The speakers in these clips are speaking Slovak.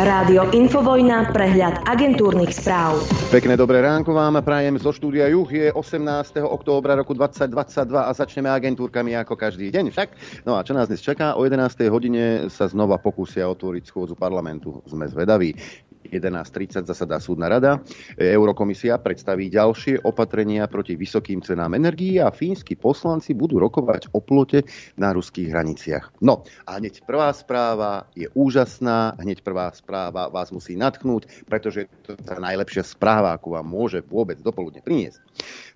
Rádio Infovojna, prehľad agentúrnych správ. Pekné dobré ránko vám prajem zo štúdia Juh. Je 18. októbra roku 2022 a začneme agentúrkami ako každý deň však. No a čo nás dnes čaká? O 11. hodine sa znova pokúsia otvoriť schôdzu parlamentu. Sme zvedaví. 11.30 zasadá súdna rada. Eurokomisia predstaví ďalšie opatrenia proti vysokým cenám energií a fínsky poslanci budú rokovať o plote na ruských hraniciach. No a hneď prvá správa je úžasná, hneď prvá správa vás musí natchnúť, pretože to je tá najlepšia správa, akú vám môže vôbec dopoludne priniesť.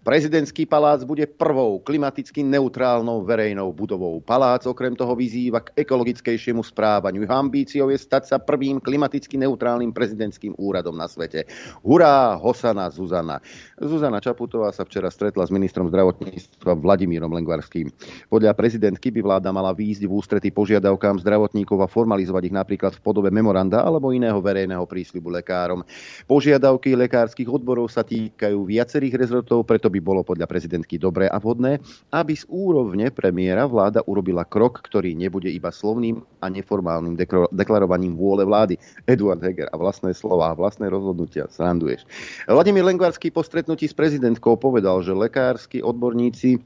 Prezidentský palác bude prvou klimaticky neutrálnou verejnou budovou. Palác okrem toho vyzýva k ekologickejšiemu správaniu. Ambíciou je stať sa prvým klimaticky neutrálnym prezidentským úradom na svete. Hurá, Hosana Zuzana. Zuzana Čaputová sa včera stretla s ministrom zdravotníctva Vladimírom Lengvarským. Podľa prezidentky by vláda mala výjsť v ústrety požiadavkám zdravotníkov a formalizovať ich napríklad v podobe memoranda alebo iného verejného prísľubu lekárom. Požiadavky lekárskych odborov sa týkajú viacerých rezortov, preto by bolo podľa prezidentky dobré a vhodné, aby z úrovne premiéra vláda urobila krok, ktorý nebude iba slovným a neformálnym deklarovaním vôle vlády. Eduard Heger a vlastné slova a vlastné rozhodnutia. Sranduješ. Vladimír Lengvarský po stretnutí s prezidentkou povedal, že lekársky odborníci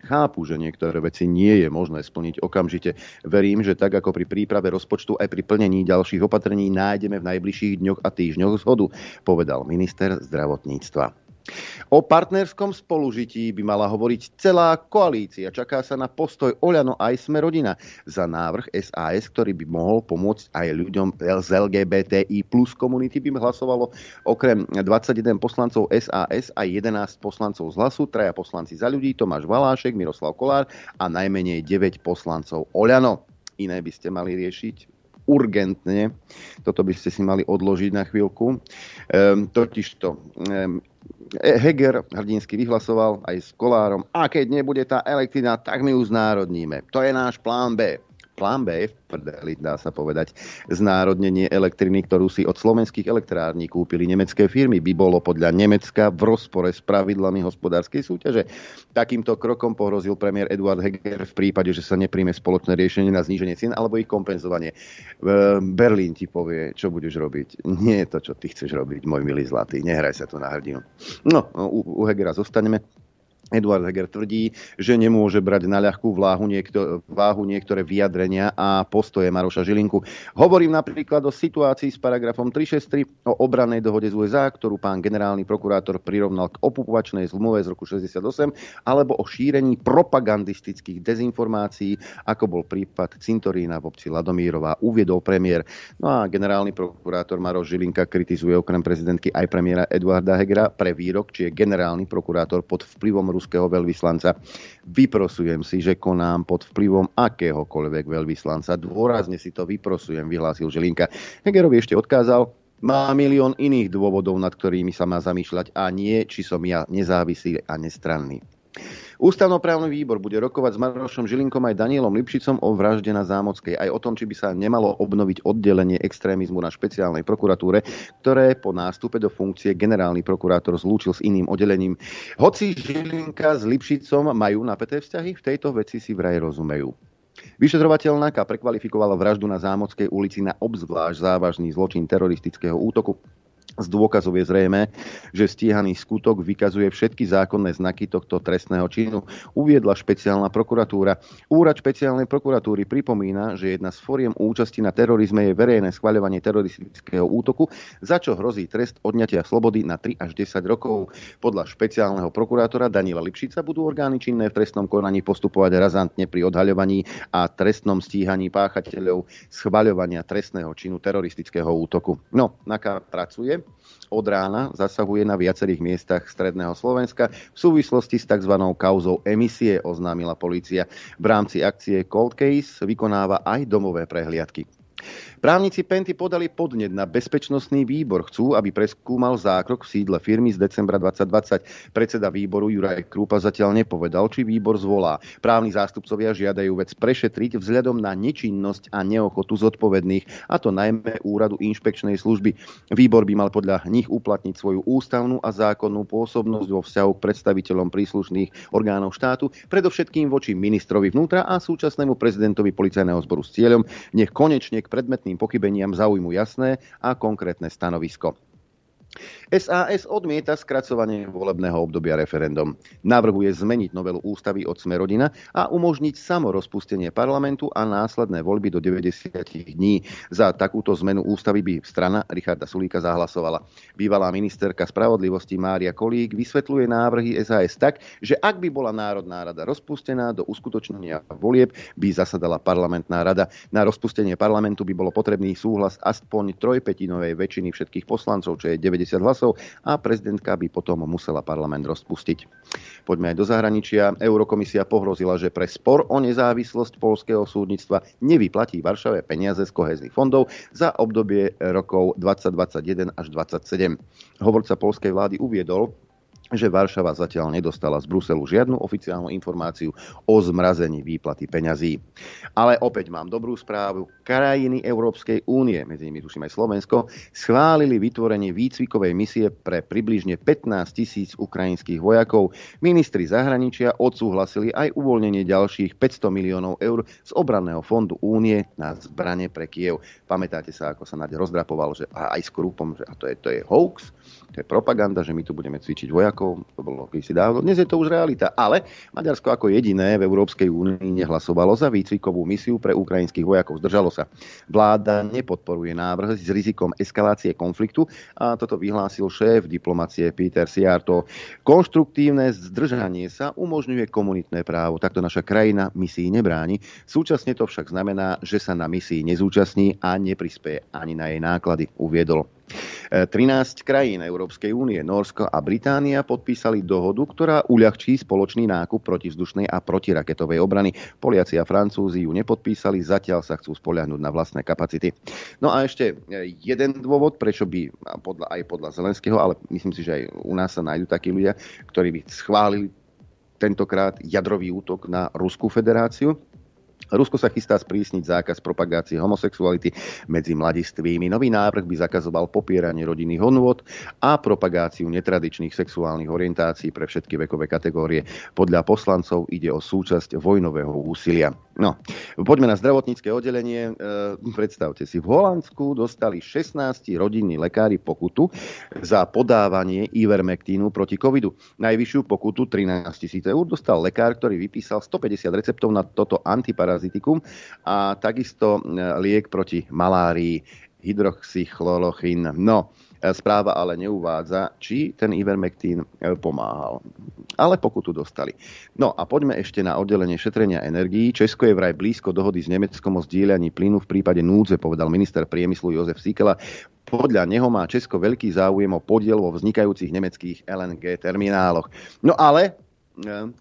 chápu, že niektoré veci nie je možné splniť okamžite. Verím, že tak ako pri príprave rozpočtu aj pri plnení ďalších opatrení nájdeme v najbližších dňoch a týždňoch zhodu, povedal minister zdravotníctva. O partnerskom spolužití by mala hovoriť celá koalícia. Čaká sa na postoj Oľano aj Sme rodina za návrh SAS, ktorý by mohol pomôcť aj ľuďom z LGBTI plus komunity by hlasovalo okrem 21 poslancov SAS a 11 poslancov z hlasu, traja poslanci za ľudí, Tomáš Valášek, Miroslav Kolár a najmenej 9 poslancov Oľano. Iné by ste mali riešiť urgentne. Toto by ste si mali odložiť na chvíľku. Ehm, totižto ehm, Heger hrdinsky vyhlasoval aj s Kolárom, a keď nebude tá elektrina, tak my ju znárodníme. To je náš plán B plán B v prdeli, dá sa povedať, znárodnenie elektriny, ktorú si od slovenských elektrární kúpili nemecké firmy, by bolo podľa Nemecka v rozpore s pravidlami hospodárskej súťaže. Takýmto krokom pohrozil premiér Eduard Heger v prípade, že sa nepríjme spoločné riešenie na zníženie cien alebo ich kompenzovanie. Berlín ti povie, čo budeš robiť. Nie je to, čo ty chceš robiť, môj milý zlatý. Nehraj sa tu na hrdinu. No, u, u Hegera zostaneme. Eduard Heger tvrdí, že nemôže brať na ľahkú váhu, niekto, váhu niektoré vyjadrenia a postoje Maroša Žilinku. Hovorím napríklad o situácii s paragrafom 363 o obranej dohode z USA, ktorú pán generálny prokurátor prirovnal k okupačnej zmluve z roku 68, alebo o šírení propagandistických dezinformácií, ako bol prípad Cintorína v obci Ladomírova, uviedol premiér. No a generálny prokurátor Maroš Žilinka kritizuje okrem prezidentky aj premiéra Eduarda Hegera pre výrok, či je generálny prokurátor pod vplyvom ruského veľvyslanca. Vyprosujem si, že konám pod vplyvom akéhokoľvek veľvyslanca. Dôrazne si to vyprosujem, vyhlásil Žilinka. Hegerovi ešte odkázal, má milión iných dôvodov, nad ktorými sa má zamýšľať a nie, či som ja nezávislý a nestranný. Ústavnoprávny výbor bude rokovať s Marošom Žilinkom aj Danielom Lipšicom o vražde na Zámockej, aj o tom, či by sa nemalo obnoviť oddelenie extrémizmu na špeciálnej prokuratúre, ktoré po nástupe do funkcie generálny prokurátor zlúčil s iným oddelením. Hoci Žilinka s Lipšicom majú napäté vzťahy, v tejto veci si vraj rozumejú. Vyšetrovateľ prekvalifikovala vraždu na Zámockej ulici na obzvlášť závažný zločin teroristického útoku. Z dôkazov je zrejme, že stíhaný skutok vykazuje všetky zákonné znaky tohto trestného činu, uviedla špeciálna prokuratúra. Úrad špeciálnej prokuratúry pripomína, že jedna z fóriem účasti na terorizme je verejné schvaľovanie teroristického útoku, za čo hrozí trest odňatia slobody na 3 až 10 rokov. Podľa špeciálneho prokurátora Daniela Lipšica budú orgány činné v trestnom konaní postupovať razantne pri odhaľovaní a trestnom stíhaní páchateľov schvaľovania trestného činu teroristického útoku. No, NAKA pracuje od rána zasahuje na viacerých miestach stredného Slovenska v súvislosti s tzv. kauzou emisie, oznámila polícia. V rámci akcie Cold Case vykonáva aj domové prehliadky. Právnici Penty podali podnet na bezpečnostný výbor. Chcú, aby preskúmal zákrok v sídle firmy z decembra 2020. Predseda výboru Juraj Krúpa zatiaľ nepovedal, či výbor zvolá. Právni zástupcovia žiadajú vec prešetriť vzhľadom na nečinnosť a neochotu zodpovedných, a to najmä úradu inšpekčnej služby. Výbor by mal podľa nich uplatniť svoju ústavnú a zákonnú pôsobnosť vo vzťahu k predstaviteľom príslušných orgánov štátu, predovšetkým voči ministrovi vnútra a súčasnému prezidentovi policajného zboru s cieľom, nech konečne k predmetným pochybeniam zaujmu jasné a konkrétne stanovisko. SAS odmieta skracovanie volebného obdobia referendum. Navrhuje zmeniť novelu ústavy od Smerodina a umožniť samorozpustenie parlamentu a následné voľby do 90 dní. Za takúto zmenu ústavy by strana Richarda Sulíka zahlasovala. Bývalá ministerka spravodlivosti Mária Kolík vysvetľuje návrhy SAS tak, že ak by bola Národná rada rozpustená do uskutočnenia volieb, by zasadala parlamentná rada. Na rozpustenie parlamentu by bolo potrebný súhlas aspoň trojpetinovej väčšiny všetkých poslancov, čo je 90 hlasov a prezidentka by potom musela parlament rozpustiť. Poďme aj do zahraničia. Eurokomisia pohrozila, že pre spor o nezávislosť polského súdnictva nevyplatí Varšave peniaze z kohezných fondov za obdobie rokov 2021 až 2027. Hovorca polskej vlády uviedol, že Varšava zatiaľ nedostala z Bruselu žiadnu oficiálnu informáciu o zmrazení výplaty peňazí. Ale opäť mám dobrú správu. Krajiny Európskej únie, medzi nimi tuším aj Slovensko, schválili vytvorenie výcvikovej misie pre približne 15 tisíc ukrajinských vojakov. Ministri zahraničia odsúhlasili aj uvoľnenie ďalších 500 miliónov eur z obranného fondu únie na zbranie pre Kiev. Pamätáte sa, ako sa Nadia rozdrapoval, že aj s krúpom, že a to je, to je hoax, to je propaganda, že my tu budeme cvičiť vojakov, to bolo kedysi dávno, dnes je to už realita. Ale Maďarsko ako jediné v Európskej únii nehlasovalo za výcvikovú misiu pre ukrajinských vojakov. Zdržalo sa. Vláda nepodporuje návrh s rizikom eskalácie konfliktu a toto vyhlásil šéf diplomacie Peter Siarto. Konštruktívne zdržanie sa umožňuje komunitné právo. Takto naša krajina misii nebráni. Súčasne to však znamená, že sa na misii nezúčastní a neprispieje ani na jej náklady, uviedol 13 krajín Európskej únie, Norsko a Británia podpísali dohodu, ktorá uľahčí spoločný nákup protivzdušnej a protiraketovej obrany. Poliaci a Francúzi ju nepodpísali, zatiaľ sa chcú spoliahnuť na vlastné kapacity. No a ešte jeden dôvod, prečo by podľa, aj podľa Zelenského, ale myslím si, že aj u nás sa nájdú takí ľudia, ktorí by schválili tentokrát jadrový útok na Ruskú federáciu. Rusko sa chystá sprísniť zákaz propagácie homosexuality medzi mladistvými. Nový návrh by zakazoval popieranie rodinných hodnôt a propagáciu netradičných sexuálnych orientácií pre všetky vekové kategórie. Podľa poslancov ide o súčasť vojnového úsilia. No, poďme na zdravotnícke oddelenie. E, predstavte si, v Holandsku dostali 16 rodinní lekári pokutu za podávanie ivermektínu proti covidu. Najvyššiu pokutu 13 tisíc eur dostal lekár, ktorý vypísal 150 receptov na toto antiparazitikum a takisto e, liek proti malárii hydroxychlorochín. No, Správa ale neuvádza, či ten Ivermectin e, pomáhal. Ale pokutu dostali. No a poďme ešte na oddelenie šetrenia energií. Česko je vraj blízko dohody s Nemeckom o zdieľaní plynu v prípade núdze, povedal minister priemyslu Jozef Sikela. Podľa neho má Česko veľký záujem o podiel vo vznikajúcich nemeckých LNG termináloch. No ale e,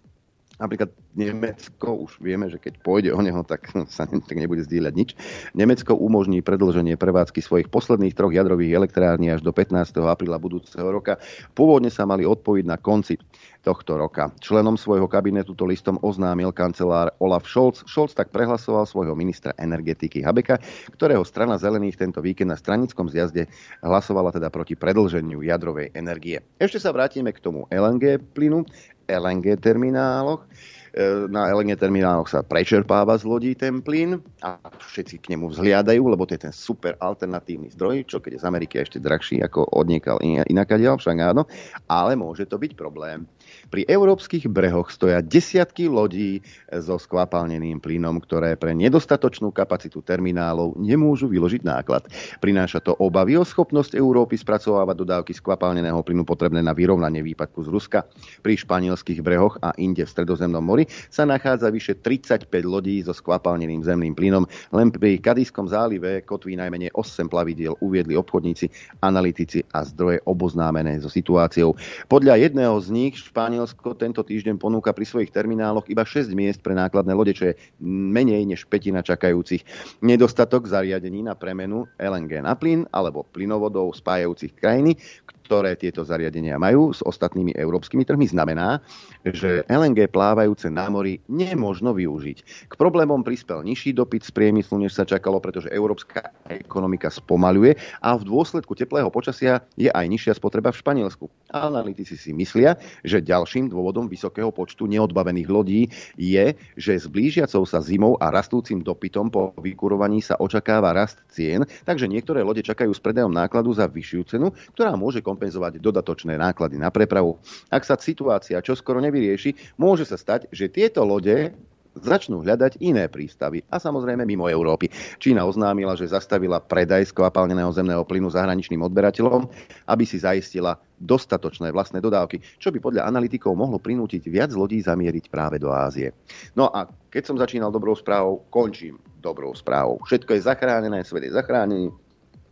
Napríklad Nemecko, už vieme, že keď pôjde o neho, tak sa tak nebude zdieľať nič. Nemecko umožní predlženie prevádzky svojich posledných troch jadrových elektrární až do 15. apríla budúceho roka. Pôvodne sa mali odpojiť na konci tohto roka. Členom svojho kabinetu to listom oznámil kancelár Olaf Scholz. Scholz tak prehlasoval svojho ministra energetiky Habeka, ktorého strana zelených tento víkend na stranickom zjazde hlasovala teda proti predlženiu jadrovej energie. Ešte sa vrátime k tomu LNG plynu. LNG termináloch. E, na LNG termináloch sa prečerpáva z lodí ten plyn a všetci k nemu vzhliadajú, lebo to je ten super alternatívny zdroj, čo keď je z Ameriky ešte drahší ako odniekal inakadiaľ, však áno, ale môže to byť problém. Pri európskych brehoch stoja desiatky lodí so skvapalneným plynom, ktoré pre nedostatočnú kapacitu terminálov nemôžu vyložiť náklad. Prináša to obavy o schopnosť Európy spracovávať dodávky skvapalneného plynu potrebné na vyrovnanie výpadku z Ruska. Pri španielských brehoch a inde v Stredozemnom mori sa nachádza vyše 35 lodí so skvapalneným zemným plynom. Len pri Kadískom zálive kotví najmenej 8 plavidiel uviedli obchodníci, analytici a zdroje oboznámené so situáciou. Podľa jedného z nich Španiel Španielsko tento týždeň ponúka pri svojich termináloch iba 6 miest pre nákladné lode, čo je menej než petina čakajúcich. Nedostatok zariadení na premenu LNG na plyn alebo plynovodov spájajúcich krajiny, ktoré tieto zariadenia majú s ostatnými európskymi trhmi, znamená, že LNG plávajúce na mori nemožno využiť. K problémom prispel nižší dopyt z priemyslu, než sa čakalo, pretože európska ekonomika spomaluje a v dôsledku teplého počasia je aj nižšia spotreba v Španielsku. Analytici si myslia, že ďalším dôvodom vysokého počtu neodbavených lodí je, že s blížiacou sa zimou a rastúcim dopytom po vykurovaní sa očakáva rast cien, takže niektoré lode čakajú s predajom nákladu za vyššiu cenu, ktorá môže kompenzovať dodatočné náklady na prepravu. Ak sa situácia čoskoro nevyrieši, môže sa stať, že tieto lode začnú hľadať iné prístavy a samozrejme mimo Európy. Čína oznámila, že zastavila predaj skvapalneného zemného plynu zahraničným odberateľom, aby si zaistila dostatočné vlastné dodávky, čo by podľa analytikov mohlo prinútiť viac lodí zamieriť práve do Ázie. No a keď som začínal dobrou správou, končím dobrou správou. Všetko je zachránené, svet je zachránený,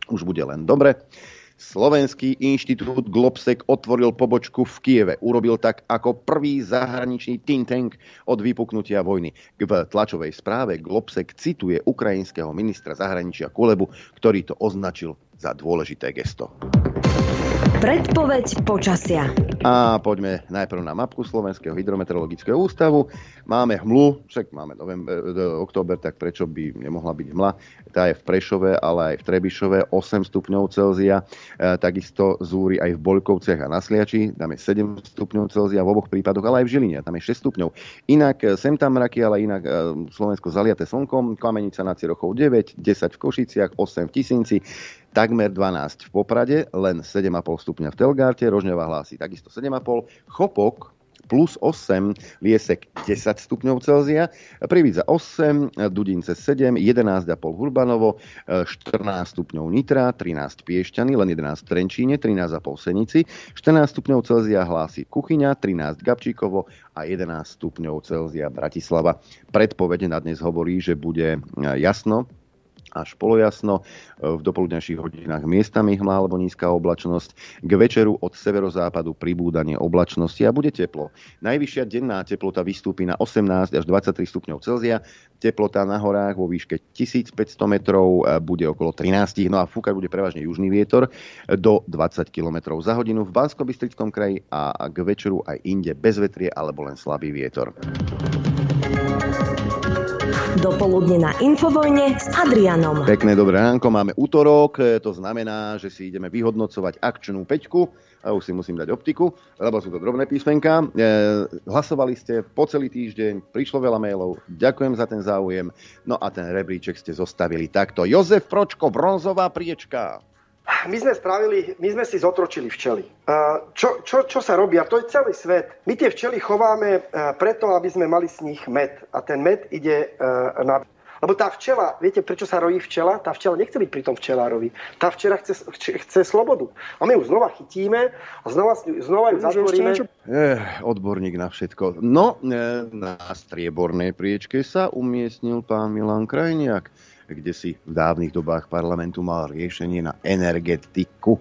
už bude len dobre. Slovenský inštitút Globsec otvoril pobočku v Kieve. Urobil tak ako prvý zahraničný think tank od vypuknutia vojny. V tlačovej správe Globsec cituje ukrajinského ministra zahraničia Kulebu, ktorý to označil za dôležité gesto. Predpoveď počasia. A poďme najprv na mapku Slovenského hydrometeorologického ústavu. Máme hmlu, však máme november, e, október, tak prečo by nemohla byť hmla? Tá je v Prešove, ale aj v Trebišove 8 stupňov Celzia. E, takisto zúri aj v Boľkovciach a na Sliači, tam je 7 stupňov Celzia v oboch prípadoch, ale aj v Žiline, tam je 6 stupňov. Inak e, sem tam mraky, ale inak e, Slovensko zaliate slnkom, Kamenica na Cirochov 9, 10 v Košiciach, 8 v Tisinci, takmer 12 v Poprade, len 7,5 stupňa v Telgárte, Rožňová hlási takisto 7,5, Chopok plus 8, Liesek 10 stupňov Celzia, Prividza 8, Dudince 7, 11,5 Hurbanovo, 14 stupňov Nitra, 13 Piešťany, len 11 v Trenčíne, 13,5 Senici, 14 stupňov Celzia hlási Kuchyňa, 13 Gabčíkovo a 11 stupňov Celzia Bratislava. Predpovede na dnes hovorí, že bude jasno, až polojasno, v dopoludňajších hodinách miestami hmla alebo nízka oblačnosť, k večeru od severozápadu pribúdanie oblačnosti a bude teplo. Najvyššia denná teplota vystúpi na 18 až 23 stupňov Celzia, teplota na horách vo výške 1500 metrov bude okolo 13, no a fúkať bude prevažne južný vietor do 20 km za hodinu v bansko kraji a k večeru aj inde bez vetrie alebo len slabý vietor. Dopoludne na Infovojne s Adrianom. Pekné dobré ránko, máme útorok, e, to znamená, že si ideme vyhodnocovať akčnú peťku. A už si musím dať optiku, lebo sú to drobné písmenka. E, hlasovali ste po celý týždeň, prišlo veľa mailov, ďakujem za ten záujem. No a ten rebríček ste zostavili takto. Jozef Pročko, bronzová priečka my sme spravili, my sme si zotročili včely. Čo, čo, čo sa robí? A to je celý svet. My tie včely chováme e, preto, aby sme mali z nich med. A ten med ide e, na... Lebo tá včela, viete, prečo sa rojí včela? Tá včela nechce byť pri tom včelárovi. Tá včela chce, chce slobodu. A my ju znova chytíme a znova, znova ju zatvoríme. Eh, odborník na všetko. No, e, na striebornej priečke sa umiestnil pán Milan Krajniak kde si v dávnych dobách parlamentu mal riešenie na energetiku.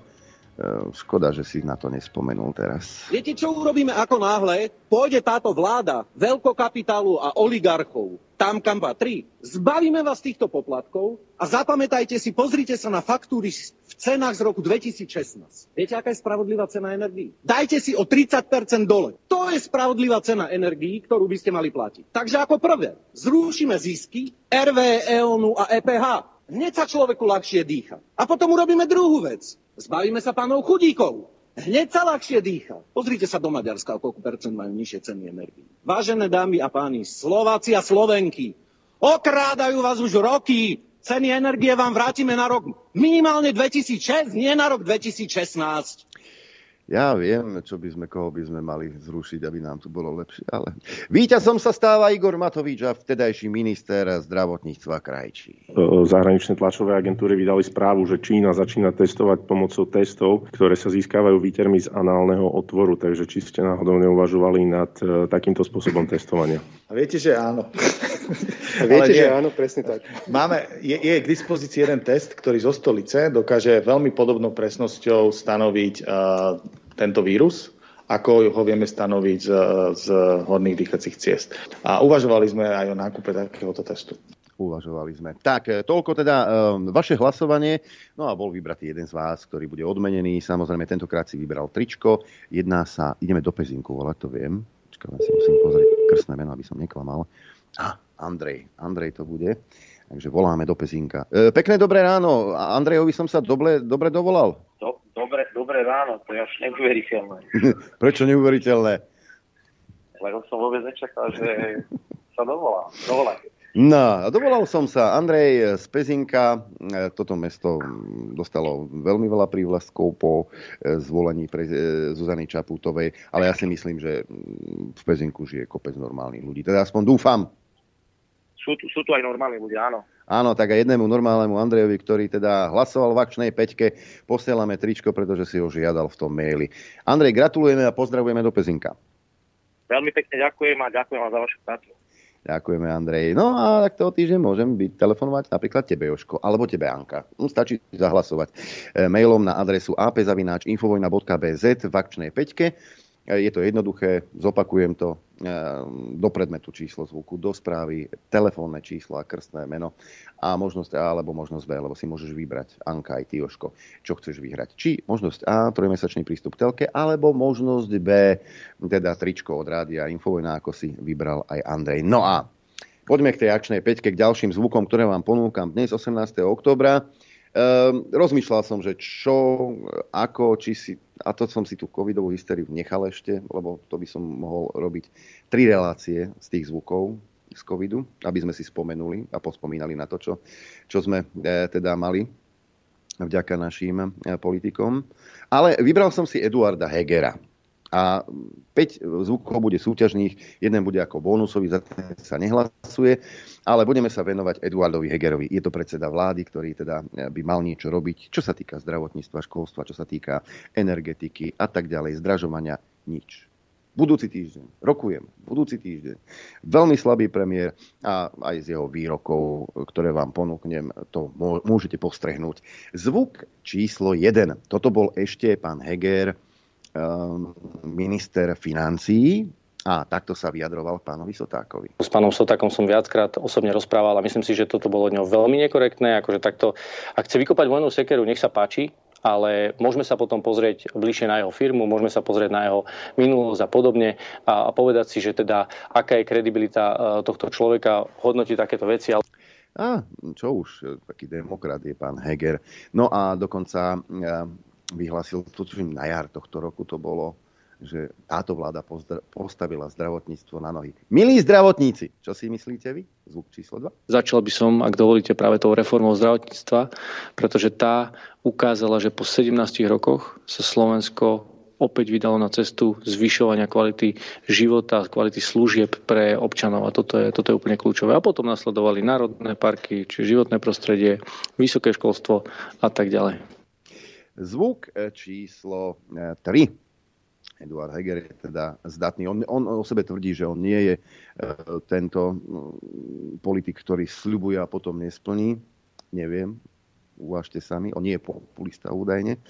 E, škoda, že si na to nespomenul teraz. Viete, čo urobíme ako náhle? Pôjde táto vláda veľkokapitálu a oligarchov tam, kam patrí. Zbavíme vás týchto poplatkov a zapamätajte si, pozrite sa na faktúry v cenách z roku 2016. Viete, aká je spravodlivá cena energií? Dajte si o 30% dole. To je spravodlivá cena energií, ktorú by ste mali platiť. Takže ako prvé, zrušíme zisky RV, EONu a EPH. Hneď sa človeku ľahšie dýcha. A potom urobíme druhú vec. Zbavíme sa pánov chudíkov. Hneď sa ľahšie dýcha. Pozrite sa do Maďarska, o koľko percent majú nižšie ceny energii. Vážené dámy a páni, Slováci a Slovenky, okrádajú vás už roky. Ceny energie vám vrátime na rok minimálne 2006, nie na rok 2016. Ja viem, čo by sme, koho by sme mali zrušiť, aby nám tu bolo lepšie, ale... Víťazom sa stáva Igor Matovič a vtedajší minister zdravotníctva krajčí. Zahraničné tlačové agentúry vydali správu, že Čína začína testovať pomocou testov, ktoré sa získavajú výtermi z análneho otvoru, takže či ste náhodou neuvažovali nad e, takýmto spôsobom testovania? A viete, že áno. A viete, že áno, presne tak. Máme, je, je k dispozícii jeden test, ktorý zo stolice dokáže veľmi podobnou presnosťou stanoviť uh, tento vírus, ako ho vieme stanoviť z, z horných dýchacích ciest. A uvažovali sme aj o nákupe takéhoto testu. Uvažovali sme. Tak, e, toľko teda um, vaše hlasovanie. No a bol vybratý jeden z vás, ktorý bude odmenený. Samozrejme, tentokrát si vybral tričko. Jedná sa, ideme do Pezinku volať, to viem. Čakám, si musím pozrieť krstné meno, aby som neklamal. A, Andrej. Andrej to bude. Takže voláme do Pezinka. E, pekné dobré ráno. Andrejovi som sa dobre, dobre dovolal. Do, dobre, dobre Dobré ráno, to je až neuveriteľné. Prečo neuveriteľné? Lebo som vôbec nečakal, že sa dovolá. dovolá. No, dovolal som sa. Andrej z Pezinka, e, toto mesto dostalo veľmi veľa prívlastkov po e, zvolení pre e, Zuzany Čaputovej, ale ja si myslím, že v Pezinku žije kopec normálnych ľudí. Teda aspoň dúfam. Sú tu, sú tu aj normálni ľudia, áno. Áno, tak aj jednému normálnemu Andrejovi, ktorý teda hlasoval v akčnej peťke, posielame tričko, pretože si ho žiadal v tom maili. Andrej, gratulujeme a pozdravujeme do Pezinka. Veľmi pekne ďakujem a ďakujem vám za vašu prácu. Ďakujeme, Andrej. No a tak toho týždeň môžem byť telefonovať napríklad tebe, Joško, alebo tebe, Anka. No, stačí zahlasovať e, mailom na adresu apzavináč.infovojna.bz v akčnej peťke. E, je to jednoduché, zopakujem to, e, do predmetu číslo zvuku, do správy, telefónne číslo a krstné meno a možnosť A alebo možnosť B, lebo si môžeš vybrať, Anka aj ty, Joško, čo chceš vyhrať. Či možnosť A, trojmesačný prístup k telke, alebo možnosť B, teda tričko od rádia Infovojna, ako si vybral aj Andrej. No a poďme k tej akčnej peťke, k ďalším zvukom, ktoré vám ponúkam dnes, 18. oktobra. Um, rozmýšľal som, že čo, ako, či si, a to som si tú covidovú hysteriu nechal ešte, lebo to by som mohol robiť tri relácie z tých zvukov z covidu, aby sme si spomenuli a pospomínali na to, čo, čo sme e, teda mali vďaka našim e, politikom. Ale vybral som si Eduarda Hegera. A 5 zvukov bude súťažných, jeden bude ako bonusový, za ten sa nehlasuje, ale budeme sa venovať Eduardovi Hegerovi. Je to predseda vlády, ktorý teda by mal niečo robiť, čo sa týka zdravotníctva, školstva, čo sa týka energetiky a tak ďalej, zdražovania, nič. Budúci týždeň, rokujem, budúci týždeň. Veľmi slabý premiér a aj z jeho výrokov, ktoré vám ponúknem, to môžete postrehnúť. Zvuk číslo 1. Toto bol ešte pán Heger, minister financií a takto sa vyjadroval pánovi Sotákovi. S pánom Sotákom som viackrát osobne rozprával a myslím si, že toto bolo neho veľmi nekorektné. Akože takto, ak chce vykopať vojnú sekeru, nech sa páči, ale môžeme sa potom pozrieť bližšie na jeho firmu, môžeme sa pozrieť na jeho minulosť a podobne a, a povedať si, že teda aká je kredibilita e, tohto človeka hodnotiť takéto veci. Ale... A čo už, taký demokrat je pán Heger. No a dokonca vyhlásil, tuším na jar tohto roku to bolo, že táto vláda postavila zdravotníctvo na nohy. Milí zdravotníci, čo si myslíte vy? Zvuk číslo 2. Začal by som, ak dovolíte, práve tou reformou zdravotníctva, pretože tá ukázala, že po 17 rokoch sa Slovensko opäť vydalo na cestu zvyšovania kvality života, kvality služieb pre občanov a toto je, toto je úplne kľúčové. A potom nasledovali národné parky, či životné prostredie, vysoké školstvo a tak ďalej. Zvuk e, číslo 3. E, Eduard Heger je teda zdatný. On, on o sebe tvrdí, že on nie je e, tento politik, ktorý sľubuje a potom nesplní. Neviem, uvažte sami. On nie je populista údajne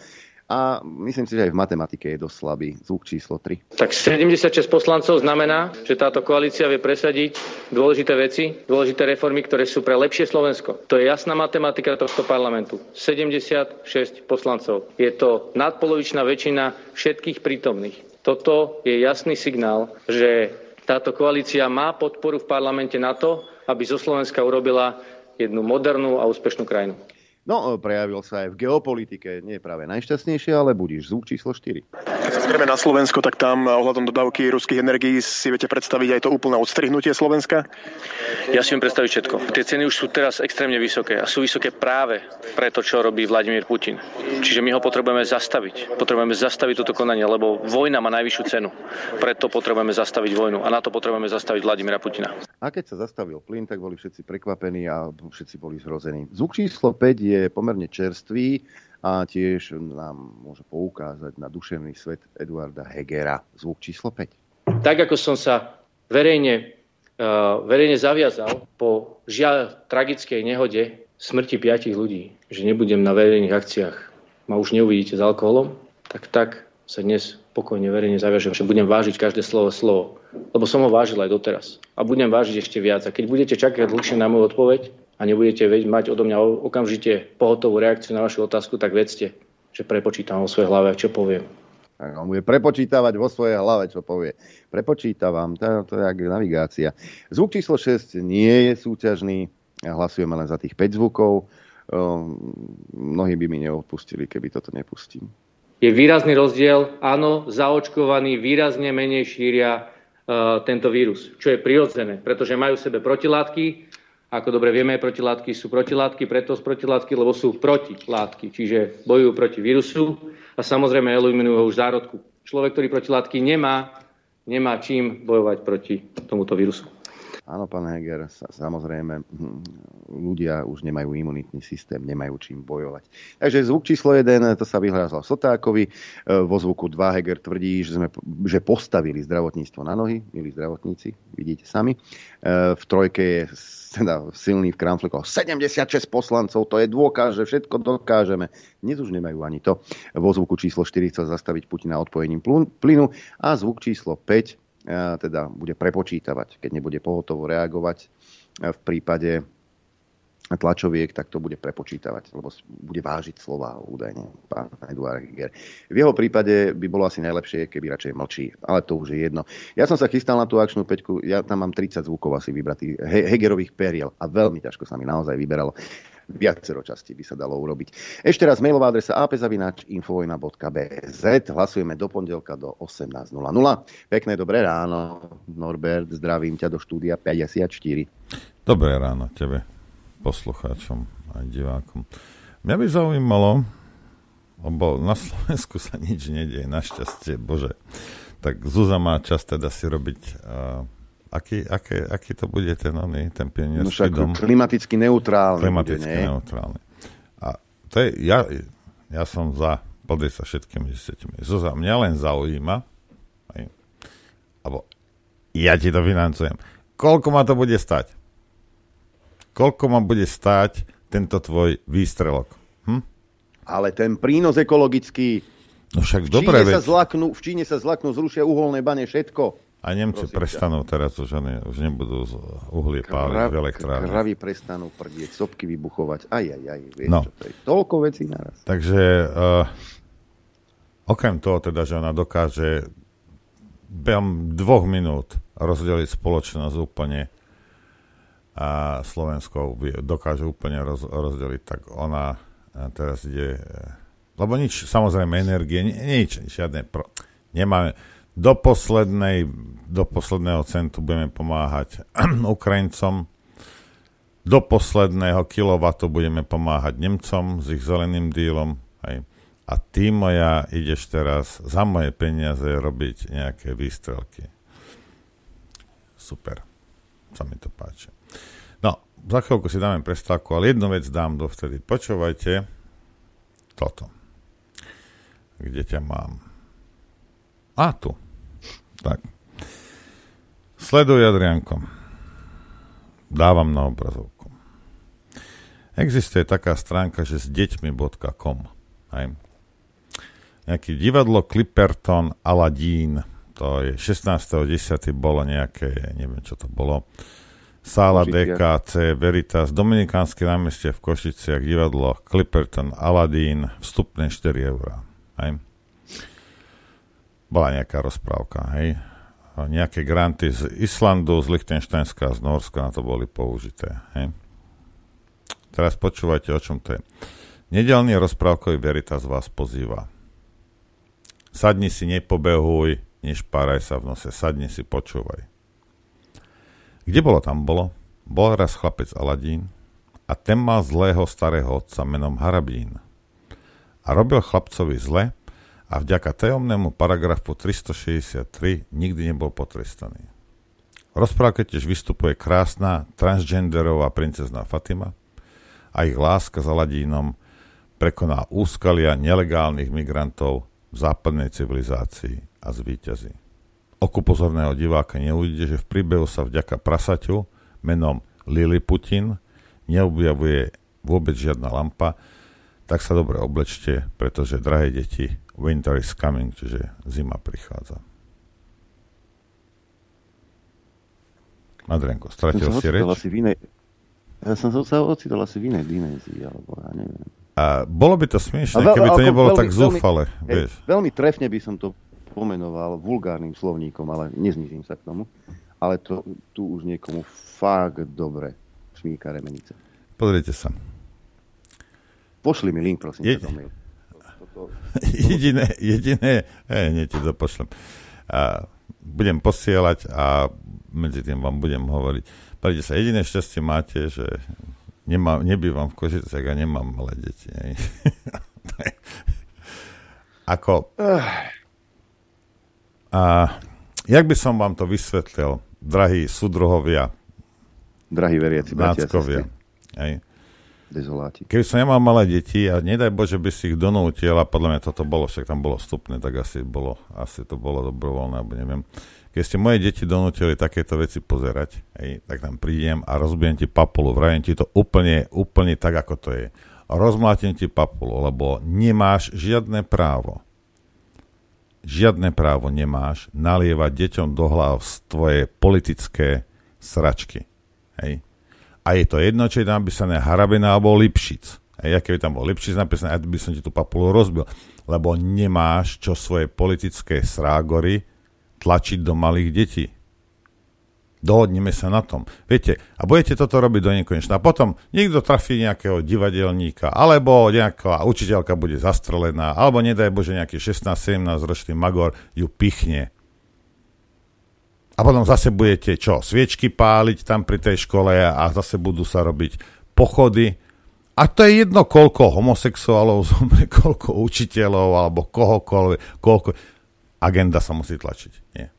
a myslím si, že aj v matematike je dosť slabý. Zvuk číslo 3. Tak 76 poslancov znamená, že táto koalícia vie presadiť dôležité veci, dôležité reformy, ktoré sú pre lepšie Slovensko. To je jasná matematika tohto parlamentu. 76 poslancov. Je to nadpolovičná väčšina všetkých prítomných. Toto je jasný signál, že táto koalícia má podporu v parlamente na to, aby zo Slovenska urobila jednu modernú a úspešnú krajinu. No, prejavil sa aj v geopolitike, nie práve najšťastnejšie, ale budíš zvuk číslo 4. Keď sa zrieme na Slovensko, tak tam ohľadom dodávky ruských energií si viete predstaviť aj to úplné odstrihnutie Slovenska? Ja si viem predstaviť všetko. Tie ceny už sú teraz extrémne vysoké a sú vysoké práve pre to, čo robí Vladimír Putin. Čiže my ho potrebujeme zastaviť. Potrebujeme zastaviť toto konanie, lebo vojna má najvyššiu cenu. Preto potrebujeme zastaviť vojnu a na to potrebujeme zastaviť Vladimíra Putina. A keď sa zastavil plyn, tak boli všetci prekvapení a všetci boli zhrození. Zvuk číslo 5 je je pomerne čerstvý a tiež nám môže poukázať na duševný svet Eduarda Hegera. Zvuk číslo 5. Tak ako som sa verejne, uh, verejne zaviazal po žiaľ tragickej nehode smrti piatich ľudí, že nebudem na verejných akciách, ma už neuvidíte s alkoholom, tak tak sa dnes pokojne verejne zaviažem, že budem vážiť každé slovo slovo. Lebo som ho vážil aj doteraz. A budem vážiť ešte viac. A keď budete čakať dlhšie na moju odpoveď, a nebudete mať odo mňa okamžite pohotovú reakciu na vašu otázku, tak vedzte, že prepočítam vo svojej hlave, čo poviem. On bude prepočítavať vo svojej hlave, čo povie. Prepočítavam, to, to je navigácia. Zvuk číslo 6 nie je súťažný, hlasujeme len za tých 5 zvukov. Mnohí by mi neodpustili, keby toto nepustím. je výrazný rozdiel. Áno, zaočkovaní výrazne menej šíria uh, tento vírus, čo je prirodzené, pretože majú v sebe protilátky. Ako dobre vieme, protilátky sú protilátky, preto sú protilátky, lebo sú protilátky, čiže bojujú proti vírusu a samozrejme eliminujú ho už zárodku. Človek, ktorý protilátky nemá, nemá čím bojovať proti tomuto vírusu. Áno, pán Heger, samozrejme, hm, ľudia už nemajú imunitný systém, nemajú čím bojovať. Takže zvuk číslo 1, to sa vyhrázal Sotákovi, e, vo zvuku 2 Heger tvrdí, že, sme, že postavili zdravotníctvo na nohy, milí zdravotníci, vidíte sami. E, v trojke je teda silný v kramflikoch 76 poslancov, to je dôkaz, že všetko dokážeme. Dnes už nemajú ani to. Vo zvuku číslo 4 chcel zastaviť Putina odpojením plynu a zvuk číslo 5 teda bude prepočítavať, keď nebude pohotovo reagovať v prípade tlačoviek, tak to bude prepočítavať, lebo bude vážiť slova údajne pán Eduard Heger. V jeho prípade by bolo asi najlepšie, keby radšej mlčí, ale to už je jedno. Ja som sa chystal na tú akčnú peťku, ja tam mám 30 zvukov asi vybratých Hegerových periel a veľmi ťažko sa mi naozaj vyberalo. Viacero častí by sa dalo urobiť. Ešte raz mailová adresa apzavináč.infovojna.bz Hlasujeme do pondelka do 18.00. Pekné dobré ráno, Norbert, zdravím ťa do štúdia 54. Dobré ráno tebe, poslucháčom a divákom. Mňa by zaujímalo, lebo na Slovensku sa nič nedieje, našťastie, bože. Tak Zuza má čas teda si robiť uh, aký, aké, aký to bude ten, oný, ten pionierský no, dom? Klimaticky neutrálny. Klimaticky bude, neutrálny. A to je, ja, ja som za, pozrieť sa všetkými desiatimi. Zoza, mňa len zaujíma, aj, alebo ja ti to financujem. Koľko ma to bude stať? Koľko ma bude stať tento tvoj výstrelok? Hm? Ale ten prínos ekologický No však v dobre, Číne sa zlaknú, v Číne sa zlaknú, zrušia uholné bane, všetko. A Nemci Prosím prestanú ťa. teraz, už, ne, už nebudú uhlie páliť v elektrárne. Kravy prestanú prdieť, sopky vybuchovať. Aj, aj, aj. Vieš, no. čo to je? Toľko vecí naraz. Takže uh, okrem toho teda, že ona dokáže behom dvoch minút rozdeliť spoločnosť úplne a Slovensko dokáže úplne roz, rozdeliť, tak ona teraz ide, lebo nič, samozrejme energie, nič, žiadne, pro, nemáme, do, poslednej, do posledného centu budeme pomáhať Ukrajincom. Do posledného kilowatu budeme pomáhať Nemcom s ich zeleným dílom. Hej. A ty moja ideš teraz za moje peniaze robiť nejaké výstrelky. Super. Sa mi to páči. No, za chvíľku si dáme prestávku, ale jednu vec dám dovtedy. Počúvajte toto. Kde ťa mám? A tu. Tak. Sleduj, Adrianko. Dávam na obrazovku. Existuje taká stránka, že s deťmi.com. Hej. Nejaký divadlo Clipperton Aladín. To je 16.10. bolo nejaké, neviem čo to bolo. Sála DKC Veritas, Dominikánske námestie v Košiciach, divadlo Clipperton Aladín, vstupné 4 eurá. Hej bola nejaká rozprávka, hej. Nejaké granty z Islandu, z Lichtensteinska a z Norska na to boli použité, hej. Teraz počúvajte, o čom to je. Nedelný rozprávkový Veritas vás pozýva. Sadni si, nepobehuj, nešpáraj sa v nose, sadni si, počúvaj. Kde bolo, tam bolo. Bol raz chlapec Aladín a ten mal zlého starého otca menom Harabín. A robil chlapcovi zle, a vďaka tajomnému paragrafu 363 nikdy nebol potrestaný. V rozprávke tiež vystupuje krásna transgenderová princezná Fatima a ich láska za Ladínom prekoná úskalia nelegálnych migrantov v západnej civilizácii a zvíťazí. Oku pozorného diváka neuvidíte, že v príbehu sa vďaka prasaťu menom Lily Putin neobjavuje vôbec žiadna lampa, tak sa dobre oblečte, pretože, drahé deti, winter is coming, čiže zima prichádza. Adrianko, stratil si reč? Asi v inej, ja som sa ocitol asi v inej dimenzii, alebo ja neviem. A bolo by to smiešne, keby to nebolo veľmi, tak zúfale. Veľmi, vieš. veľmi trefne by som to pomenoval vulgárnym slovníkom, ale neznižím sa k tomu. Ale to tu už niekomu fakt dobre šmíka remenice. Pozrite sa. Pošli mi link, prosím. Je, jediné, jediné, hej, nie ti to pošlem. A budem posielať a medzi tým vám budem hovoriť. Prečo sa, jediné šťastie máte, že nemá, nebývam v Košicech a nemám malé deti. Ako... A jak by som vám to vysvetlil, drahí súdruhovia, drahí veriaci, bratia hej, dezoláti. Keby som nemal malé deti a nedaj Bože by si ich donútil, a podľa mňa toto bolo, však tam bolo vstupné, tak asi, bolo, asi to bolo dobrovoľné, alebo neviem. Keď ste moje deti donútili takéto veci pozerať, hej, tak tam prídem a rozbijem ti papulu, vrajem ti to úplne, úplne tak, ako to je. Rozmlátim ti papulu, lebo nemáš žiadne právo, žiadne právo nemáš nalievať deťom do hlav tvoje politické sračky. Hej a je to jedno, či je tam napísané Harabina alebo Lipšic. A ja keby tam bol Lipšic napísané, ja by som ti tú papulu rozbil. Lebo nemáš čo svoje politické srágory tlačiť do malých detí. Dohodneme sa na tom. Viete, a budete toto robiť do nekonečna. A potom niekto trafí nejakého divadelníka, alebo nejaká učiteľka bude zastrelená, alebo nedaj Bože nejaký 16-17 ročný magor ju pichne a potom zase budete čo? Sviečky páliť tam pri tej škole a zase budú sa robiť pochody. A to je jedno, koľko homosexuálov zomre, koľko učiteľov alebo kohokoľvek, koľko... Agenda sa musí tlačiť. Nie.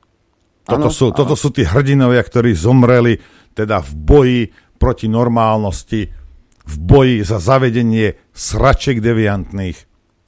Toto, ano, sú, ano. toto sú tí hrdinovia, ktorí zomreli teda v boji proti normálnosti, v boji za zavedenie sraček deviantných,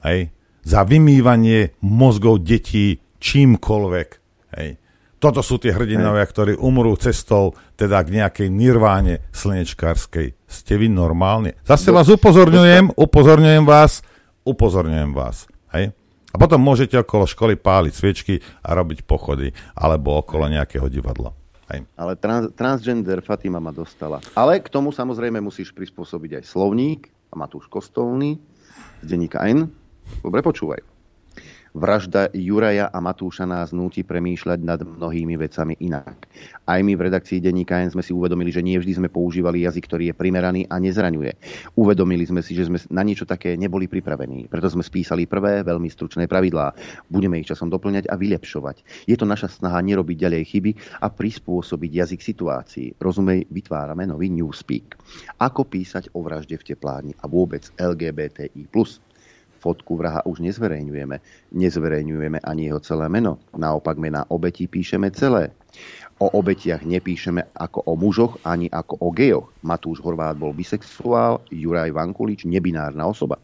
hej, za vymývanie mozgov detí čímkoľvek. Hej. Toto sú tie hrdinovia, ktorí umrú cestou teda k nejakej nirváne slnečkárskej. Ste vy normálne? Zase vás upozorňujem, upozorňujem vás, upozorňujem vás. Hej? A potom môžete okolo školy páliť sviečky a robiť pochody, alebo okolo nejakého divadla. Hej. Ale trans, transgender Fatima ma dostala. Ale k tomu samozrejme musíš prispôsobiť aj slovník a Matúš Kostolný z denníka N. Dobre počúvaj. Vražda Juraja a Matúša nás núti premýšľať nad mnohými vecami inak. Aj my v redakcii denníka N sme si uvedomili, že nie vždy sme používali jazyk, ktorý je primeraný a nezraňuje. Uvedomili sme si, že sme na niečo také neboli pripravení. Preto sme spísali prvé veľmi stručné pravidlá. Budeme ich časom doplňať a vylepšovať. Je to naša snaha nerobiť ďalej chyby a prispôsobiť jazyk situácii. Rozumej, vytvárame nový newspeak. Ako písať o vražde v teplárni a vôbec LGBTI+ fotku vraha už nezverejňujeme. Nezverejňujeme ani jeho celé meno. Naopak mena obetí píšeme celé. O obetiach nepíšeme ako o mužoch, ani ako o gejoch. Matúš Horvát bol bisexuál, Juraj Vankulič nebinárna osoba.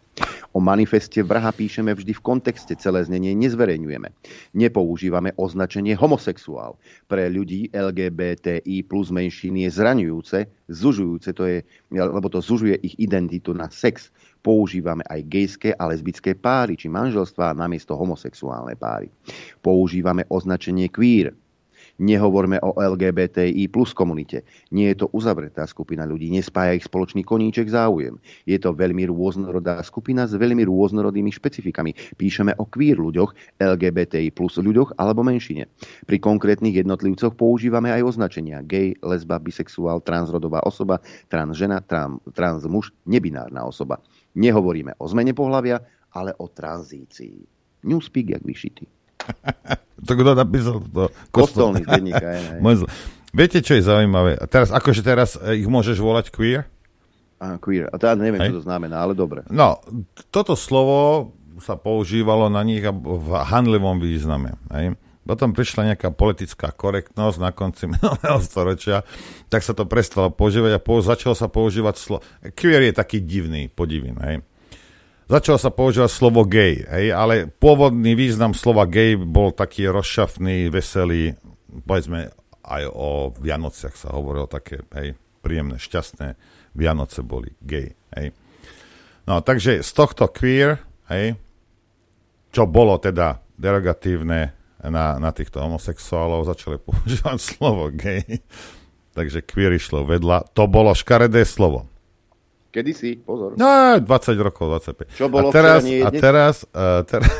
O manifeste vraha píšeme vždy v kontexte, celé znenie nezverejňujeme. Nepoužívame označenie homosexuál. Pre ľudí LGBTI plus menšiny je zraňujúce, zužujúce, to je, lebo to zužuje ich identitu na sex používame aj gejské a lesbické páry či manželstvá namiesto homosexuálne páry. Používame označenie queer. Nehovorme o LGBTI plus komunite. Nie je to uzavretá skupina ľudí, nespája ich spoločný koníček záujem. Je to veľmi rôznorodá skupina s veľmi rôznorodými špecifikami. Píšeme o queer ľuďoch, LGBTI plus ľuďoch alebo menšine. Pri konkrétnych jednotlivcoch používame aj označenia gay, lesba, bisexuál, transrodová osoba, transžena, trans, transmuž, nebinárna osoba. Nehovoríme o zmene pohľavia, ale o tranzícii. Newspeak, jak vyšitý. to kto napísal? To Kostolný z denníka. Viete, čo je zaujímavé? Teraz, akože teraz eh, ich môžeš volať queer? A, queer. A teda neviem, Hej. čo to znamená, ale dobre. No, toto slovo sa používalo na nich v handlivom význame. Hej? Potom prišla nejaká politická korektnosť na konci minulého storočia, tak sa to prestalo používať a po, začalo sa používať slovo... Queer je taký divný, podivný, hej. Začalo sa používať slovo gay, hej, ale pôvodný význam slova gay bol taký rozšafný, veselý, povedzme aj o Vianociach sa hovorilo také, hej, príjemné, šťastné Vianoce boli gay, hej. No, takže z tohto queer, hej, čo bolo teda derogatívne na, na týchto homosexuálov, začali používať slovo gay, takže queer išlo vedľa. To bolo škaredé slovo. Kedy si? Pozor. No, 20 rokov, 25. Čo bolo a teraz, a teraz, uh, teraz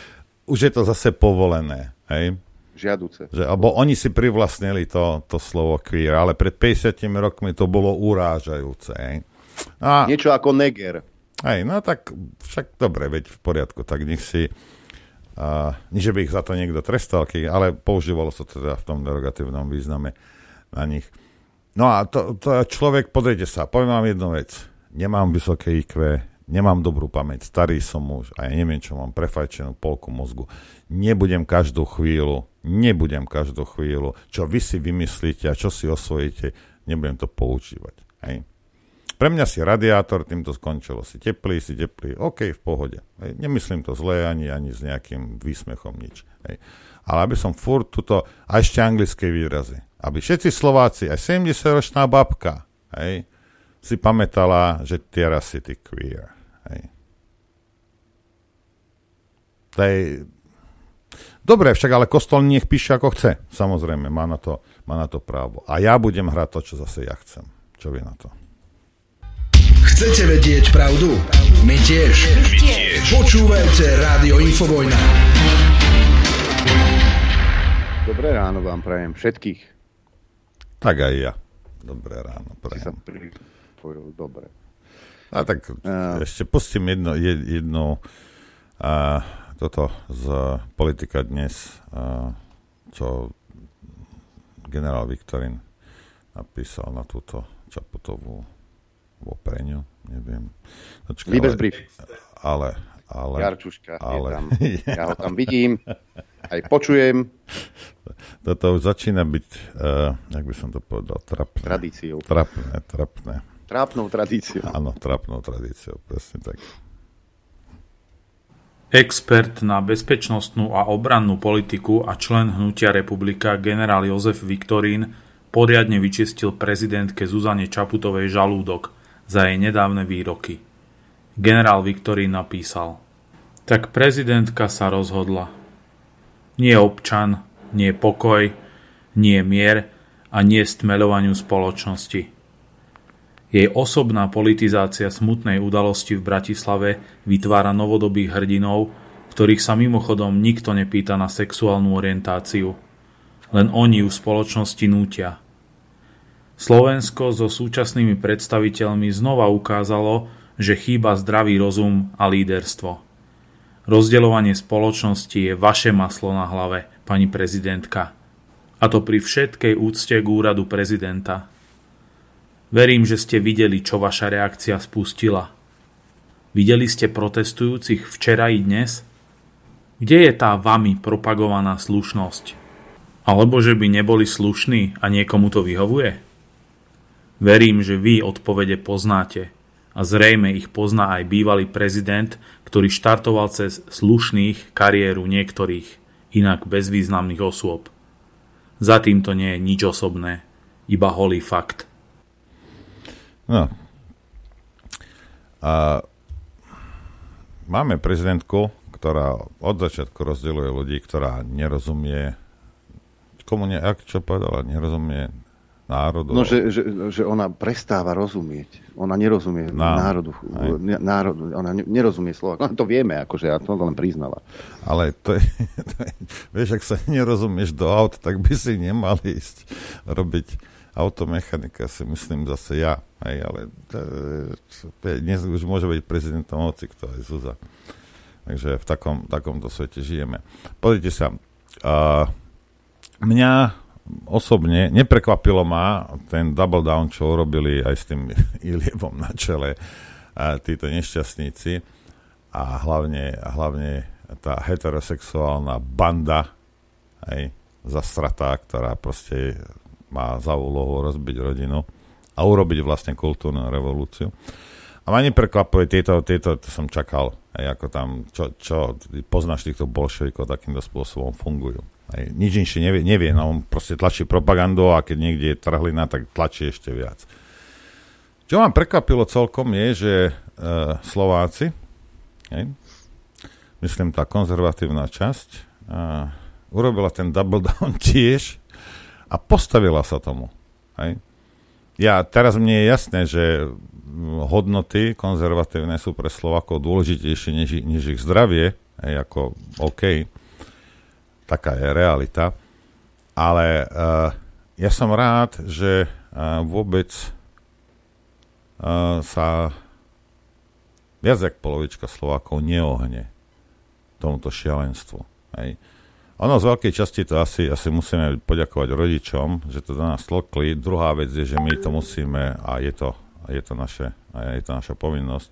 už je to zase povolené. Hej? Žiaduce. Že, alebo oni si privlastnili to, to slovo queer, ale pred 50 rokmi to bolo urážajúce. Hej? A, Niečo ako neger. Hej, no tak však dobre, veď v poriadku, tak nech si uh, nie, že by ich za to niekto trestal, ale používalo sa teda v tom derogatívnom význame na nich. No a to, to človek, pozrite sa, poviem vám jednu vec. Nemám vysoké IQ, nemám dobrú pamäť, starý som muž a ja neviem, čo mám prefajčenú polku mozgu. Nebudem každú chvíľu, nebudem každú chvíľu, čo vy si vymyslíte a čo si osvojíte, nebudem to používať. Hej. Pre mňa si radiátor, týmto skončilo. Si teplý, si teplý, OK, v pohode. Hej. Nemyslím to zle ani, ani s nejakým výsmechom, nič. Hej. Ale aby som furt tuto, a ešte anglické výrazy, aby všetci Slováci, aj 70-ročná babka, hej, si pamätala, že teraz si ty queer. Hej. To je... Dobre, však ale kostol nech píše ako chce. Samozrejme, má na, to, má na to právo. A ja budem hrať to, čo zase ja chcem. Čo vie na to? Chcete vedieť pravdu? My tiež. My tiež. Počúvajte Rádio Infovojna. Dobré ráno vám prajem všetkých. Tak aj ja. Dobré ráno prajem. Dobre. A tak uh, ešte pustím jedno, jedno uh, toto z politika dnes, uh, čo generál Viktorin napísal na túto Čaputovú Vopreňu, neviem. Počkaj, Liebesbrief. Ale, ale... Jarčuška ale, je tam. Ja ho tam vidím, aj počujem. Toto už začína byť, uh, jak by som to povedal, trapné. Tradíciou. Trapné, trapné. Trápnou tradíciou. Áno, trápnou tradíciou, presne tak. Expert na bezpečnostnú a obrannú politiku a člen Hnutia republika generál Jozef Viktorín poriadne vyčistil prezidentke Zuzane Čaputovej žalúdok – za jej nedávne výroky. Generál Viktorín napísal Tak prezidentka sa rozhodla. Nie občan, nie pokoj, nie mier a nie stmeľovaniu spoločnosti. Jej osobná politizácia smutnej udalosti v Bratislave vytvára novodobých hrdinov, ktorých sa mimochodom nikto nepýta na sexuálnu orientáciu. Len oni ju spoločnosti nútia – Slovensko so súčasnými predstaviteľmi znova ukázalo, že chýba zdravý rozum a líderstvo. Rozdeľovanie spoločnosti je vaše maslo na hlave, pani prezidentka. A to pri všetkej úcte k úradu prezidenta. Verím, že ste videli, čo vaša reakcia spustila. Videli ste protestujúcich včera i dnes? Kde je tá vami propagovaná slušnosť? Alebo že by neboli slušní a niekomu to vyhovuje? Verím, že vy odpovede poznáte a zrejme ich pozná aj bývalý prezident, ktorý štartoval cez slušných kariéru niektorých, inak bezvýznamných osôb. Za týmto nie je nič osobné, iba holý fakt. No. A máme prezidentku, ktorá od začiatku rozdeľuje ľudí, ktorá nerozumie komu ne, ak čo povedala, nerozumie národu. No, že, že, že ona prestáva rozumieť. Ona nerozumie no, národu, národu. Ona nerozumie slova. No, to vieme, akože ja to len priznala. Ale to je, to je, vieš, ak sa nerozumieš do aut, tak by si nemal ísť robiť automechanika, si myslím zase ja. Hej, ale dnes už môže byť prezidentom hoci kto aj Zuza. Takže v takom, takomto svete žijeme. Pozrite sa, uh, mňa osobne neprekvapilo ma ten double down, čo urobili aj s tým Ilievom na čele a títo nešťastníci a hlavne, hlavne tá heterosexuálna banda aj zastratá, ktorá proste má za úlohu rozbiť rodinu a urobiť vlastne kultúrnu revolúciu. A ma neprekvapuje, tieto, tieto to som čakal, aj ako tam, čo, čo poznáš týchto bolševikov, takýmto spôsobom fungujú. Aj, nič inšie nevie, nevie, no on proste tlačí propagandu a keď niekde je trhlina, tak tlačí ešte viac. Čo vám prekvapilo celkom je, že e, Slováci, hej, myslím tá konzervatívna časť, e, urobila ten double down tiež a postavila sa tomu. Hej. Ja, teraz mne je jasné, že hodnoty konzervatívne sú pre Slovakov dôležitejšie než, než ich zdravie, hej, ako OK, taká je realita. Ale uh, ja som rád, že uh, vôbec uh, sa viac ako polovička Slovákov neohne tomuto šialenstvu. Hej. Ono z veľkej časti to asi, asi musíme poďakovať rodičom, že to do nás tlkli. Druhá vec je, že my to musíme, a je to, je to, naše, a je to naša povinnosť,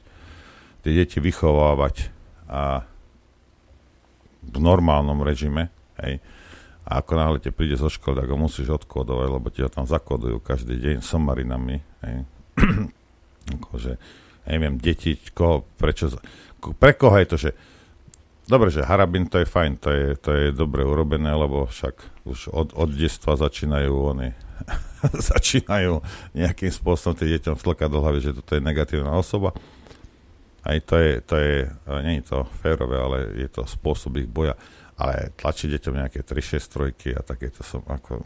tie deti vychovávať a v normálnom režime. Hej. A ako náhle te príde zo školy, tak ho musíš odkodovať, lebo ti ho tam zakodujú každý deň somarinami. Hej. akože, neviem, deti, koho, prečo, pre koho je to, že Dobre, že harabin to je fajn, to je, to je dobre urobené, lebo však už od, od detstva začínajú oni začínajú nejakým spôsobom tie deťom vtlkať do hlavy, že toto je negatívna osoba. Aj to je, to je, nie je to férové, ale je to spôsob ich boja. Ale tlačiť deťom nejaké 3-6 trojky a takéto som ako...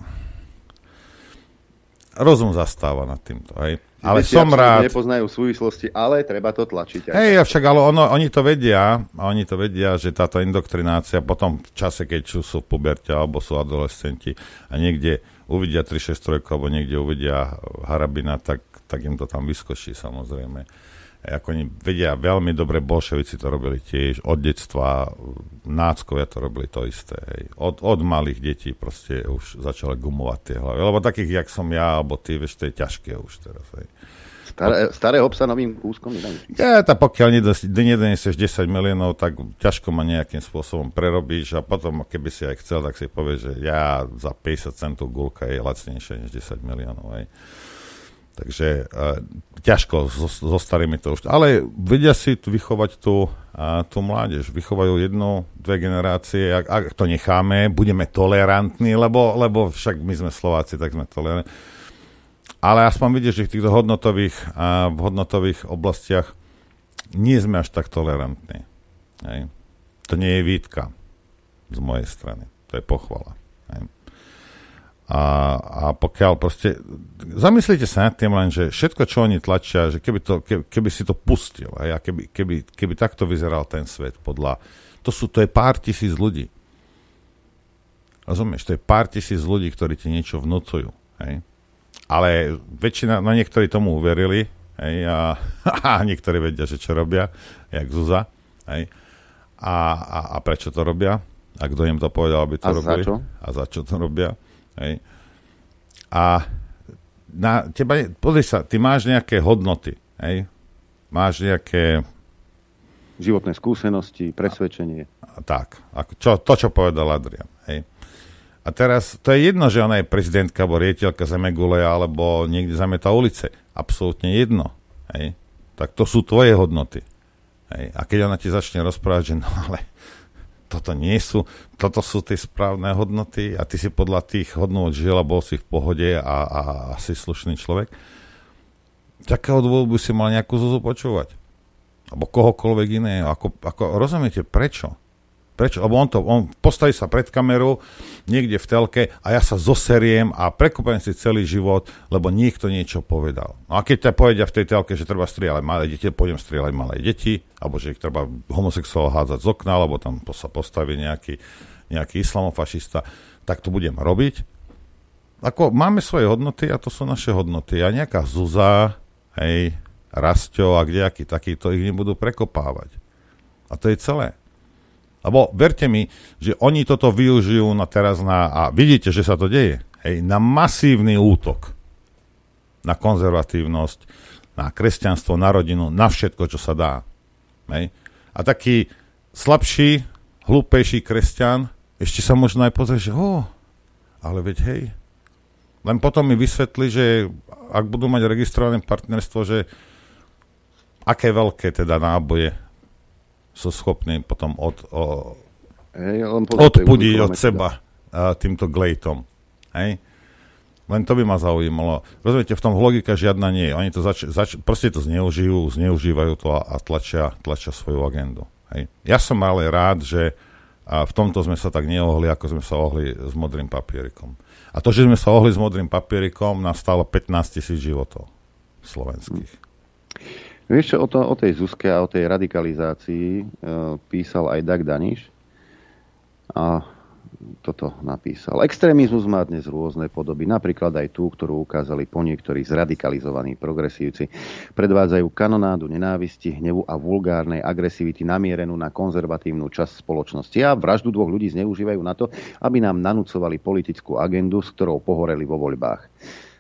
Rozum zastáva nad týmto, hej. Ale som rád... nepoznajú súvislosti, ale treba to tlačiť. Hej, však ale ono, oni to vedia, oni to vedia, že táto indoktrinácia potom v čase, keď sú v puberte alebo sú adolescenti a niekde uvidia 363 alebo niekde uvidia harabina, tak, tak im to tam vyskočí samozrejme. Ako oni vedia, veľmi dobre bolševici to robili tiež, od detstva, náckovia to robili to isté. Hej. Od, od malých detí proste už začali gumovať tie hlavy. Lebo takých, jak som ja, alebo ty, vieš, to je ťažké už teraz. Hej. Staré, starého psa novým kúskom Ja, tak pokiaľ nedonesieš 10 miliónov, tak ťažko ma nejakým spôsobom prerobíš a potom, keby si aj chcel, tak si povieš, že ja za 50 centov gulka je lacnejšie než 10 miliónov. Hej. Takže uh, ťažko so, so starými to už. Ale vedia si vychovať tú, uh, tú mládež. Vychovajú jednu, dve generácie. Ak, ak to necháme, budeme tolerantní, lebo, lebo však my sme Slováci, tak sme tolerantní. Ale aspoň vidíš, že v týchto hodnotových, uh, v hodnotových oblastiach nie sme až tak tolerantní. Hej. To nie je výtka z mojej strany. To je pochvala. A, a pokiaľ proste, zamyslite sa nad tým len, že všetko, čo oni tlačia, že keby, to, keby, keby si to pustil, a keby, keby, keby takto vyzeral ten svet podľa, to, sú, to je pár tisíc ľudí. Rozumieš, to je pár tisíc ľudí, ktorí ti niečo vnúcujú. Hej? Ale väčšina, no niektorí tomu uverili, hej, a, a niektorí vedia, že čo robia, jak Zuza. Hej? A, a, a prečo to robia? A kto im to povedal, aby to a robili? Za čo? A za čo to robia? Hej. A na teba, pozri sa, ty máš nejaké hodnoty, hej? Máš nejaké... Životné skúsenosti, presvedčenie. A, a tak, ako čo, to, čo povedal Adrian, hej? A teraz, to je jedno, že ona je prezidentka, alebo riediteľka Zemegule, alebo niekde zametá ulice. Absolútne jedno, hej? Tak to sú tvoje hodnoty. Hej? A keď ona ti začne rozprávať, že no ale toto nie sú, toto sú tie správne hodnoty a ty si podľa tých hodnot žil a bol si v pohode a, a, a si slušný človek, takého dôvodu by si mal nejakú Zuzu počúvať. Alebo kohokoľvek iného. Ako, ako, rozumiete, prečo? Prečo? Lebo on, to, on postaví sa pred kamerou niekde v telke a ja sa zoseriem a prekúpem si celý život, lebo niekto niečo povedal. No a keď ťa povedia v tej telke, že treba strieľať malé deti, pôjdem strieľať malé deti, alebo že ich treba homosexuál hádzať z okna, alebo tam sa postaví nejaký, nejaký islamofašista, tak to budem robiť. Ako máme svoje hodnoty a to sú naše hodnoty. A nejaká Zuza, hej, Rastio a kdejaký takýto ich nebudú prekopávať. A to je celé. Lebo verte mi, že oni toto využijú na teraz na, a vidíte, že sa to deje, hej, na masívny útok na konzervatívnosť, na kresťanstvo, na rodinu, na všetko, čo sa dá. Hej. A taký slabší, hlúpejší kresťan ešte sa možno aj pozrie, že oh, ale veď hej. Len potom mi vysvetli, že ak budú mať registrované partnerstvo, že aké veľké teda náboje sú schopní potom od, o, Hej, len odpudiť od seba a, týmto glejtom. Hej? Len to by ma zaujímalo. Rozumiete, v tom logika žiadna nie je. Oni to zač- zač- proste to zneužijú, zneužívajú to a, a tlačia, tlačia svoju agendu. Hej? Ja som ale rád, že a v tomto sme sa tak neohli, ako sme sa ohli s modrým papierikom. A to, že sme sa ohli s modrým papierikom, nastalo 15 tisíc životov slovenských. Vieš čo, o, to, o tej Zuzke a o tej radikalizácii e, písal aj Dag Daniš. A toto napísal. Extrémizmus má dnes rôzne podoby, napríklad aj tú, ktorú ukázali po niektorí zradikalizovaní progresívci. Predvádzajú kanonádu nenávisti, hnevu a vulgárnej agresivity namierenú na konzervatívnu časť spoločnosti a vraždu dvoch ľudí zneužívajú na to, aby nám nanúcovali politickú agendu, s ktorou pohoreli vo voľbách.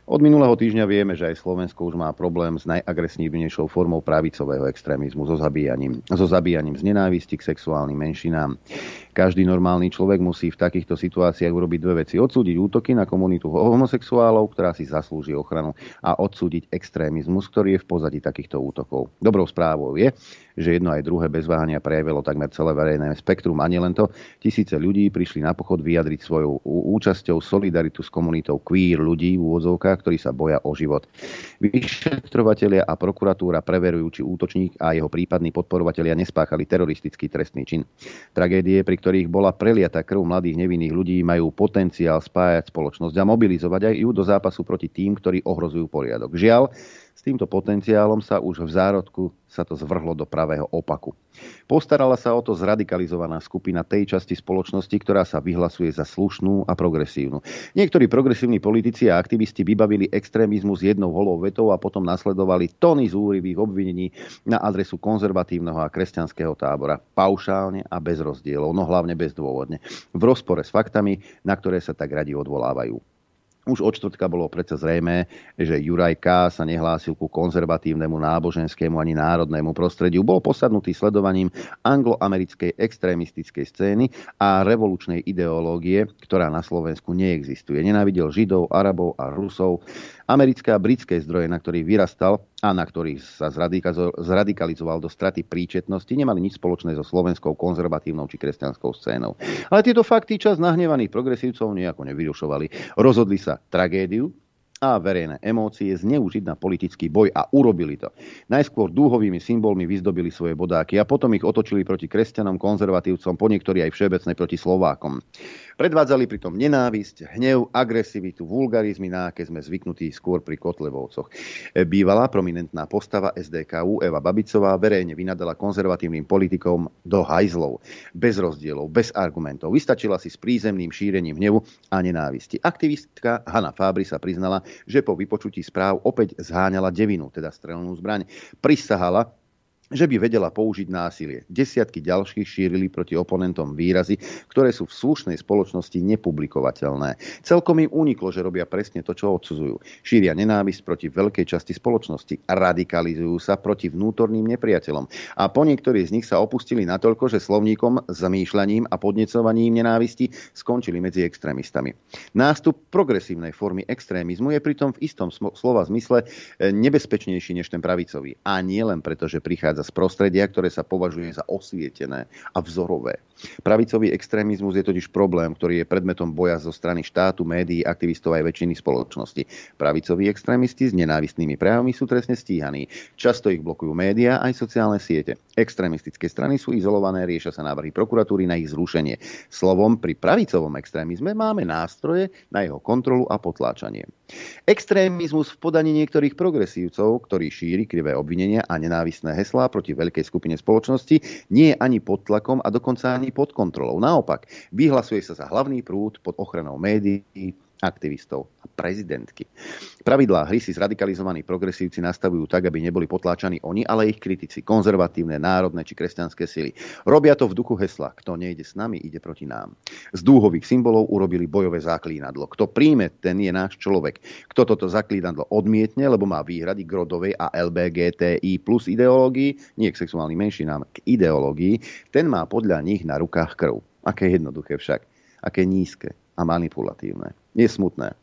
Od minulého týždňa vieme, že aj Slovensko už má problém s najagresívnejšou formou pravicového extrémizmu, so zabíjaním, so zabíjaním z nenávisti k sexuálnym menšinám. Každý normálny človek musí v takýchto situáciách urobiť dve veci. Odsúdiť útoky na komunitu homosexuálov, ktorá si zaslúži ochranu, a odsúdiť extrémizmus, ktorý je v pozadí takýchto útokov. Dobrou správou je, že jedno aj druhé bez váhania prejavilo takmer celé verejné spektrum a nielen to. Tisíce ľudí prišli na pochod vyjadriť svojou účasťou solidaritu s komunitou queer ľudí v úvodzovkách, ktorí sa boja o život. Vyšetrovatelia a prokuratúra preverujú, či útočník a jeho prípadní podporovatelia nespáchali teroristický trestný čin. Tragédie, pri ktorých bola preliata krv mladých nevinných ľudí, majú potenciál spájať spoločnosť a mobilizovať aj ju do zápasu proti tým, ktorí ohrozujú poriadok. Žiaľ, s týmto potenciálom sa už v zárodku sa to zvrhlo do pravého opaku. Postarala sa o to zradikalizovaná skupina tej časti spoločnosti, ktorá sa vyhlasuje za slušnú a progresívnu. Niektorí progresívni politici a aktivisti vybavili extrémizmus jednou holou vetou a potom nasledovali tony zúrivých obvinení na adresu konzervatívneho a kresťanského tábora. Paušálne a bez rozdielov, no hlavne bezdôvodne. V rozpore s faktami, na ktoré sa tak radi odvolávajú. Už od čtvrtka bolo predsa zrejme, že Juraj K. sa nehlásil ku konzervatívnemu náboženskému ani národnému prostrediu. Bol posadnutý sledovaním angloamerickej extrémistickej scény a revolučnej ideológie, ktorá na Slovensku neexistuje. Nenávidel Židov, Arabov a Rusov Americké a britské zdroje, na ktorých vyrastal a na ktorých sa zradikalizoval do straty príčetnosti, nemali nič spoločné so slovenskou konzervatívnou či kresťanskou scénou. Ale tieto fakty čas nahnevaných progresívcov nejako nevyrušovali. Rozhodli sa tragédiu, a verejné emócie zneužiť na politický boj a urobili to. Najskôr dúhovými symbolmi vyzdobili svoje bodáky a potom ich otočili proti kresťanom, konzervatívcom, po niektorí aj všeobecne proti Slovákom. Predvádzali pritom nenávisť, hnev, agresivitu, vulgarizmy, na aké sme zvyknutí skôr pri Kotlebovcoch. Bývalá prominentná postava SDKU Eva Babicová verejne vynadala konzervatívnym politikom do hajzlov. Bez rozdielov, bez argumentov. Vystačila si s prízemným šírením hnevu a nenávisti. Aktivistka Hanna Fábry sa priznala, že po vypočutí správ opäť zháňala devinu, teda strelnú zbraň. Prisahala, že by vedela použiť násilie. Desiatky ďalších šírili proti oponentom výrazy, ktoré sú v slušnej spoločnosti nepublikovateľné. Celkom im uniklo, že robia presne to, čo odsudzujú. Šíria nenávisť proti veľkej časti spoločnosti radikalizujú sa proti vnútorným nepriateľom. A po niektorí z nich sa opustili natoľko, že slovníkom, zamýšľaním a podnecovaním nenávisti skončili medzi extrémistami. Nástup progresívnej formy extrémizmu je pritom v istom slova zmysle eh, nebezpečnejší než ten pravicový. A nie len preto, že prichádza z prostredia, ktoré sa považuje za osvietené a vzorové. Pravicový extrémizmus je totiž problém, ktorý je predmetom boja zo strany štátu, médií, aktivistov aj väčšiny spoločnosti. Pravicoví extrémisti s nenávistnými prejavmi sú trestne stíhaní. Často ich blokujú médiá aj sociálne siete. Extrémistické strany sú izolované, riešia sa návrhy prokuratúry na ich zrušenie. Slovom, pri pravicovom extrémizme máme nástroje na jeho kontrolu a potláčanie. Extrémizmus v podaní niektorých progresívcov, ktorí šíri krivé obvinenia a nenávistné heslá proti veľkej skupine spoločnosti, nie je ani pod tlakom a dokonca ani pod kontrolou. Naopak, vyhlasuje sa za hlavný prúd pod ochranou médií, aktivistov a prezidentky. Pravidlá hry si zradikalizovaní progresívci nastavujú tak, aby neboli potláčaní oni, ale ich kritici, konzervatívne, národné či kresťanské sily. Robia to v duchu hesla. Kto nejde s nami, ide proti nám. Z dúhových symbolov urobili bojové zaklínadlo. Kto príjme, ten je náš človek. Kto toto zaklínadlo odmietne, lebo má výhrady k rodovej a LBGTI plus ideológii, nie k sexuálnym menšinám, k ideológii, ten má podľa nich na rukách krv. Aké jednoduché však. Aké nízke a manipulatívne. Je smutné.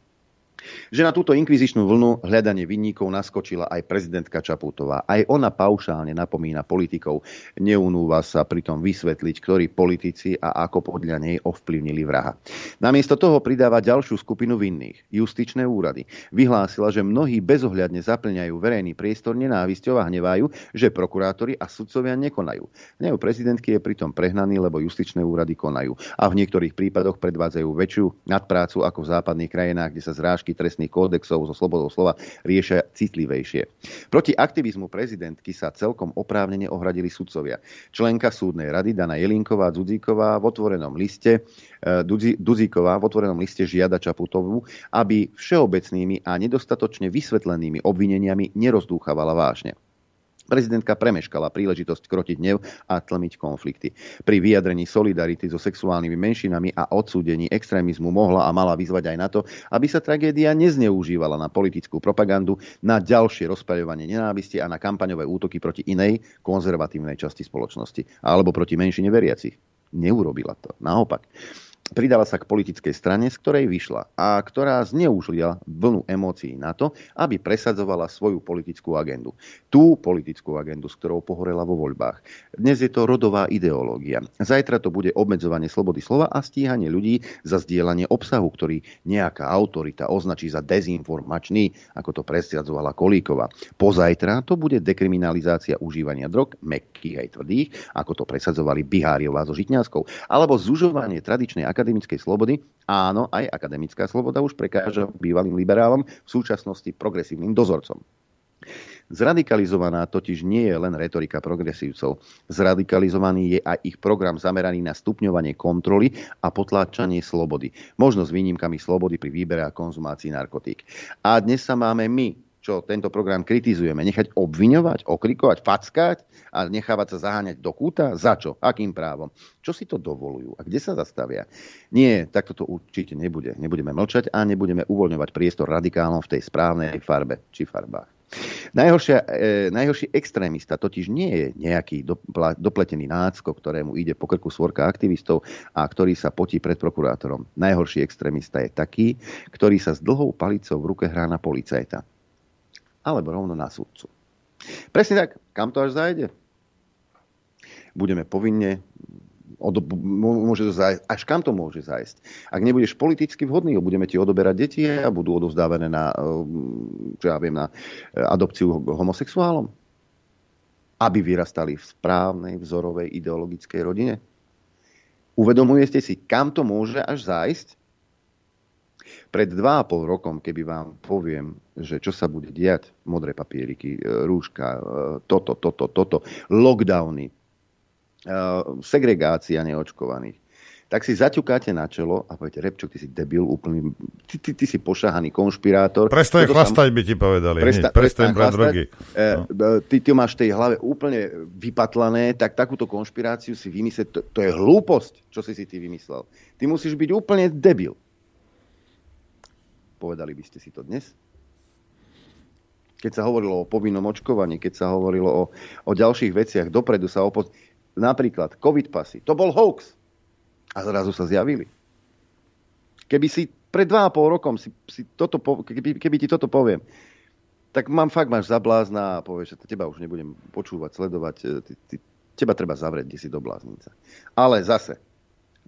Že na túto inkvizičnú vlnu hľadanie vinníkov naskočila aj prezidentka Čaputová. Aj ona paušálne napomína politikov. Neunúva sa pritom vysvetliť, ktorí politici a ako podľa nej ovplyvnili vraha. Namiesto toho pridáva ďalšiu skupinu vinných. Justičné úrady. Vyhlásila, že mnohí bezohľadne zaplňajú verejný priestor nenávisťou a hnevajú, že prokurátori a sudcovia nekonajú. Hnev prezidentky je pritom prehnaný, lebo justičné úrady konajú. A v niektorých prípadoch predvádzajú väčšiu nadprácu ako v západných krajinách, kde sa zrážky prekážky trestných kódexov zo slobodou slova riešia citlivejšie. Proti aktivizmu prezidentky sa celkom oprávnene ohradili sudcovia. Členka súdnej rady Dana Jelinková Dzudzíková v otvorenom liste e, Duzíková v otvorenom liste žiada Čaputovú, aby všeobecnými a nedostatočne vysvetlenými obvineniami nerozdúchavala vážne. Prezidentka premeškala príležitosť krotiť hnev a tlmiť konflikty. Pri vyjadrení solidarity so sexuálnymi menšinami a odsúdení extrémizmu mohla a mala vyzvať aj na to, aby sa tragédia nezneužívala na politickú propagandu, na ďalšie rozpaľovanie nenávisti a na kampaňové útoky proti inej konzervatívnej časti spoločnosti alebo proti menšine veriacich. Neurobila to. Naopak pridala sa k politickej strane, z ktorej vyšla a ktorá zneužila vlnu emócií na to, aby presadzovala svoju politickú agendu. Tú politickú agendu, s ktorou pohorela vo voľbách. Dnes je to rodová ideológia. Zajtra to bude obmedzovanie slobody slova a stíhanie ľudí za zdieľanie obsahu, ktorý nejaká autorita označí za dezinformačný, ako to presadzovala Kolíková. Pozajtra to bude dekriminalizácia užívania drog, mekkých aj tvrdých, ako to presadzovali Biháriová so Žitňanskou, alebo zužovanie tradičnej akademickej slobody. Áno, aj akademická sloboda už prekáža bývalým liberálom, v súčasnosti progresívnym dozorcom. Zradikalizovaná totiž nie je len retorika progresívcov. Zradikalizovaný je aj ich program zameraný na stupňovanie kontroly a potláčanie slobody. Možno s výnimkami slobody pri výbere a konzumácii narkotík. A dnes sa máme my, čo tento program kritizujeme, nechať obviňovať, okrikovať, fackať a nechávať sa zaháňať do kúta? Za čo? Akým právom? Čo si to dovolujú? A kde sa zastavia? Nie, takto to určite nebude. Nebudeme mlčať a nebudeme uvoľňovať priestor radikálom v tej správnej farbe či farbách. Najhoršia, e, najhorší extrémista totiž nie je nejaký dopla, dopletený nácko, ktorému ide po krku svorka aktivistov a ktorý sa potí pred prokurátorom. Najhorší extrémista je taký, ktorý sa s dlhou palicou v ruke hrá na policajta alebo rovno na sudcu. Presne tak, kam to až zajde? Budeme povinne od, môže to zajsť, až kam to môže zajsť. Ak nebudeš politicky vhodný, budeme ti odoberať deti a budú odovzdávané na, čo ja viem, na adopciu homosexuálom. Aby vyrastali v správnej, vzorovej, ideologickej rodine. Uvedomujete si, kam to môže až zájsť? Pred 2,5 rokom, keby vám poviem, že čo sa bude diať, modré papieriky, e, rúška, e, toto, toto, toto, lockdowny, e, segregácia neočkovaných, tak si zaťukáte na čelo a poviete, Repčok, ty si debil úplný, ty, ty, ty si pošahaný konšpirátor. Prestaň chlastať, sam... by ti povedali. Presta, prestaň brať drogy. No. Ty, ty máš tej hlave úplne vypatlané, tak takúto konšpiráciu si vymyslieť, to, to je hlúposť, čo si si ty vymyslel. Ty musíš byť úplne debil. Povedali by ste si to dnes? Keď sa hovorilo o povinnom očkovaní, keď sa hovorilo o, o ďalších veciach, dopredu sa opo... Napríklad COVID pasy. To bol hoax. A zrazu sa zjavili. Keby si pred dva a pol rokom si, si toto, keby, keby ti toto poviem, tak mám fakt, máš zablázna a povieš, že teba už nebudem počúvať, sledovať. E, ty, ty, teba treba zavrieť, kde si do bláznica. Ale zase,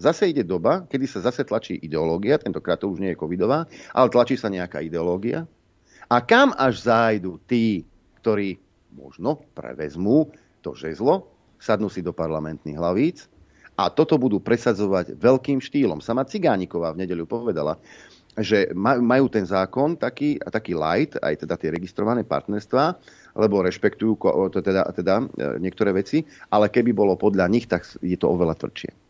Zase ide doba, kedy sa zase tlačí ideológia, tentokrát to už nie je covidová, ale tlačí sa nejaká ideológia. A kam až zájdu tí, ktorí možno prevezmú to žezlo, sadnú si do parlamentných hlavíc a toto budú presadzovať veľkým štýlom. Sama Cigániková v nedeľu povedala, že majú ten zákon taký, taký light, aj teda tie registrované partnerstvá, lebo rešpektujú teda, teda e, niektoré veci, ale keby bolo podľa nich, tak je to oveľa tvrdšie.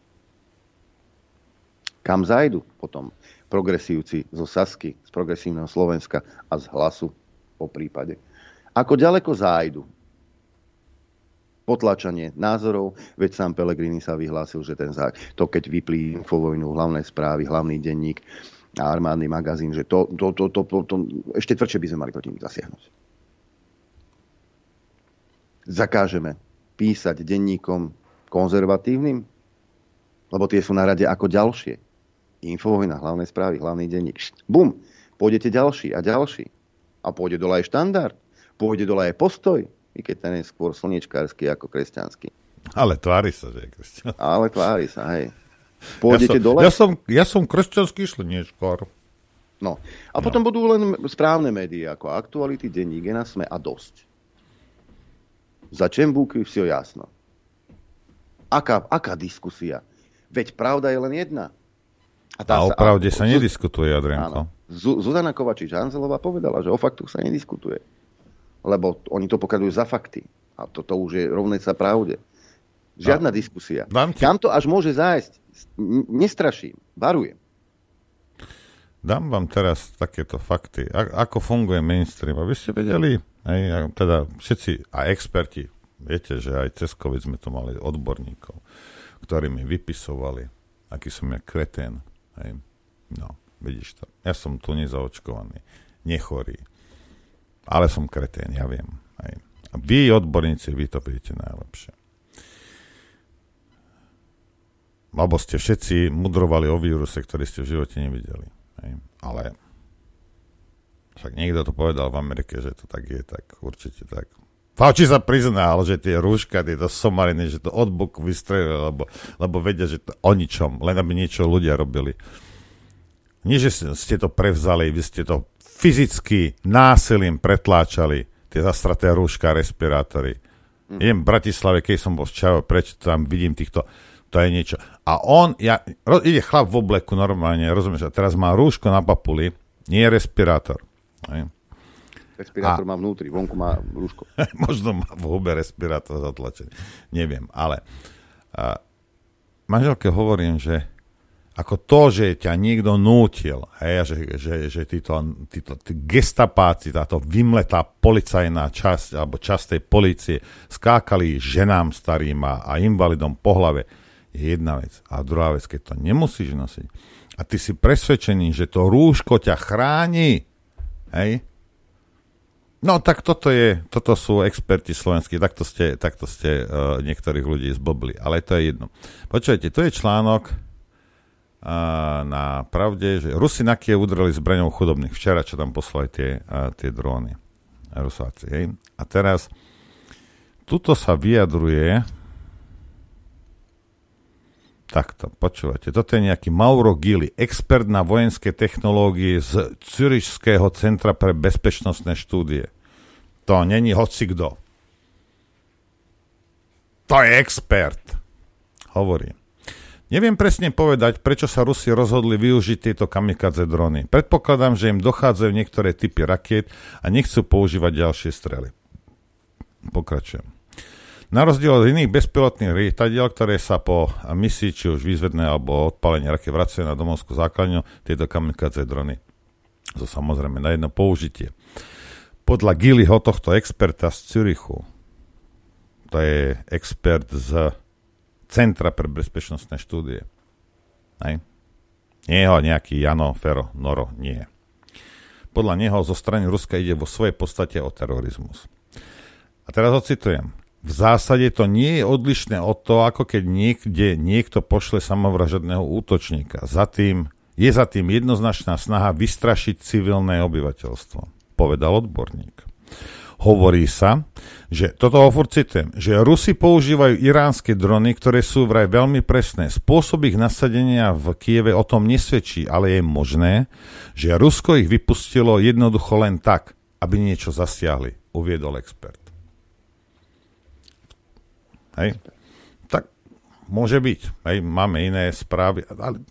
Kam zajdu potom progresívci zo Sasky, z progresívneho Slovenska a z hlasu po prípade. Ako ďaleko zájdu potlačanie názorov, veď sám Pelegrini sa vyhlásil, že ten zák, to keď vyplí infovojnu, hlavné správy, hlavný denník a armádny magazín, že to, to, to, to, to, to ešte tvrdšie by sme mali proti nich zasiahnuť. Zakážeme písať denníkom konzervatívnym, lebo tie sú na rade ako ďalšie Infovojna, hlavné správy, hlavný denník. Bum, pôjdete ďalší a ďalší. A pôjde dole aj štandard. Pôjde dole aj postoj, i keď ten je skôr slniečkársky ako kresťanský. Ale tvári sa, že je kresťanský. Ale tvári sa, hej. Pôjdete ja som, dole? Ja som, ja som kresťanský slniečkár. No. A no. potom budú len správne médiá, ako aktuality, denník, na sme a dosť. Za Čembúky si jasno. Aká, aká diskusia? Veď pravda je len jedna. A, a o pravde sa, sa nediskutuje, Adrianko. Zuzana Kovačič-Hanzelová povedala, že o faktoch sa nediskutuje. Lebo oni to pokladujú za fakty. A toto už je rovné sa pravde. Žiadna no. diskusia. Kam to až môže zájsť? Nestraším, varujem. Dám vám teraz takéto fakty. A- ako funguje mainstream? Aby ste vedeli, aj, teda všetci a experti, viete, že aj cez COVID sme tu mali odborníkov, ktorí mi vypisovali, aký som ja kretén. Hej. No, vidíš to. Ja som tu nezaočkovaný, nechorý. Ale som kretén, ja viem. Hej. A vy, odborníci, vy to viete najlepšie. Alebo ste všetci mudrovali o víruse, ktorý ste v živote nevideli. Hej. Ale však niekto to povedal v Amerike, že to tak je, tak určite tak. Fauci sa priznal, že tie rúška, tieto somariny, že to od boku vystrelili, lebo, lebo vedia, že to o ničom, len aby niečo ľudia robili. Nie, že ste to prevzali, vy ste to fyzicky násilím pretláčali, tie zastraté rúška, respirátory. Mm. Idem v Bratislave, keď som bol v Čavo, prečo tam vidím týchto to je niečo. A on, ja, ro, ide chlap v obleku normálne, rozumieš, a teraz má rúško na papuli, nie je respirátor. Aj? Respirátor a, má vnútri, vonku má rúško. možno má v hube respirátor zatlačený. Neviem, ale a, manželke hovorím, že ako to, že ťa niekto nútil, hej, že, že, že títo, títo tí gestapáci, táto vymletá policajná časť alebo časť tej policie skákali ženám starým a, a invalidom po hlave je jedna vec. A druhá vec, keď to nemusíš nosiť a ty si presvedčený, že to rúško ťa chráni, hej, No tak toto je, toto sú experti slovenskí, takto ste, takto ste uh, niektorých ľudí zblbli, ale to je jedno. Počujete, to je článok uh, na pravde, že Rusi na Kiev udreli zbraňou chudobných. Včera, čo tam poslali tie, uh, tie dróny. Rusáci, hej. A teraz, tuto sa vyjadruje Takto, počúvate. Toto je nejaký Mauro Gili, expert na vojenské technológie z Cürichského centra pre bezpečnostné štúdie. To není hoci kto. To je expert. Hovorí. Neviem presne povedať, prečo sa Rusi rozhodli využiť tieto kamikadze drony. Predpokladám, že im dochádzajú niektoré typy rakiet a nechcú používať ďalšie strely. Pokračujem. Na rozdiel od iných bezpilotných lietadiel, ktoré sa po misii, či už výzvedné alebo odpalenie raky vracajú na domovskú základňu, tieto kamikaze drony. To samozrejme na jedno použitie. Podľa Gillyho, tohto experta z Zürichu, to je expert z Centra pre bezpečnostné štúdie. Hej. Nie ho nejaký Jano, Fero, Noro, nie. Podľa neho zo strany Ruska ide vo svojej podstate o terorizmus. A teraz ocitujem v zásade to nie je odlišné od toho, ako keď niekde niekto pošle samovražedného útočníka. Za tým, je za tým jednoznačná snaha vystrašiť civilné obyvateľstvo, povedal odborník. Hovorí sa, že toto ho citujem, že Rusi používajú iránske drony, ktoré sú vraj veľmi presné. Spôsob ich nasadenia v Kieve o tom nesvedčí, ale je možné, že Rusko ich vypustilo jednoducho len tak, aby niečo zasiahli, uviedol expert. Hej? Tak môže byť. Hej? Máme iné správy. Ale,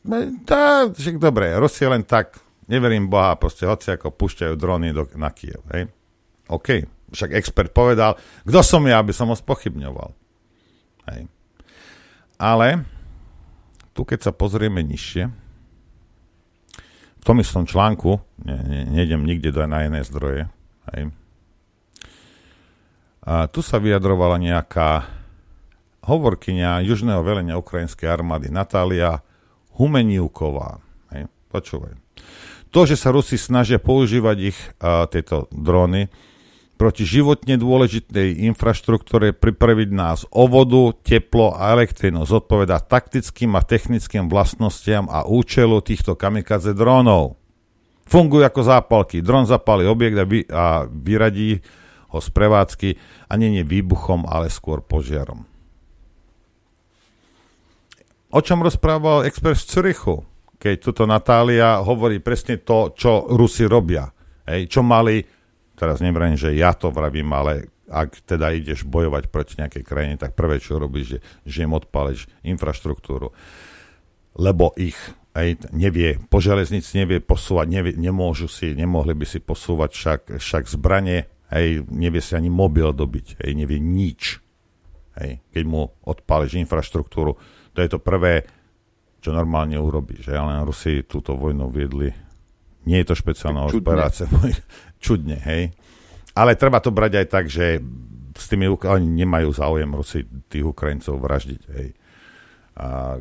tá, že dobre, Rusia len tak, neverím Boha, proste hoci ako púšťajú drony do, na Kiev. Hej? OK, však expert povedal, kto som ja, aby som ho spochybňoval. Hej. Ale tu, keď sa pozrieme nižšie, v tom istom článku, ne, ne, nejdem nikde do, na iné zdroje, hej, a tu sa vyjadrovala nejaká hovorkyňa južného velenia ukrajinskej armády Natália Humeniuková. Hej, počúvaj. To, že sa Rusi snažia používať ich, a, tieto dróny, proti životne dôležitej infraštruktúre pripraviť nás o vodu, teplo a elektrinu zodpoveda taktickým a technickým vlastnostiam a účelu týchto kamikadze drónov. Fungujú ako zápalky. Dron zapáli objekt a, vy, a vyradí ho z prevádzky a nie je výbuchom, ale skôr požiarom. O čom rozprával expert z Zürichu, keď tuto Natália hovorí presne to, čo Rusi robia. Hej, čo mali, teraz neviem, že ja to vravím, ale ak teda ideš bojovať proti nejakej krajine, tak prvé, čo robíš, že, že im odpališ infraštruktúru. Lebo ich Hej, nevie, po železnici nevie posúvať, nevie, nemôžu si, nemohli by si posúvať však, však zbranie, hej, nevie si ani mobil dobiť, hej, nevie nič. Hej, keď mu odpáliš infraštruktúru, to je to prvé, čo normálne urobí, že len Rusi túto vojnu viedli. Nie je to špeciálna operácia, čudne, hej. Ale treba to brať aj tak, že s tými, oni nemajú záujem Rusi tých Ukrajincov vraždiť, hej. A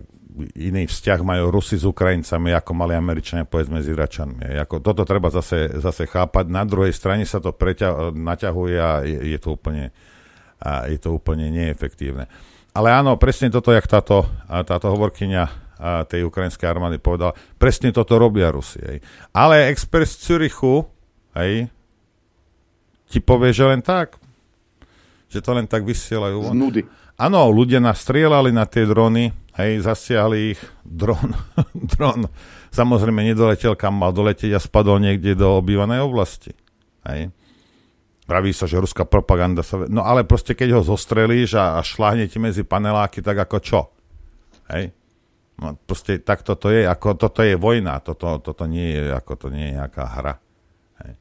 iný vzťah majú Rusi s Ukrajincami, ako mali Američania, povedzme, s Iračanmi. Hej. Ako, toto treba zase, zase chápať. Na druhej strane sa to preťa, naťahuje a je, je, to úplne, a je to úplne neefektívne. Ale áno, presne toto, jak táto, táto hovorkyňa tej ukrajinskej armády povedal, presne toto robia Rusi. Hej. Ale expert z Zürichu hej, ti povie, že len tak, že to len tak vysielajú. Z nudy. Áno, ľudia nastrieľali na tie drony, hej, zasiahli ich, dron, dron samozrejme nedoletel kam mal doletieť a spadol niekde do obývanej oblasti. Hej. Praví sa, že ruská propaganda sa... No ale proste keď ho zostrelíš a, a šláhne ti medzi paneláky, tak ako čo? Hej. No, proste tak toto je, ako toto je vojna, toto, toto nie je, ako to nie je nejaká hra. Hej.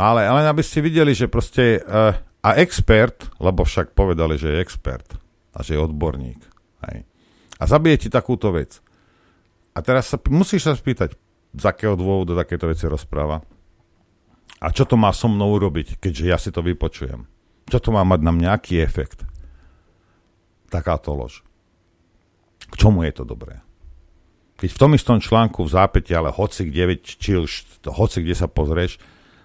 Ale, ale aby ste videli, že proste uh, a expert, lebo však povedali, že je expert a že je odborník. Hej. A zabije ti takúto vec. A teraz sa, musíš sa spýtať, z akého dôvodu takéto veci rozpráva. A čo to má so mnou urobiť, keďže ja si to vypočujem? Čo to má mať na mňa aký efekt? Takáto lož. K čomu je to dobré? Keď v tom istom článku v zápäti, ale hoci kde, či už hoci kde sa pozrieš,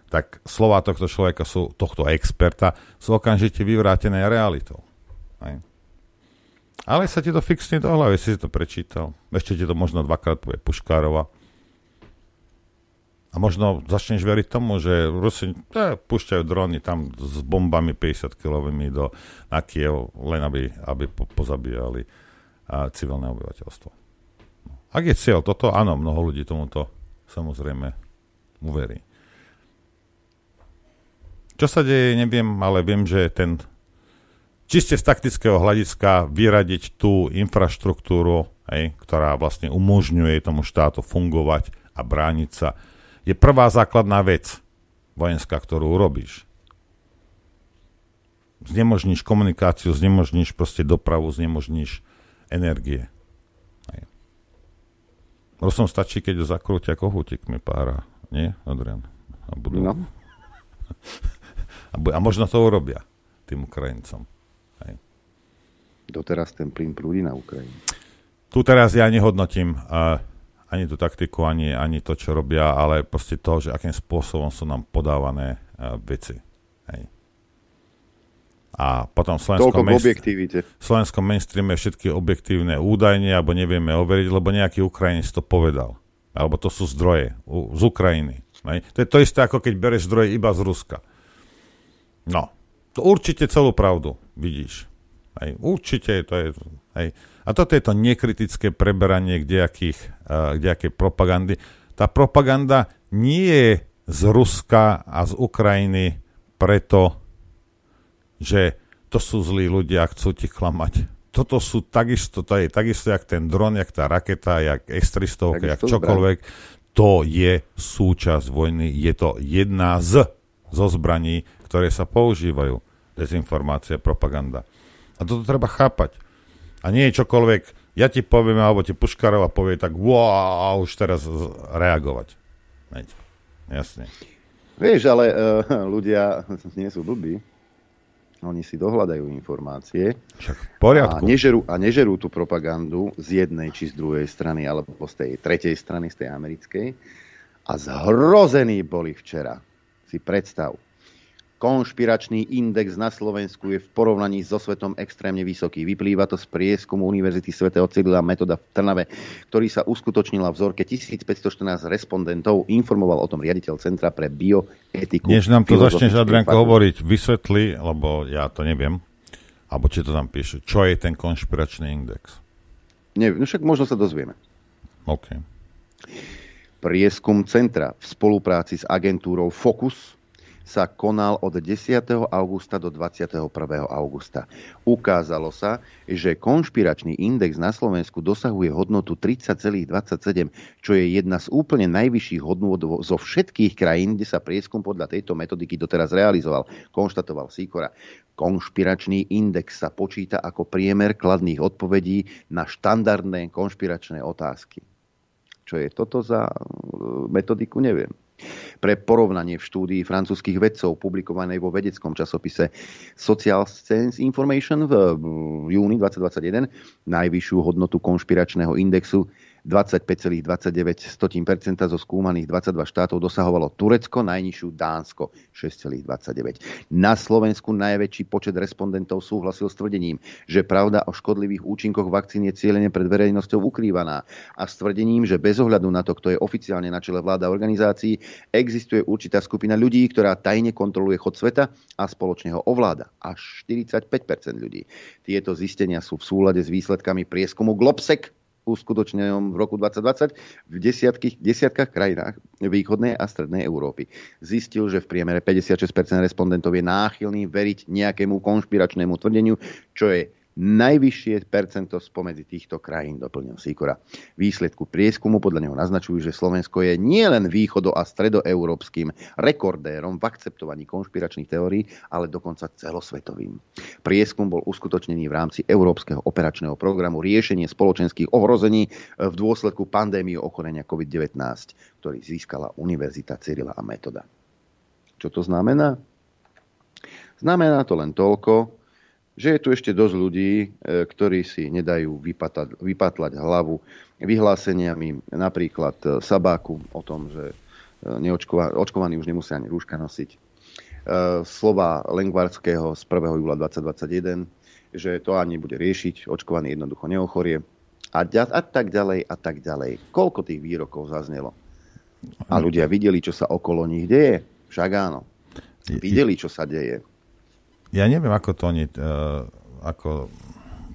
tak slova tohto človeka sú, tohto experta, sú okamžite vyvrátené realitou. Hej. Ale sa ti to fixne do hlavy, si to prečítal. Ešte ti to možno dvakrát povie Puškárova. A možno začneš veriť tomu, že Rusi eh, púšťajú drony tam s bombami 50 kilovými do, na Kiev, len aby, aby po, pozabíjali a civilné obyvateľstvo. Ak je cieľ toto, áno, mnoho ľudí tomuto samozrejme uverí. Čo sa deje, neviem, ale viem, že ten čiste z taktického hľadiska vyradiť tú infraštruktúru, hej, ktorá vlastne umožňuje tomu štátu fungovať a brániť sa, je prvá základná vec vojenská, ktorú urobíš. Znemožníš komunikáciu, znemožníš proste dopravu, znemožníš energie. Hej. Rusom stačí, keď ho zakrútia kohútikmi pára. Nie, Adrian? A, budú... no. a, bu- a možno to urobia tým Ukrajincom. Hej. Doteraz ten plyn prúdi na Ukrajinu. Tu teraz ja nehodnotím uh, ani tú taktiku, ani, ani to, čo robia, ale proste to, že akým spôsobom sú nám podávané uh, veci. Hej. A potom v slovenskom, mainstreame, v slovenskom mainstreame všetky objektívne údajne, alebo nevieme overiť, lebo nejaký Ukrajinec to povedal. Alebo to sú zdroje u, z Ukrajiny. Ne? To je to isté, ako keď bereš zdroje iba z Ruska. No, to určite celú pravdu vidíš. Hej, určite to je... Hej. A toto je to nekritické preberanie kdejakých, kdejakej propagandy. Tá propaganda nie je z Ruska a z Ukrajiny preto, že to sú zlí ľudia, chcú ti klamať. Toto sú takisto, to je takisto, jak ten dron, jak tá raketa, jak S-300, jak čokoľvek. To je súčasť vojny, je to jedna z zo zbraní, ktoré sa používajú. Dezinformácia, propaganda. A toto treba chápať. A nie je čokoľvek, ja ti poviem, alebo ti Puškarova povie, tak wow, už teraz reagovať. Veď. Jasne. Vieš, ale uh, ľudia nie sú blbí. Oni si dohľadajú informácie Však v poriadku. A, nežerú, a nežerú tú propagandu z jednej či z druhej strany, alebo z tej tretej strany, z tej americkej. A zhrození boli včera. Si predstav, konšpiračný index na Slovensku je v porovnaní so svetom extrémne vysoký. Vyplýva to z prieskumu Univerzity svätého Cyrila Metoda v Trnave, ktorý sa uskutočnila v vzorke 1514 respondentov. Informoval o tom riaditeľ Centra pre bioetiku. Než nám to začneš, Adrianko, hovoriť, vysvetli, lebo ja to neviem, alebo či to tam píše, čo je ten konšpiračný index? Neviem, no však možno sa dozvieme. OK. Prieskum centra v spolupráci s agentúrou Focus sa konal od 10. augusta do 21. augusta. Ukázalo sa, že konšpiračný index na Slovensku dosahuje hodnotu 30,27, čo je jedna z úplne najvyšších hodnôt zo všetkých krajín, kde sa prieskum podľa tejto metodiky doteraz realizoval, konštatoval Sikora. Konšpiračný index sa počíta ako priemer kladných odpovedí na štandardné konšpiračné otázky. Čo je toto za e, metodiku, neviem. Pre porovnanie v štúdii francúzských vedcov publikovanej vo vedeckom časopise Social Science Information v júni 2021 najvyššiu hodnotu konšpiračného indexu 25,29% zo skúmaných 22 štátov dosahovalo Turecko, najnižšiu Dánsko 6,29. Na Slovensku najväčší počet respondentov súhlasil s tvrdením, že pravda o škodlivých účinkoch vakcín je cieľene pred verejnosťou ukrývaná a s tvrdením, že bez ohľadu na to, kto je oficiálne na čele vláda organizácií, existuje určitá skupina ľudí, ktorá tajne kontroluje chod sveta a spoločne ho ovláda. Až 45% ľudí. Tieto zistenia sú v súlade s výsledkami prieskumu Globsec uskutočnenom v roku 2020 v desiatkých, desiatkách krajinách východnej a strednej Európy. Zistil, že v priemere 56% respondentov je náchylný veriť nejakému konšpiračnému tvrdeniu, čo je najvyššie percento spomedzi týchto krajín, doplnil Sikora. Výsledku prieskumu podľa neho naznačujú, že Slovensko je nielen východo- a stredoeurópskym rekordérom v akceptovaní konšpiračných teórií, ale dokonca celosvetovým. Prieskum bol uskutočnený v rámci Európskeho operačného programu riešenie spoločenských ohrození v dôsledku pandémie ochorenia COVID-19, ktorý získala Univerzita Cyrila a Metoda. Čo to znamená? Znamená to len toľko, že je tu ešte dosť ľudí, e, ktorí si nedajú vypatať, vypatlať hlavu vyhláseniami napríklad e, Sabáku o tom, že e, očkovaní už nemusia ani rúška nosiť. Slova Lengvarského z 1. júla 2021, že to ani bude riešiť, očkovaný jednoducho neochorie a, a tak ďalej a tak ďalej. Koľko tých výrokov zaznelo? A ľudia videli, čo sa okolo nich deje? Však áno. Videli, čo sa deje ja neviem, ako to oni, uh, ako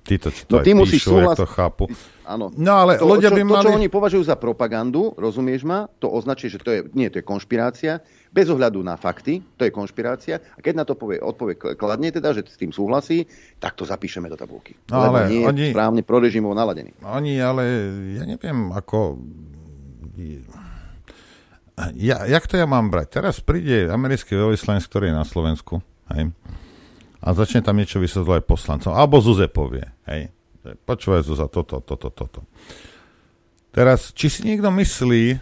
títo, čo to no, ty musíš píšu, súhlas... to chápu. Áno. No ale to, ľudia čo, by mali... To, čo oni považujú za propagandu, rozumieš ma, to označuje, že to je, nie, to je konšpirácia, bez ohľadu na fakty, to je konšpirácia. A keď na to povie, odpovie kladne teda, že s tým súhlasí, tak to zapíšeme do tabulky. No, ale nie oni, je správne prorežimov naladený. Oni, ale ja neviem, ako... Ja, jak to ja mám brať? Teraz príde americký veľvyslanec, ktorý je na Slovensku. Hej? A začne tam niečo vysvetľovať poslancom. Alebo Zuze povie, hej, počúvaj Zuza, toto, toto, toto. Teraz, či si niekto myslí,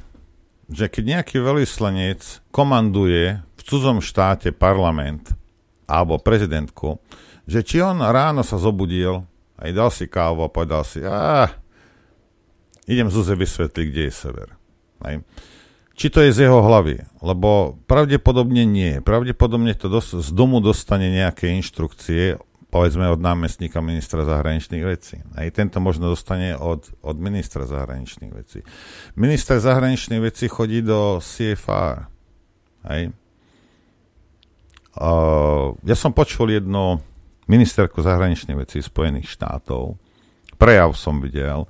že keď nejaký veľvyslanec komanduje v cudzom štáte parlament alebo prezidentku, že či on ráno sa zobudil, aj dal si kávu a povedal si, a idem Zuze vysvetliť, kde je sever. Hej či to je z jeho hlavy, lebo pravdepodobne nie. Pravdepodobne to dos- z domu dostane nejaké inštrukcie, povedzme od námestníka ministra zahraničných vecí. Aj tento možno dostane od, od ministra zahraničných vecí. Minister zahraničných vecí chodí do CFR. Hej. Uh, ja som počul jednu ministerku zahraničných vecí Spojených štátov. Prejav som videl.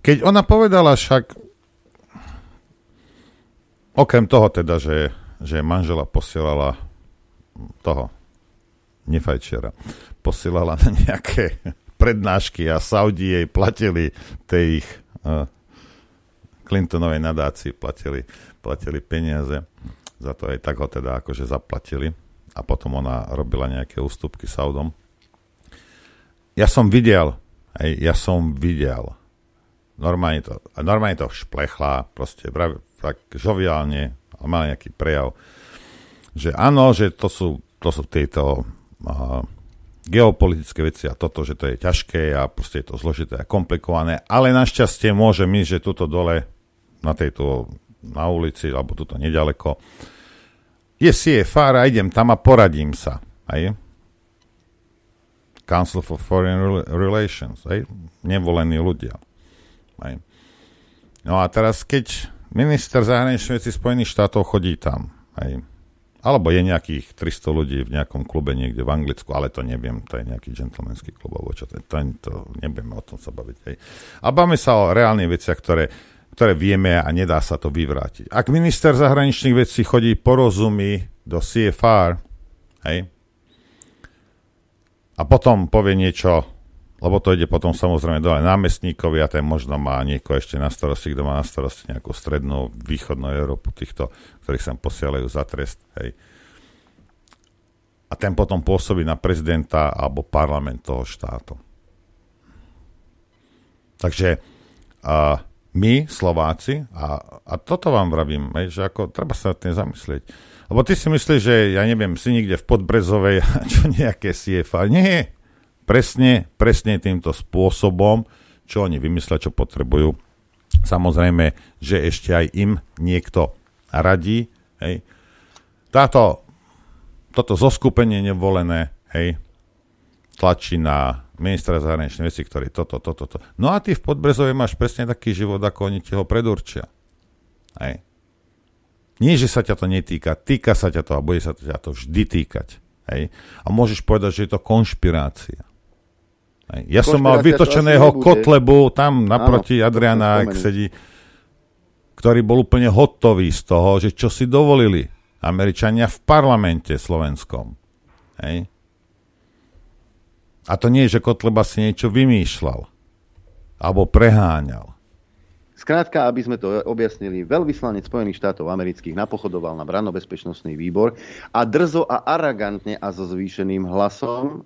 Keď ona povedala však, Okrem toho teda, že, že manžela posielala toho nefajčera, posielala na nejaké prednášky a Saudi jej platili tej ich uh, Clintonovej nadácii platili, platili peniaze. Za to aj tak ho teda akože zaplatili. A potom ona robila nejaké ústupky Saudom. Ja som videl, aj ja som videl, normálne to, normálne to šplechla, proste tak žoviálne a mal nejaký prejav, že áno, že to sú, to sú tieto uh, geopolitické veci a toto, že to je ťažké a proste je to zložité a komplikované, ale našťastie môže my, že tuto dole na tejto na ulici, alebo tuto nedaleko je CFR a idem tam a poradím sa. Aj? Council for Foreign Relations, aj? nevolení ľudia. Aj? No a teraz, keď Minister zahraničných vecí Spojených štátov chodí tam. Hej. Alebo je nejakých 300 ľudí v nejakom klube niekde v Anglicku, ale to neviem, to je nejaký gentlemanský klub, alebo čo to, to, to nebudeme o tom sa baviť. Hej. A bavíme sa o reálnych veciach, ktoré, ktoré vieme a nedá sa to vyvrátiť. Ak minister zahraničných vecí chodí porozumí do CFR, hej, a potom povie niečo, lebo to ide potom samozrejme dole námestníkovi a ten možno má niekoho ešte na starosti, kto má na starosti nejakú strednú, východnú Európu, týchto, ktorých sa posielajú za trest, hej. A ten potom pôsobí na prezidenta alebo parlament toho štátu. Takže a my, Slováci, a, a toto vám vravím, že ako treba sa na tým zamyslieť, lebo ty si myslíš, že ja neviem, si niekde v Podbrezovej, čo nejaké CFA. Nie, presne, presne týmto spôsobom, čo oni vymyslia, čo potrebujú. Samozrejme, že ešte aj im niekto radí. Hej. Táto, toto zoskupenie nevolené, hej, tlačí na ministra zahraničnej veci, ktorý toto, toto, toto. No a ty v Podbrezovej máš presne taký život, ako oni ti ho predurčia. Hej. Nie, že sa ťa to netýka, týka sa ťa to a bude sa ťa to vždy týkať. Hej? A môžeš povedať, že je to konšpirácia. Ja som mal vytočeného Kotlebu tam naproti Áno, Adriana, ak sedí, ktorý bol úplne hotový z toho, že čo si dovolili Američania v parlamente slovenskom. Hej? A to nie je, že Kotleba si niečo vymýšľal alebo preháňal. Skrátka, aby sme to objasnili, veľvyslanec Spojených štátov amerických napochodoval na brannobezpečnostný výbor a drzo a aragantne a so zvýšeným hlasom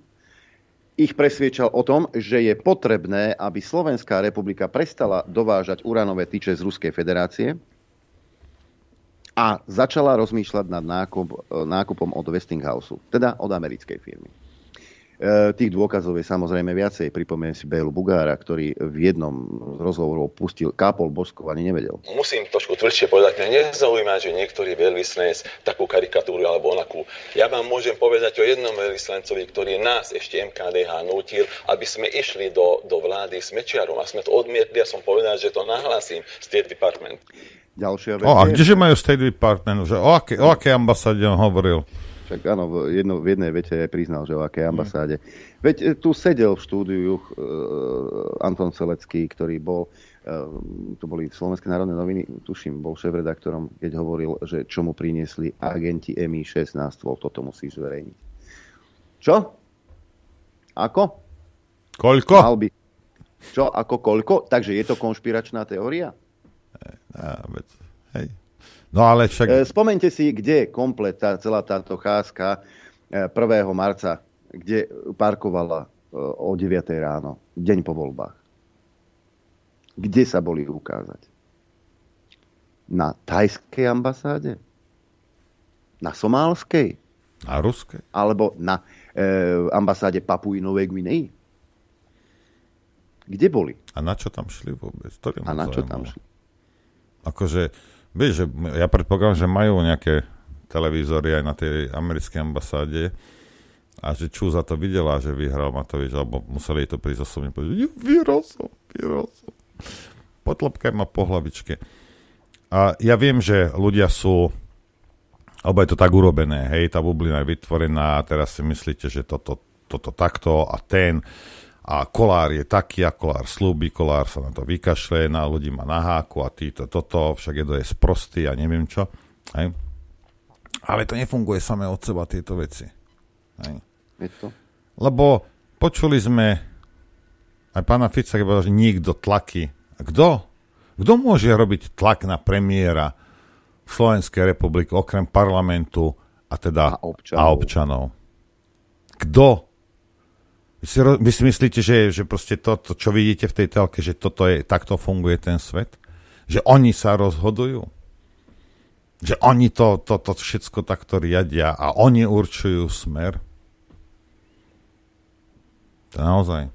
ich presviečal o tom, že je potrebné, aby Slovenská republika prestala dovážať uranové tyče z Ruskej federácie a začala rozmýšľať nad nákup, nákupom od Westinghouse, teda od americkej firmy. E, tých dôkazov je samozrejme viacej. Pripomiem si Bélu Bugára, ktorý v jednom z rozhovorov pustil kápol boskov, ani nevedel. Musím trošku tvrdšie povedať, mňa nezaujíma, že niektorý veľvyslanec takú karikatúru alebo onakú. Ja vám môžem povedať o jednom veľvyslancovi, ktorý nás ešte MKDH nutil, aby sme išli do, do vlády s Mečiarom a sme to odmietli a som povedal, že to nahlasím State Department. Ďalšia vec. O, a kdeže majú State Department? Že o, aké, o aké ambasáde on hovoril? Však áno, v, jedno, v jednej vete aj priznal, že o akej ambasáde. Mm. Veď e, tu sedel v štúdiu uh, Anton Selecký, ktorý bol, uh, to boli Slovenské národné noviny, tuším, bol šéf-redaktorom, keď hovoril, že čo mu priniesli agenti MI6 na stôl. Toto musíš zverejniť. Čo? Ako? Koľko? Mal by. Čo, ako koľko? Takže je to konšpiračná teória? Ja, hej. No ale však... E, spomente si, kde je komplet tá, celá táto cházka 1. E, marca, kde parkovala e, o 9. ráno, deň po voľbách. Kde sa boli ukázať? Na tajskej ambasáde? Na somálskej? Na ruskej? Alebo na e, ambasáde Papuji Novej Gvinei? Kde boli? A na čo tam šli vôbec? To a na čo tam šli? Akože Vieš, že ja predpokladám, že majú nejaké televízory aj na tej americkej ambasáde a že Čú za to videla, že vyhral Matovič, alebo museli jej to prísť osobne povedať, vyhral som, vyhral som. Potlopkaj ma po hlavičke. A ja viem, že ľudia sú, alebo je to tak urobené, hej, tá bublina je vytvorená teraz si myslíte, že toto, toto takto a ten a kolár je taký a kolár slúbi, kolár sa na to vykašle, na ľudí má na háku a týto, toto, však je to je sprostý a neviem čo. Hej. Ale to nefunguje samé od seba, tieto veci. Hej. Je to? Lebo počuli sme aj pána Fica, keď povedal, že nikto tlaky. Kto? Kto môže robiť tlak na premiéra v Slovenskej republike okrem parlamentu a teda a občanov? A občanov? Kto? Vy si, vy si myslíte, že, že proste to, to, čo vidíte v tej telke, že toto je, takto funguje ten svet? Že oni sa rozhodujú? Že oni to, to, to všetko takto riadia a oni určujú smer? To naozaj.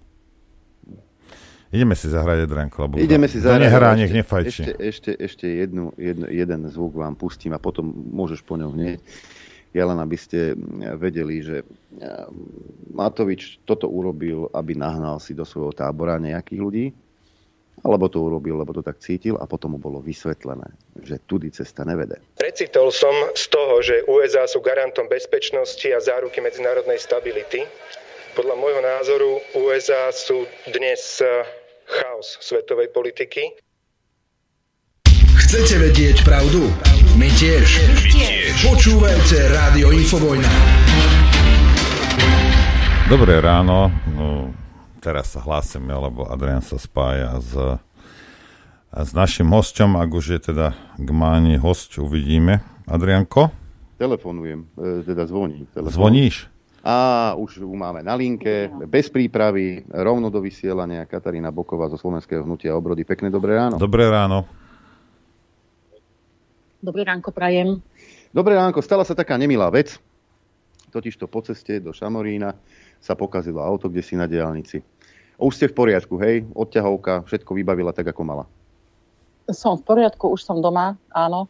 Ideme si zahrať Edrenko, lebo Ideme si zahrať. nehrá, nech nefajči. Ešte, ešte, ešte jednu, jednu, jeden zvuk vám pustím a potom môžeš po ňom hneď. Ja len aby ste vedeli, že Matovič toto urobil, aby nahnal si do svojho tábora nejakých ľudí, alebo to urobil, lebo to tak cítil a potom mu bolo vysvetlené, že tudy cesta nevede. Precitol som z toho, že USA sú garantom bezpečnosti a záruky medzinárodnej stability. Podľa môjho názoru USA sú dnes eh, chaos svetovej politiky. Chcete vedieť pravdu? Tiež. My tiež. Počúvajte Rádio Infovojna. Dobré ráno. No, teraz sa hlásime, lebo Adrian sa spája s, s našim hosťom, ak už je teda k máni host, uvidíme. Adrianko? Telefonujem, e, teda zvoní. Telefonujem. Zvoníš? A už ju máme na linke, bez prípravy, rovno do vysielania Katarína Boková zo Slovenského hnutia obrody. Pekné dobré ráno. Dobré ráno. Dobré ránko, prajem. Dobré ránko, stala sa taká nemilá vec. Totižto po ceste do Šamorína sa pokazilo auto, kde si na diálnici. Už ste v poriadku, hej? Odťahovka, všetko vybavila tak, ako mala. Som v poriadku, už som doma, áno.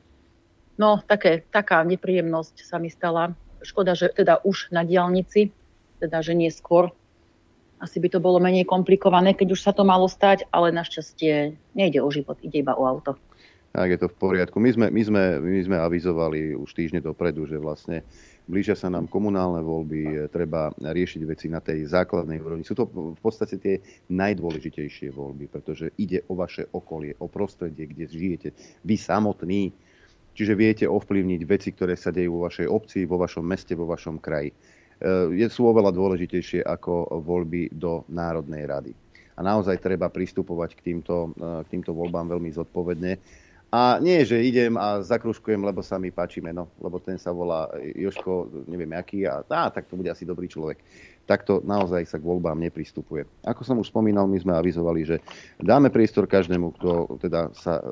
No, také, taká nepríjemnosť sa mi stala Škoda, že teda už na diálnici, teda že nie skôr. Asi by to bolo menej komplikované, keď už sa to malo stať, ale našťastie nejde o život, ide iba o auto. Tak je to v poriadku. My sme, my sme, my sme avizovali už týždne dopredu, že vlastne blížia sa nám komunálne voľby, treba riešiť veci na tej základnej úrovni. Sú to v podstate tie najdôležitejšie voľby, pretože ide o vaše okolie, o prostredie, kde žijete. Vy samotní Čiže viete ovplyvniť veci, ktoré sa dejú vo vašej obci, vo vašom meste, vo vašom kraji. E, sú oveľa dôležitejšie ako voľby do Národnej rady. A naozaj treba pristupovať k týmto, e, k týmto voľbám veľmi zodpovedne. A nie, že idem a zakruškujem, lebo sa mi páči meno, lebo ten sa volá Joško, neviem aký, a á, tak to bude asi dobrý človek takto naozaj sa k voľbám nepristupuje. Ako som už spomínal, my sme avizovali, že dáme priestor každému, kto teda sa e,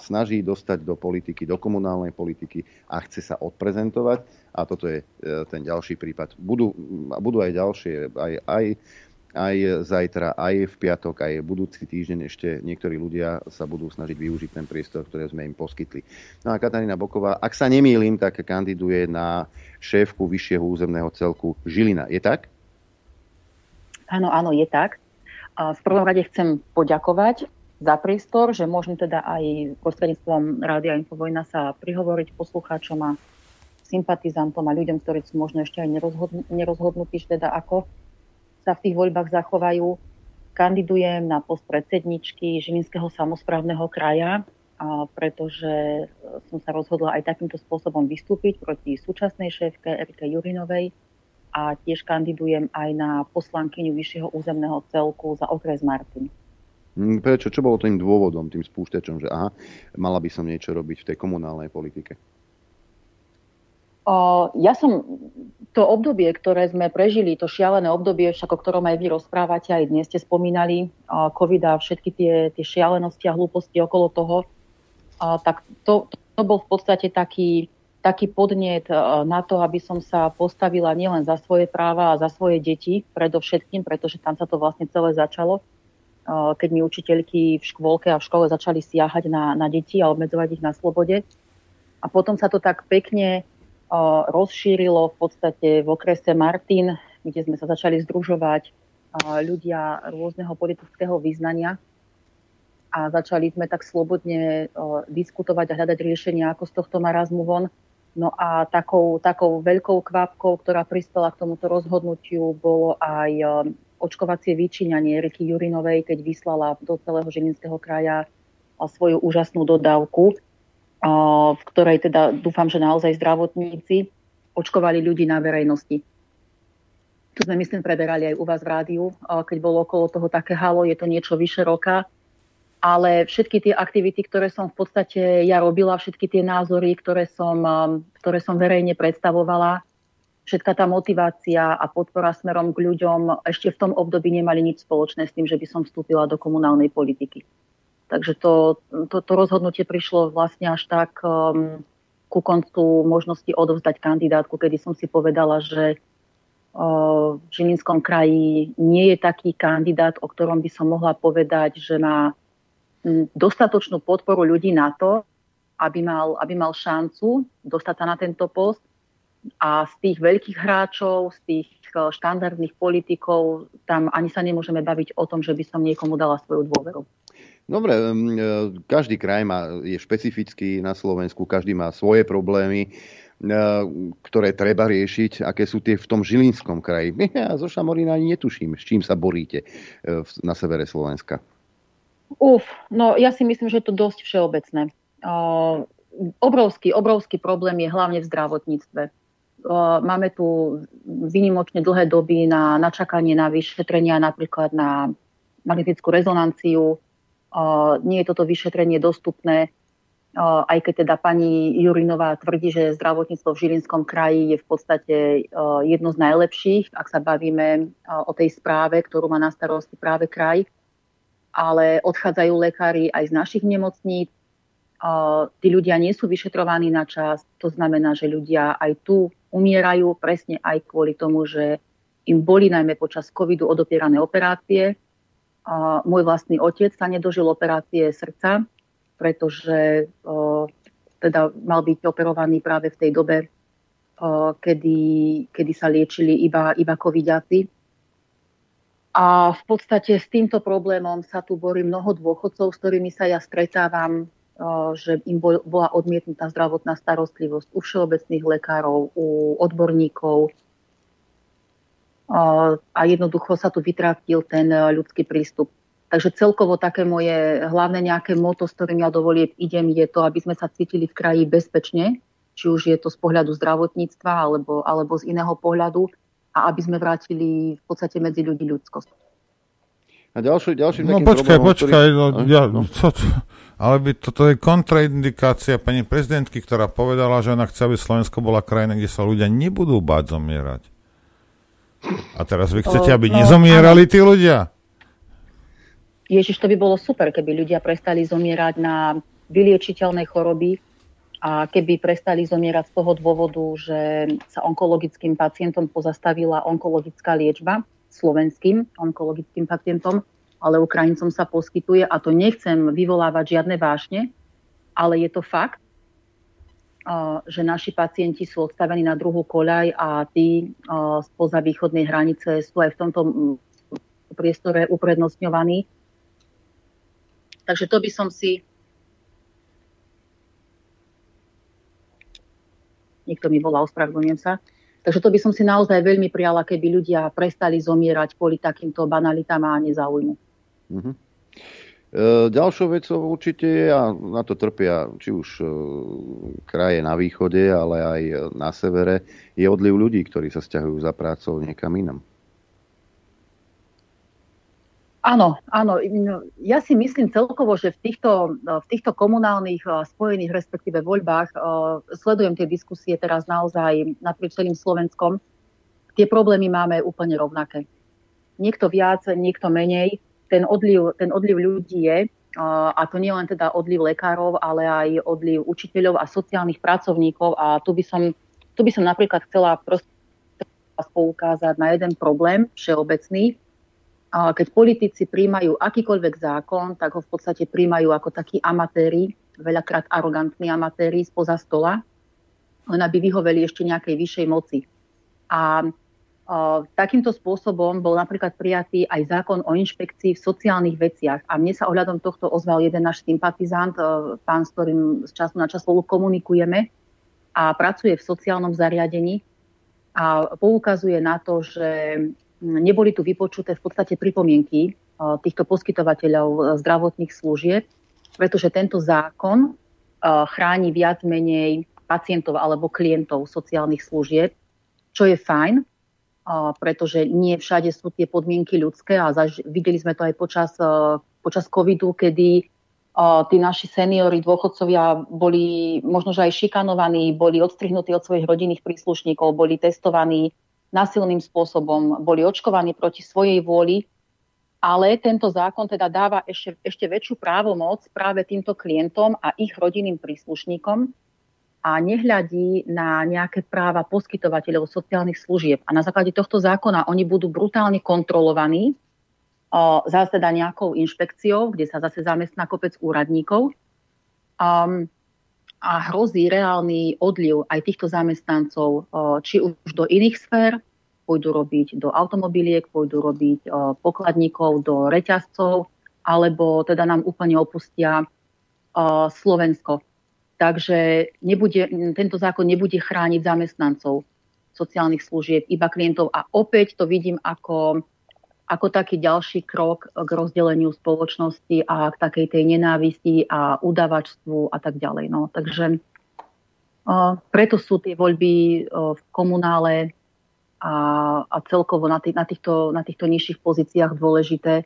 snaží dostať do politiky, do komunálnej politiky a chce sa odprezentovať. A toto je e, ten ďalší prípad. Budú, budú aj ďalšie, aj, aj, aj zajtra, aj v piatok, aj budúci týždeň ešte niektorí ľudia sa budú snažiť využiť ten priestor, ktorý sme im poskytli. No a Katarína Boková, ak sa nemýlim, tak kandiduje na šéfku vyššieho územného celku Žilina. Je tak? Áno, áno, je tak. A v prvom rade chcem poďakovať za priestor, že môžem teda aj prostredníctvom Rádia Infovojna sa prihovoriť poslucháčom a sympatizantom a ľuďom, ktorí sú možno ešte aj nerozhodn- nerozhodnutí, teda ako sa v tých voľbách zachovajú. Kandidujem na post predsedničky Žilinského samozprávneho kraja, pretože som sa rozhodla aj takýmto spôsobom vystúpiť proti súčasnej šéfke Erike Jurinovej, a tiež kandidujem aj na poslankyňu vyššieho územného celku za okres Martin. Mm, prečo? Čo bolo tým dôvodom, tým spúšťačom, že aha, mala by som niečo robiť v tej komunálnej politike? Ja som to obdobie, ktoré sme prežili, to šialené obdobie, však o ktorom aj vy rozprávate, aj dnes ste spomínali, COVID a všetky tie, tie šialenosti a hlúposti okolo toho, tak to, to bol v podstate taký, taký podnet na to, aby som sa postavila nielen za svoje práva a za svoje deti, predovšetkým, pretože tam sa to vlastne celé začalo, keď mi učiteľky v škôlke a v škole začali siahať na, na deti a obmedzovať ich na slobode. A potom sa to tak pekne rozšírilo v podstate v okrese Martin, kde sme sa začali združovať ľudia rôzneho politického význania a začali sme tak slobodne diskutovať a hľadať riešenia, ako z tohto marazmu von. No a takou, takou veľkou kvapkou, ktorá prispela k tomuto rozhodnutiu, bolo aj očkovacie vyčíňanie Riky Jurinovej, keď vyslala do celého Žilinského kraja svoju úžasnú dodávku, v ktorej teda dúfam, že naozaj zdravotníci očkovali ľudí na verejnosti. Tu sme, myslím, preberali aj u vás v rádiu, keď bolo okolo toho také halo, je to niečo vyše roka ale všetky tie aktivity, ktoré som v podstate ja robila, všetky tie názory, ktoré som, ktoré som verejne predstavovala, všetká tá motivácia a podpora smerom k ľuďom ešte v tom období nemali nič spoločné s tým, že by som vstúpila do komunálnej politiky. Takže to, to, to rozhodnutie prišlo vlastne až tak um, ku koncu možnosti odovzdať kandidátku, kedy som si povedala, že uh, v Žilinskom kraji nie je taký kandidát, o ktorom by som mohla povedať, že má dostatočnú podporu ľudí na to, aby mal, aby mal šancu dostať sa na tento post. A z tých veľkých hráčov, z tých e, štandardných politikov, tam ani sa nemôžeme baviť o tom, že by som niekomu dala svoju dôveru. Dobre, e, každý kraj má, je špecifický na Slovensku, každý má svoje problémy, e, ktoré treba riešiť, aké sú tie v tom Žilinskom kraji. Ja zo Šamorína ani netuším, s čím sa boríte na severe Slovenska. Uf, no ja si myslím, že je to dosť všeobecné. obrovský, obrovský problém je hlavne v zdravotníctve. Máme tu vynimočne dlhé doby na načakanie na vyšetrenia, napríklad na magnetickú rezonanciu. Nie je toto vyšetrenie dostupné, aj keď teda pani Jurinová tvrdí, že zdravotníctvo v Žilinskom kraji je v podstate jedno z najlepších, ak sa bavíme o tej správe, ktorú má na starosti práve kraj. Ale odchádzajú lekári aj z našich nemocníc, tí ľudia nie sú vyšetrovaní na čas, to znamená, že ľudia aj tu umierajú presne aj kvôli tomu, že im boli najmä počas covidu odopierané operácie. Môj vlastný otec sa nedožil operácie srdca, pretože teda mal byť operovaný práve v tej dobe, kedy, kedy sa liečili iba, iba covidiaci. A v podstate s týmto problémom sa tu borí mnoho dôchodcov, s ktorými sa ja stretávam že im bola odmietnutá zdravotná starostlivosť u všeobecných lekárov, u odborníkov. A jednoducho sa tu vytratil ten ľudský prístup. Takže celkovo také moje hlavné nejaké moto, s ktorým ja dovolieb idem, je to, aby sme sa cítili v kraji bezpečne, či už je to z pohľadu zdravotníctva alebo, alebo z iného pohľadu a aby sme vrátili v podstate medzi ľudí ľudskosť. A ďalší, ďalší no počkaj, problémom, počkaj, ktorý... no, ja, no. Co, co, ale by toto je kontraindikácia pani prezidentky, ktorá povedala, že ona chce, aby Slovensko bola krajina, kde sa ľudia nebudú báť zomierať. A teraz vy chcete, aby no, nezomierali tí ľudia? Ježiš, to by bolo super, keby ľudia prestali zomierať na vyliečiteľné choroby a keby prestali zomierať z toho dôvodu, že sa onkologickým pacientom pozastavila onkologická liečba, slovenským onkologickým pacientom, ale Ukrajincom sa poskytuje a to nechcem vyvolávať žiadne vášne, ale je to fakt, že naši pacienti sú odstavení na druhú koľaj a tí spoza východnej hranice sú aj v tomto priestore uprednostňovaní. Takže to by som si niekto mi volá, ospravedlňujem sa. Takže to by som si naozaj veľmi prijala, keby ľudia prestali zomierať kvôli takýmto banalitám a nezáujmu. Uh-huh. Ďalšou vecou určite je, a na to trpia či už e, kraje na východe, ale aj na severe, je odliv ľudí, ktorí sa stiahujú za prácou niekam inam. Áno, áno. Ja si myslím celkovo, že v týchto, v týchto komunálnych spojených, respektíve voľbách, sledujem tie diskusie teraz naozaj naprieč celým Slovenskom. Tie problémy máme úplne rovnaké. Niekto viac, niekto menej. Ten odliv, ten odliv ľudí je, a to nie len teda odliv lekárov, ale aj odliv učiteľov a sociálnych pracovníkov. A tu by som, tu by som napríklad chcela proste poukázať na jeden problém všeobecný, keď politici príjmajú akýkoľvek zákon, tak ho v podstate príjmajú ako takí amatéri, veľakrát arogantní amatéri spoza stola, len aby vyhoveli ešte nejakej vyššej moci. A takýmto spôsobom bol napríklad prijatý aj zákon o inšpekcii v sociálnych veciach. A mne sa ohľadom tohto ozval jeden náš sympatizant, pán, s ktorým z času na čas spolu komunikujeme a pracuje v sociálnom zariadení a poukazuje na to, že neboli tu vypočuté v podstate pripomienky týchto poskytovateľov zdravotných služieb, pretože tento zákon chráni viac menej pacientov alebo klientov sociálnych služieb, čo je fajn, pretože nie všade sú tie podmienky ľudské a zaž- videli sme to aj počas, počas covidu, kedy tí naši seniori, dôchodcovia boli možno, aj šikanovaní, boli odstrihnutí od svojich rodinných príslušníkov, boli testovaní násilným spôsobom, boli očkovaní proti svojej vôli, ale tento zákon teda dáva ešte, ešte väčšiu právomoc práve týmto klientom a ich rodinným príslušníkom a nehľadí na nejaké práva poskytovateľov sociálnych služieb. A na základe tohto zákona oni budú brutálne kontrolovaní, o, zase teda nejakou inšpekciou, kde sa zase zamestná kopec úradníkov. Um, a hrozí reálny odliv aj týchto zamestnancov, či už do iných sfér, pôjdu robiť do automobiliek, pôjdu robiť pokladníkov, do reťazcov, alebo teda nám úplne opustia Slovensko. Takže nebude, tento zákon nebude chrániť zamestnancov sociálnych služieb, iba klientov. A opäť to vidím ako, ako taký ďalší krok k rozdeleniu spoločnosti a k takej tej nenávisti a udavačstvu a tak ďalej. No. Takže uh, preto sú tie voľby uh, v komunále a, a celkovo na, tých, na, týchto, na týchto nižších pozíciách dôležité,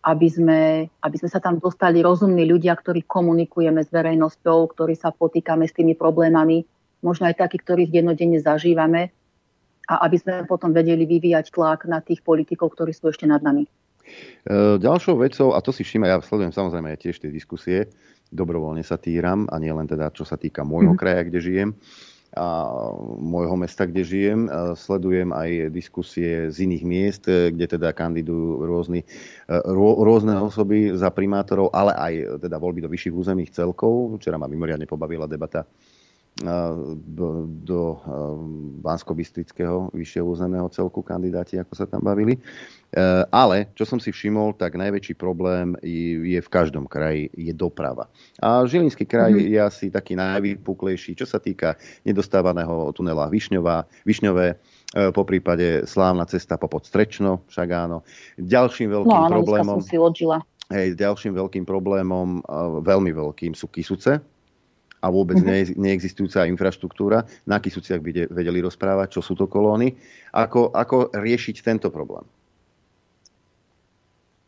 aby sme, aby sme sa tam dostali rozumní ľudia, ktorí komunikujeme s verejnosťou, ktorí sa potýkame s tými problémami, možno aj takí, ktorých dennodenne zažívame a aby sme potom vedeli vyvíjať tlak na tých politikov, ktorí sú ešte nad nami. E, ďalšou vecou, a to si všimne, ja sledujem samozrejme aj tiež tie diskusie, dobrovoľne sa týram a nie len teda čo sa týka môjho mm. kraja, kde žijem, a môjho mesta, kde žijem. E, sledujem aj diskusie z iných miest, e, kde teda kandidujú rôzni, rôzne osoby za primátorov, ale aj teda voľby do vyšších územných celkov. Včera ma mimoriadne pobavila debata do, do Bansko-Bystrického vyššieho územného celku kandidáti, ako sa tam bavili. E, ale, čo som si všimol, tak najväčší problém je v každom kraji, je doprava. A Žilinský kraj mm-hmm. je asi taký najvypuklejší, čo sa týka nedostávaného tunela Višňová, Višňové, e, po prípade slávna cesta po Podstrečno, však áno. Ďalším veľkým no, áno, problémom... Som si odžila. Hej, ďalším veľkým problémom, e, veľmi veľkým, sú Kisuce, a vôbec mm-hmm. neexistujúca infraštruktúra. Na Kisuciach by vedeli rozprávať, čo sú to kolóny. Ako, ako riešiť tento problém?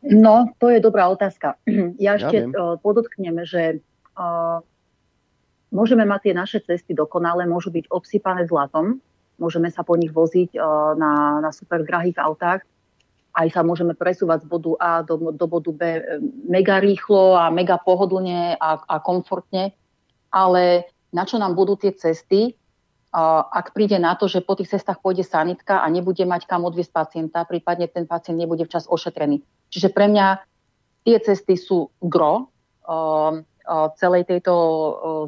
No, to je dobrá otázka. Ja ešte ja podotknem, že uh, môžeme mať tie naše cesty dokonale, môžu byť obsypané zlatom, môžeme sa po nich voziť uh, na, na super drahých autách, aj sa môžeme presúvať z bodu A do, do bodu B mega rýchlo a mega pohodlne a, a komfortne ale na čo nám budú tie cesty, ak príde na to, že po tých cestách pôjde sanitka a nebude mať kam odviesť pacienta, prípadne ten pacient nebude včas ošetrený. Čiže pre mňa tie cesty sú gro celej tejto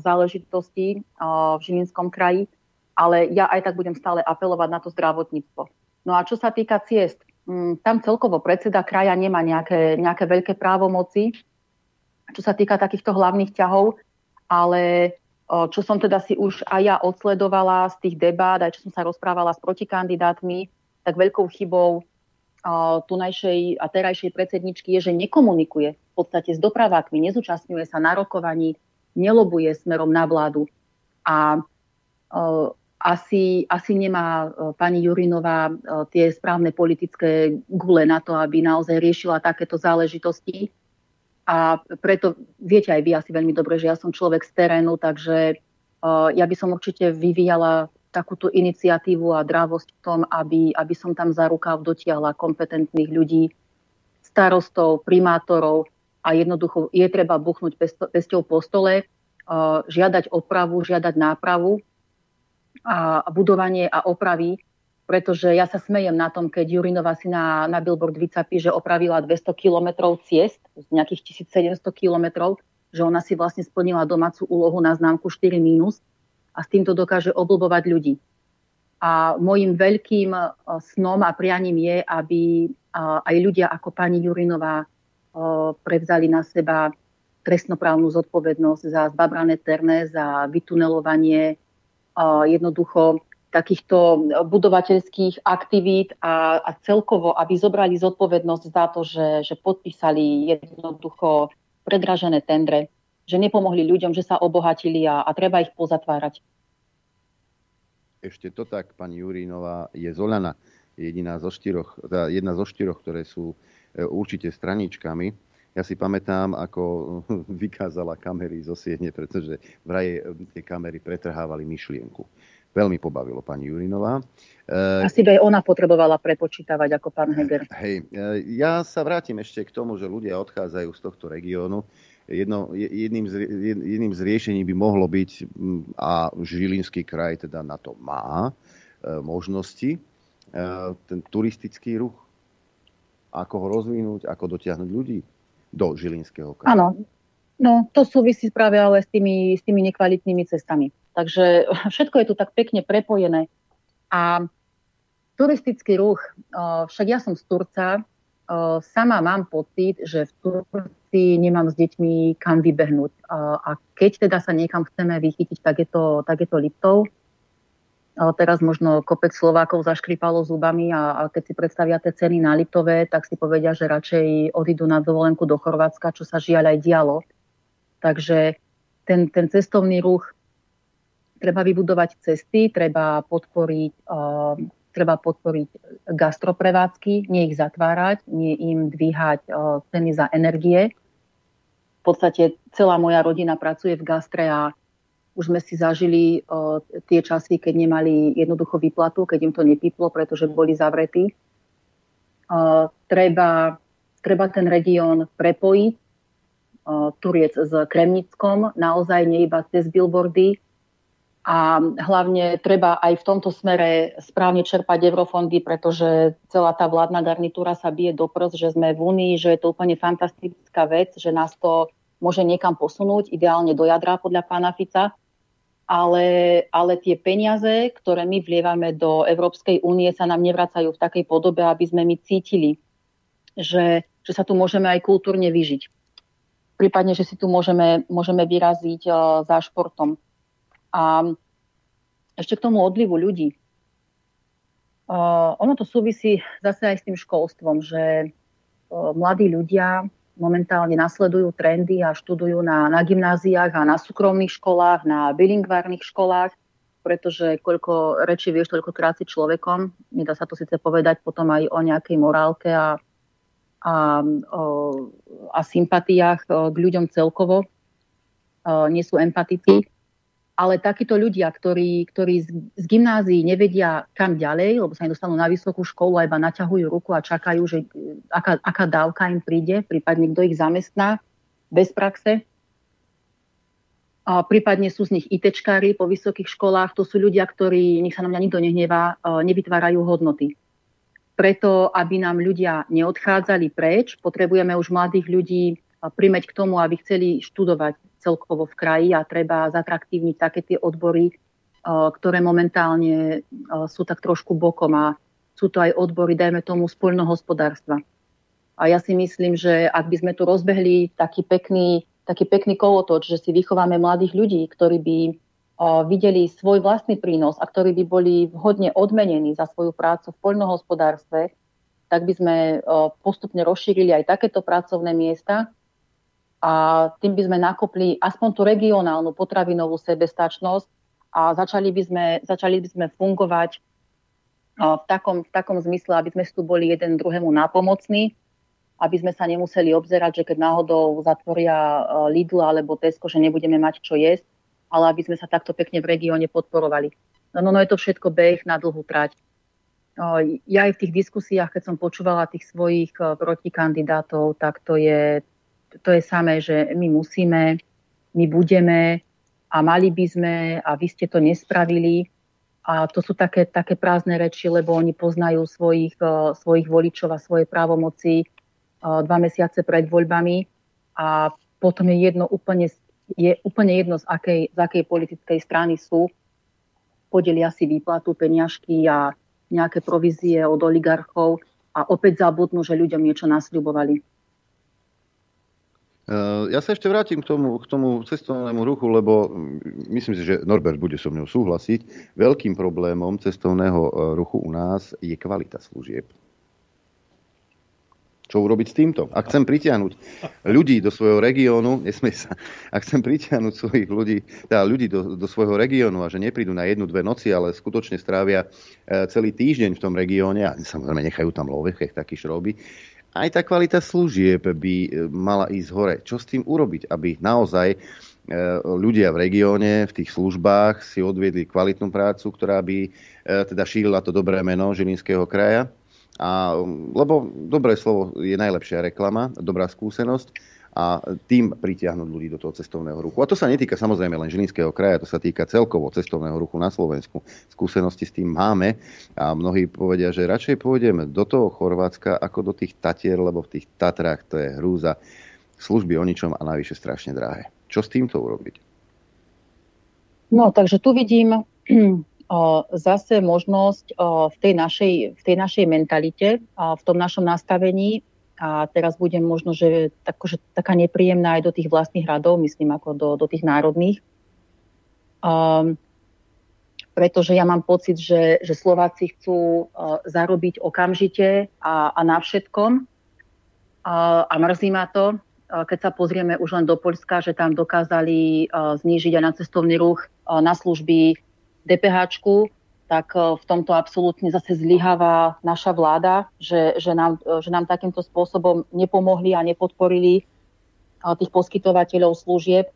záležitosti v Žilinskom kraji, ale ja aj tak budem stále apelovať na to zdravotníctvo. No a čo sa týka ciest, mm, tam celkovo predseda kraja nemá nejaké, nejaké veľké právomoci. Čo sa týka takýchto hlavných ťahov, ale čo som teda si už aj ja odsledovala z tých debát, aj čo som sa rozprávala s protikandidátmi, tak veľkou chybou tunajšej a terajšej predsedničky je, že nekomunikuje v podstate s dopravákmi, nezúčastňuje sa na rokovaní, nelobuje smerom na vládu. A asi, asi nemá pani Jurinová tie správne politické gule na to, aby naozaj riešila takéto záležitosti a preto viete aj vy asi veľmi dobre, že ja som človek z terénu, takže uh, ja by som určite vyvíjala takúto iniciatívu a drávosť v tom, aby, aby som tam za rukav dotiahla kompetentných ľudí, starostov, primátorov a jednoducho je treba buchnúť pesťou po stole, uh, žiadať opravu, žiadať nápravu a budovanie a opravy pretože ja sa smejem na tom, keď Jurinová si na, na billboard vycapí, že opravila 200 kilometrov ciest z nejakých 1700 kilometrov, že ona si vlastne splnila domácu úlohu na známku 4 mínus a s týmto dokáže oblbovať ľudí. A môjim veľkým e, snom a prianím je, aby e, aj ľudia ako pani Jurinová e, prevzali na seba trestnoprávnu zodpovednosť za zbabrané terné, za vytunelovanie, jednoducho takýchto budovateľských aktivít a, a celkovo, aby zobrali zodpovednosť za to, že, že podpísali jednoducho predražené tendre, že nepomohli ľuďom, že sa obohatili a, a treba ich pozatvárať. Ešte to tak, pani Jurínová je Zolana, jediná zo štyroch, teda jedna zo štyroch, ktoré sú e, určite straničkami. Ja si pamätám, ako vykázala kamery zo Siedne, pretože vraj e, tie kamery pretrhávali myšlienku veľmi pobavilo pani Jurinová. Eh, Asi by aj ona potrebovala prepočítavať ako pán Heger. Hej, ja sa vrátim ešte k tomu, že ľudia odchádzajú z tohto regiónu. Jedno, jedným, z, jedným z riešení by mohlo byť, a Žilinský kraj teda na to má eh, možnosti, ten turistický ruch, ako ho rozvinúť, ako dotiahnuť ľudí do Žilinského kraja. Áno, no to súvisí práve ale s tými, s tými nekvalitnými cestami. Takže všetko je tu tak pekne prepojené. A turistický ruch, však ja som z Turca, sama mám pocit, že v Turcii nemám s deťmi kam vybehnúť. A keď teda sa niekam chceme vychytiť, tak je to, tak je to Liptov. Teraz možno kopec Slovákov zaškripalo zubami a, a keď si predstavia tie ceny na Litové, tak si povedia, že radšej odídu na dovolenku do Chorvátska, čo sa žiaľ aj dialo. Takže ten, ten cestovný ruch, treba vybudovať cesty, treba podporiť, uh, treba podporiť gastroprevádzky, nie ich zatvárať, nie im dvíhať uh, ceny za energie. Podstate celá moja rodina pracuje v gastre a už sme si zažili uh, tie časy, keď nemali jednoducho výplatu, keď im to nepíplo, pretože boli zavretí. Uh, treba, treba ten región prepojiť. Uh, Turiec s Kremnickom, naozaj nie iba cez billboardy. A hlavne treba aj v tomto smere správne čerpať eurofondy, pretože celá tá vládna garnitúra sa bije do prs, že sme v Únii, že je to úplne fantastická vec, že nás to môže niekam posunúť, ideálne do jadra podľa pána Fica ale, ale tie peniaze, ktoré my vlievame do Európskej únie, sa nám nevracajú v takej podobe, aby sme my cítili, že, že sa tu môžeme aj kultúrne vyžiť. Prípadne, že si tu môžeme, môžeme vyraziť uh, za športom. A ešte k tomu odlivu ľudí. Uh, ono to súvisí zase aj s tým školstvom, že uh, mladí ľudia momentálne nasledujú trendy a študujú na, na gymnáziách a na súkromných školách, na bilingvárnych školách, pretože koľko rečí vieš, toľko tráci človekom. Nedá sa to síce povedať potom aj o nejakej morálke a, a, o, a sympatiách k ľuďom celkovo. O, nie sú empatici ale takíto ľudia, ktorí, ktorí z, z gymnázií nevedia kam ďalej, lebo sa nedostanú na vysokú školu a iba naťahujú ruku a čakajú, že aká, aká dávka im príde, prípadne kto ich zamestná bez praxe. A prípadne sú z nich ITčkári po vysokých školách, to sú ľudia, ktorí, nech sa na mňa nikto nehnevá, nevytvárajú hodnoty. Preto, aby nám ľudia neodchádzali preč, potrebujeme už mladých ľudí primeť k tomu, aby chceli študovať celkovo v kraji a treba zatraktívniť také tie odbory, eh, ktoré momentálne eh, sú tak trošku bokom a sú to aj odbory, dajme tomu, spolnohospodárstva. A ja si myslím, že ak by sme tu rozbehli taký pekný, taký pekný kolotoč, že si vychováme mladých ľudí, ktorí by eh, videli svoj vlastný prínos a ktorí by boli vhodne odmenení za svoju prácu v poľnohospodárstve, tak by sme postupne rozšírili aj takéto pracovné miesta a tým by sme nakopli aspoň tú regionálnu potravinovú sebestačnosť a začali by sme, začali by sme fungovať v takom, v takom zmysle, aby sme tu boli jeden druhému nápomocní, aby sme sa nemuseli obzerať, že keď náhodou zatvoria Lidl alebo Tesco, že nebudeme mať čo jesť, ale aby sme sa takto pekne v regióne podporovali. No, no, no je to všetko beh na dlhú trať. Ja aj v tých diskusiách, keď som počúvala tých svojich protikandidátov, tak to je, to je samé, že my musíme, my budeme a mali by sme a vy ste to nespravili. A to sú také, také prázdne reči, lebo oni poznajú svojich, uh, svojich voličov a svoje právomoci uh, dva mesiace pred voľbami a potom je jedno úplne, je úplne jedno, z akej, z akej politickej strany sú. Podelia si výplatu, peniažky a nejaké provízie od oligarchov a opäť zabudnú, že ľuďom niečo nasľubovali. Eh, ja sa ešte vrátim k tomu, k tomu cestovnému ruchu, lebo myslím si, že Norbert bude so mnou súhlasiť. Veľkým problémom cestovného eh, ruchu u nás je kvalita služieb. Čo urobiť s týmto? Ak chcem pritiahnuť ľudí do svojho regiónu, nesmie sa, ak chcem pritiahnuť svojich ľudí, teda ľudí do, do svojho regiónu a že neprídu na jednu, dve noci, ale skutočne strávia eh, celý týždeň v tom regióne a samozrejme nechajú tam lovechech taký šroby, aj tá kvalita služieb by e, mala ísť hore. Čo s tým urobiť, aby naozaj e, ľudia v regióne, v tých službách si odviedli kvalitnú prácu, ktorá by e, teda šírila to dobré meno Žilinského kraja. A, lebo dobré slovo je najlepšia reklama, dobrá skúsenosť a tým pritiahnuť ľudí do toho cestovného ruchu. A to sa netýka samozrejme len Žilinského kraja, to sa týka celkovo cestovného ruchu na Slovensku. Skúsenosti s tým máme a mnohí povedia, že radšej pôjdeme do toho Chorvátska ako do tých Tatier, lebo v tých Tatrách to je hrúza služby o ničom a navyše strašne drahé. Čo s týmto urobiť? No, takže tu vidím zase možnosť v tej našej, v tej našej mentalite, v tom našom nastavení a teraz budem možno, že, tak, že taká nepríjemná aj do tých vlastných radov, myslím ako do, do tých národných. Um, pretože ja mám pocit, že, že Slováci chcú uh, zarobiť okamžite a, a na všetkom. Uh, a mrzí ma to, uh, keď sa pozrieme už len do Poľska, že tam dokázali uh, znížiť aj na cestovný ruch, uh, na služby DPH, tak uh, v tomto absolútne zase zlyháva naša vláda, že, že, nám, uh, že nám takýmto spôsobom nepomohli a nepodporili uh, tých poskytovateľov služieb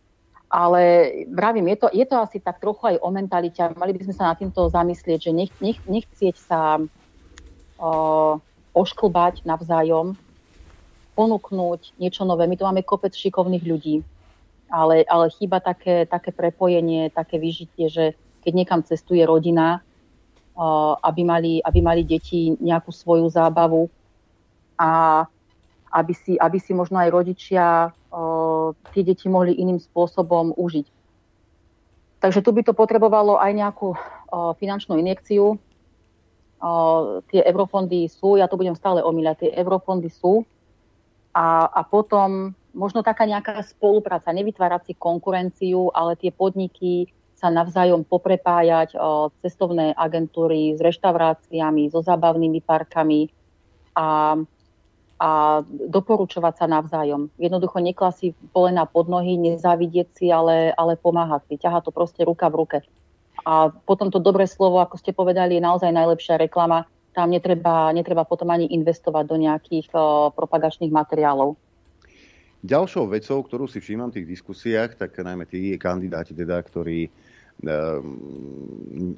ale vravím, je to, je to asi tak trochu aj o mentalite. Mali by sme sa nad týmto zamyslieť, že nech, nech, nechcieť sa uh, ošklbať navzájom, ponúknuť niečo nové. My tu máme kopec šikovných ľudí, ale, ale chýba také, také prepojenie, také vyžitie, že keď niekam cestuje rodina, aby, mali, aby mali deti nejakú svoju zábavu a aby si, aby si možno aj rodičia tie deti mohli iným spôsobom užiť. Takže tu by to potrebovalo aj nejakú finančnú injekciu. Tie eurofondy sú, ja to budem stále omýľať, tie eurofondy sú. A, a potom možno taká nejaká spolupráca, nevytvárať si konkurenciu, ale tie podniky sa navzájom poprepájať, cestovné agentúry s reštauráciami, so zábavnými parkami a a doporučovať sa navzájom. Jednoducho neklasí polena pod nohy, nezávidieť si, ale, ale pomáhať si. Ťaha to proste ruka v ruke. A potom to dobré slovo, ako ste povedali, je naozaj najlepšia reklama. Tam netreba, netreba potom ani investovať do nejakých uh, propagačných materiálov. Ďalšou vecou, ktorú si všímam v tých diskusiách, tak najmä tí kandidáti, teda, ktorí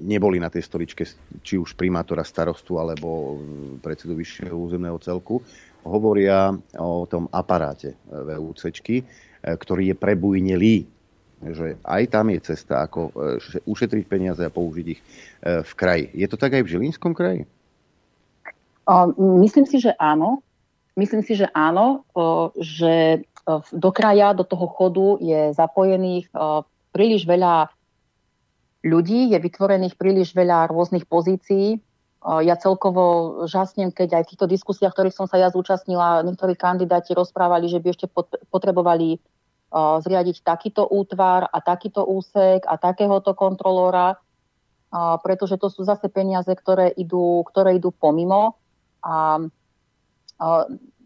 neboli na tej stoličke či už primátora starostu alebo predsedu vyššieho územného celku, hovoria o tom aparáte VUC, ktorý je prebujnelý. Že aj tam je cesta, ako e, ušetriť peniaze a použiť ich v kraji. Je to tak aj v Žilinskom kraji? Myslím si, že áno. Myslím si, že áno, že do kraja, do toho chodu je zapojených príliš veľa ľudí, je vytvorených príliš veľa rôznych pozícií. Ja celkovo žasnem, keď aj v týchto diskusiách, ktorých som sa ja zúčastnila, niektorí kandidáti rozprávali, že by ešte potrebovali zriadiť takýto útvar a takýto úsek a takéhoto kontrolóra, pretože to sú zase peniaze, ktoré idú, ktoré idú pomimo. A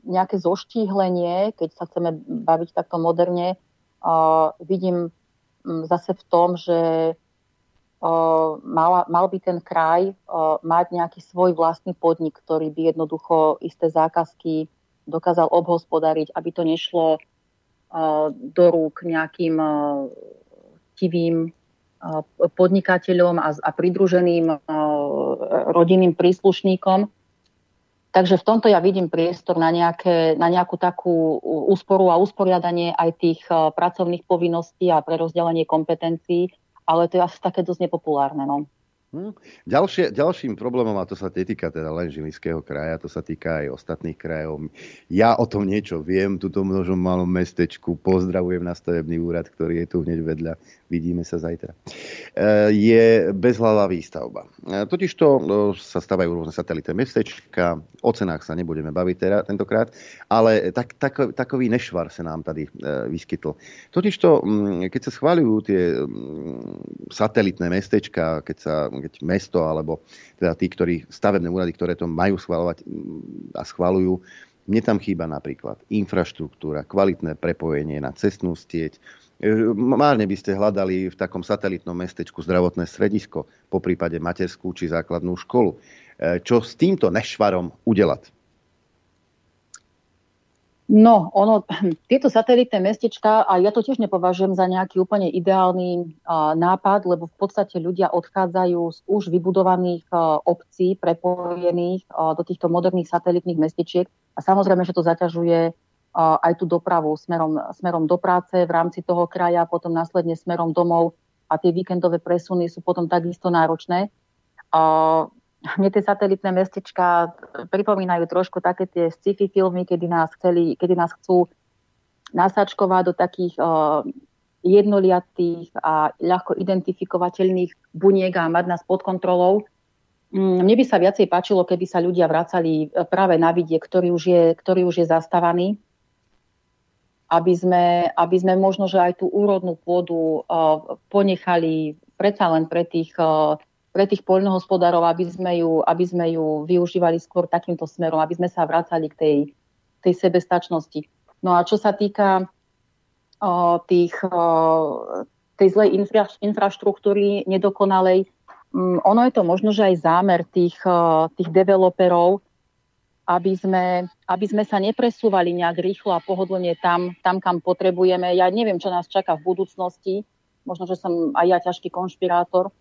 nejaké zoštíhlenie, keď sa chceme baviť takto moderne, vidím zase v tom, že mal, mal by ten kraj mať nejaký svoj vlastný podnik, ktorý by jednoducho isté zákazky dokázal obhospodariť, aby to nešlo do rúk nejakým tivým podnikateľom a, a pridruženým rodinným príslušníkom. Takže v tomto ja vidím priestor na, nejaké, na nejakú takú úsporu a usporiadanie aj tých pracovných povinností a prerozdelenie kompetencií ale to je asi také dosť nepopulárne. No. Hm. Ďalšie, ďalším problémom, a to sa netýka teda len Žilinského kraja, to sa týka aj ostatných krajov. Ja o tom niečo viem, tuto množom malom mestečku, pozdravujem na stavebný úrad, ktorý je tu hneď vedľa, vidíme sa zajtra. E, je bezhlavá výstavba. E, e, sa stavajú rôzne satelité mestečka, o cenách sa nebudeme baviť teda, tentokrát, ale tak, tak, takový nešvar sa nám tady vyskytl. Totižto, keď sa schváľujú tie satelitné mestečka, keď sa keď mesto alebo teda tí, ktorí, stavebné úrady, ktoré to majú schváľovať mm, a schváľujú, mne tam chýba napríklad infraštruktúra, kvalitné prepojenie na cestnú stieť. E, márne by ste hľadali v takom satelitnom mestečku zdravotné stredisko, po prípade materskú či základnú školu. E, čo s týmto nešvarom udelať? No, ono, tieto satelitné mestečka, a ja to tiež nepovažujem za nejaký úplne ideálny uh, nápad, lebo v podstate ľudia odchádzajú z už vybudovaných uh, obcí, prepojených uh, do týchto moderných satelitných mestečiek a samozrejme, že to zaťažuje uh, aj tú dopravu smerom, smerom do práce v rámci toho kraja, potom následne smerom domov a tie víkendové presuny sú potom takisto náročné. Uh, mne tie satelitné mestečka pripomínajú trošku také tie sci-fi filmy, kedy nás, chceli, kedy nás chcú nasačkovať do takých uh, jednoliatých a ľahko identifikovateľných buniek a mať nás pod kontrolou. Mm, mne by sa viacej páčilo, keby sa ľudia vracali e, práve na vidie, ktorý už je, ktorý už je zastávaný, aby sme, aby sme možno, že aj tú úrodnú pôdu uh, ponechali predsa len pre tých uh, pre tých poľnohospodárov, aby sme, ju, aby sme ju využívali skôr takýmto smerom, aby sme sa vracali k tej, tej sebestačnosti. No a čo sa týka o, tých, o, tej zlej infra, infraštruktúry nedokonalej, m, mm, ono je to možno, že aj zámer tých, o, tých developerov, aby sme, aby sme sa nepresúvali nejak rýchlo a pohodlne tam, tam, kam potrebujeme. Ja neviem, čo nás čaká v budúcnosti. Možno, že som aj ja ťažký konšpirátor,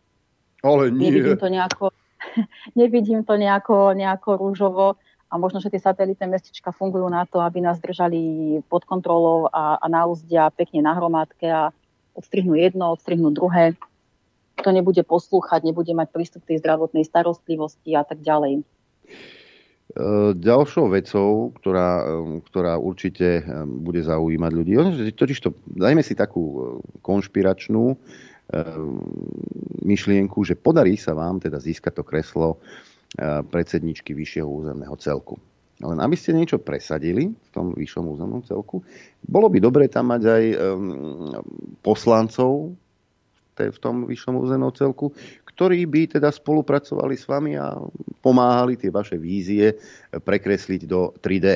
ale nie. Nevidím to nejako, nevidím to nejako, nejako rúžovo a možno, že tie satelitné mestička fungujú na to, aby nás držali pod kontrolou a, a na úzdia pekne na hromádke a odstrihnú jedno, odstrihnú druhé. Kto nebude poslúchať, nebude mať prístup k tej zdravotnej starostlivosti a tak ďalej. E, ďalšou vecou, ktorá, ktorá určite e, bude zaujímať ľudí, totiž to, dajme si takú e, konšpiračnú, myšlienku, že podarí sa vám teda získať to kreslo ehm, predsedničky vyššieho územného celku. Len aby ste niečo presadili v tom vyššom územnom celku, bolo by dobre tam mať aj ehm, poslancov v tom vyššom územnom celku, ktorí by teda spolupracovali s vami a pomáhali tie vaše vízie prekresliť do 3D.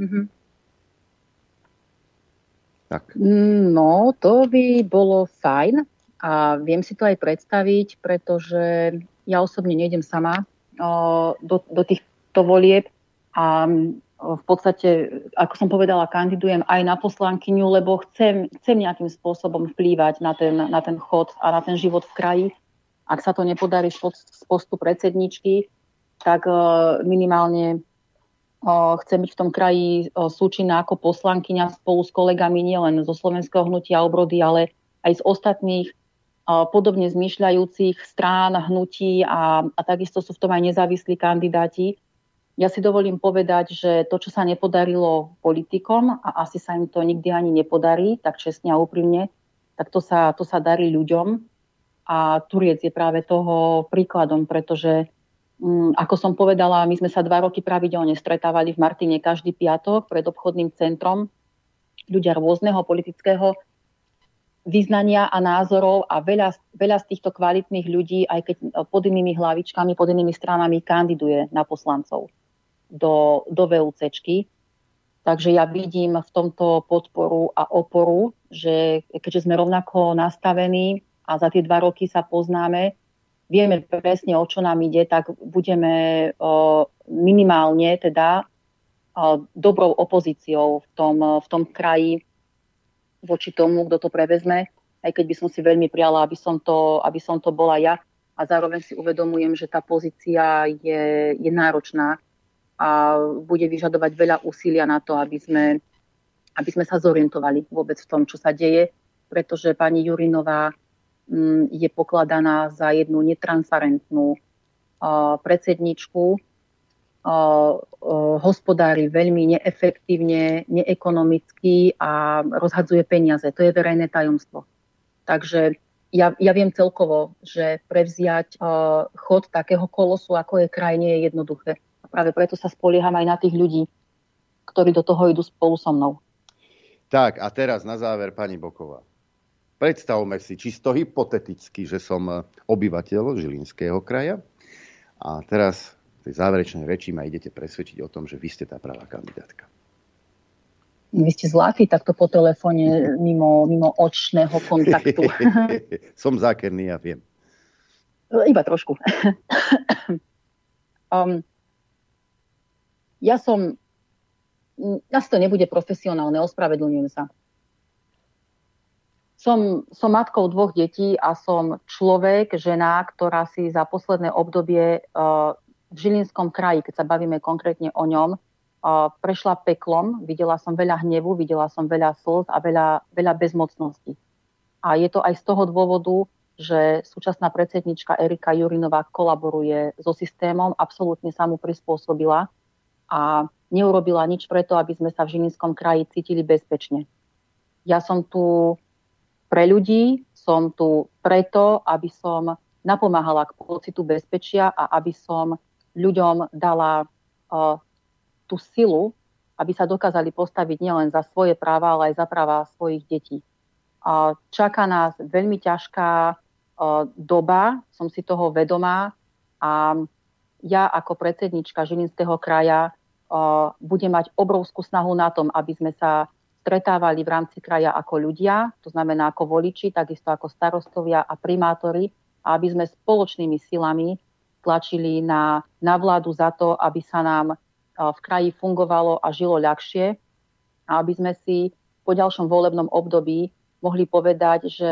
Mm-hmm. Tak. No, to by bolo fajn a viem si to aj predstaviť, pretože ja osobne nejdem sama do, do týchto volieb a v podstate, ako som povedala, kandidujem aj na poslankyňu, lebo chcem, chcem nejakým spôsobom vplývať na ten, na ten chod a na ten život v kraji. Ak sa to nepodarí z postu predsedničky, tak minimálne chce byť v tom kraji súčinná ako poslankyňa spolu s kolegami nielen zo slovenského hnutia obrody, ale aj z ostatných podobne zmyšľajúcich strán, hnutí a, a takisto sú v tom aj nezávislí kandidáti. Ja si dovolím povedať, že to, čo sa nepodarilo politikom a asi sa im to nikdy ani nepodarí, tak čestne a úprimne, tak to sa, to sa darí ľuďom. A Turiec je práve toho príkladom, pretože ako som povedala, my sme sa dva roky pravidelne stretávali v Martine každý piatok pred obchodným centrom. Ľudia rôzneho politického význania a názorov a veľa, veľa z týchto kvalitných ľudí, aj keď pod inými hlavičkami, pod inými stranami kandiduje na poslancov do, do VUCčky. Takže ja vidím v tomto podporu a oporu, že keďže sme rovnako nastavení a za tie dva roky sa poznáme, vieme presne, o čo nám ide, tak budeme minimálne teda dobrou opozíciou v tom, v tom kraji voči tomu, kto to prevezme, aj keď by som si veľmi prijala, aby som to, aby som to bola ja. A zároveň si uvedomujem, že tá pozícia je, je náročná a bude vyžadovať veľa úsilia na to, aby sme, aby sme sa zorientovali vôbec v tom, čo sa deje, pretože pani Jurinová je pokladaná za jednu netransparentnú predsedničku, hospodári veľmi neefektívne, neekonomicky a rozhadzuje peniaze. To je verejné tajomstvo. Takže ja, ja viem celkovo, že prevziať uh, chod takého kolosu, ako je krajine, je jednoduché. A práve preto sa spolieham aj na tých ľudí, ktorí do toho idú spolu so mnou. Tak a teraz na záver pani Boková. Predstavme si čisto hypoteticky, že som e, obyvateľ Žilinského kraja a teraz v tej záverečnej reči ma idete presvedčiť o tom, že vy ste tá pravá kandidátka. Vy ste zlatý takto po telefóne mimo, mimo očného kontaktu. som zákerný, ja viem. Iba trošku. um, ja som, asi to nebude profesionálne, ospravedlňujem sa som, som matkou dvoch detí a som človek, žena, ktorá si za posledné obdobie uh, v Žilinskom kraji, keď sa bavíme konkrétne o ňom, uh, prešla peklom. Videla som veľa hnevu, videla som veľa slz a veľa, veľa bezmocnosti. A je to aj z toho dôvodu, že súčasná predsednička Erika Jurinová kolaboruje so systémom, absolútne sa mu prispôsobila a neurobila nič preto, aby sme sa v Žilinskom kraji cítili bezpečne. Ja som tu pre ľudí, som tu preto, aby som napomáhala k pocitu bezpečia a aby som ľuďom dala uh, tú silu, aby sa dokázali postaviť nielen za svoje práva, ale aj za práva svojich detí. Uh, čaká nás veľmi ťažká doba, som si toho vedomá a ja ako predsednička Žilinského kraja budem mať obrovskú snahu na tom, aby sme sa stretávali v rámci kraja ako ľudia, to znamená ako voliči, takisto ako starostovia a primátori, aby sme spoločnými silami tlačili na, na vládu za to, aby sa nám v kraji fungovalo a žilo ľahšie. A aby sme si po ďalšom volebnom období mohli povedať, že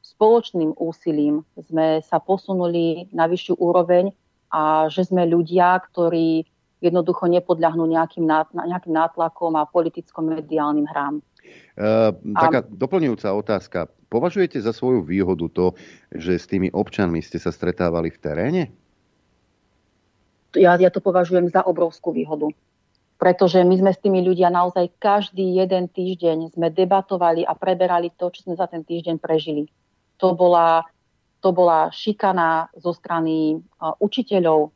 spoločným úsilím sme sa posunuli na vyššiu úroveň a že sme ľudia, ktorí jednoducho nepodľahnú nejakým, nejakým nátlakom a politicko-mediálnym hrám. Uh, taká a... doplňujúca otázka. Považujete za svoju výhodu to, že s tými občanmi ste sa stretávali v teréne? Ja, ja to považujem za obrovskú výhodu pretože my sme s tými ľudia naozaj každý jeden týždeň sme debatovali a preberali to, čo sme za ten týždeň prežili. To bola, to bola šikana zo strany uh, učiteľov,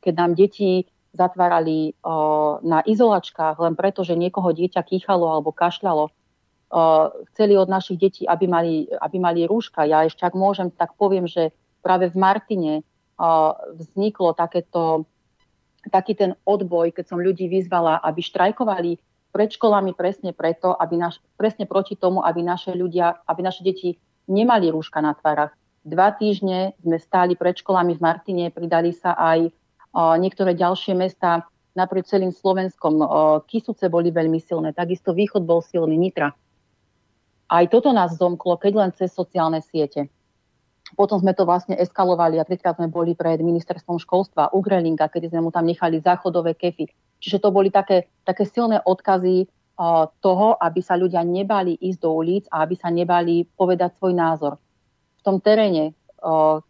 keď nám deti zatvárali na izolačkách len preto, že niekoho dieťa kýchalo alebo kašľalo. Chceli od našich detí, aby mali, aby mali rúška. Ja ešte, ak môžem, tak poviem, že práve v Martine vzniklo takéto taký ten odboj, keď som ľudí vyzvala, aby štrajkovali pred školami presne preto, aby naš, presne proti tomu, aby naše ľudia, aby naše deti nemali rúška na tvárach. Dva týždne sme stáli pred školami v Martine, pridali sa aj niektoré ďalšie mesta naprieč celým Slovenskom. O, Kisuce boli veľmi silné, takisto Východ bol silný, Nitra. Aj toto nás zomklo, keď len cez sociálne siete. Potom sme to vlastne eskalovali a trikrát sme boli pred ministerstvom školstva u Grelinga, kedy sme mu tam nechali záchodové kefy. Čiže to boli také, také silné odkazy uh, toho, aby sa ľudia nebali ísť do ulic a aby sa nebali povedať svoj názor. V tom teréne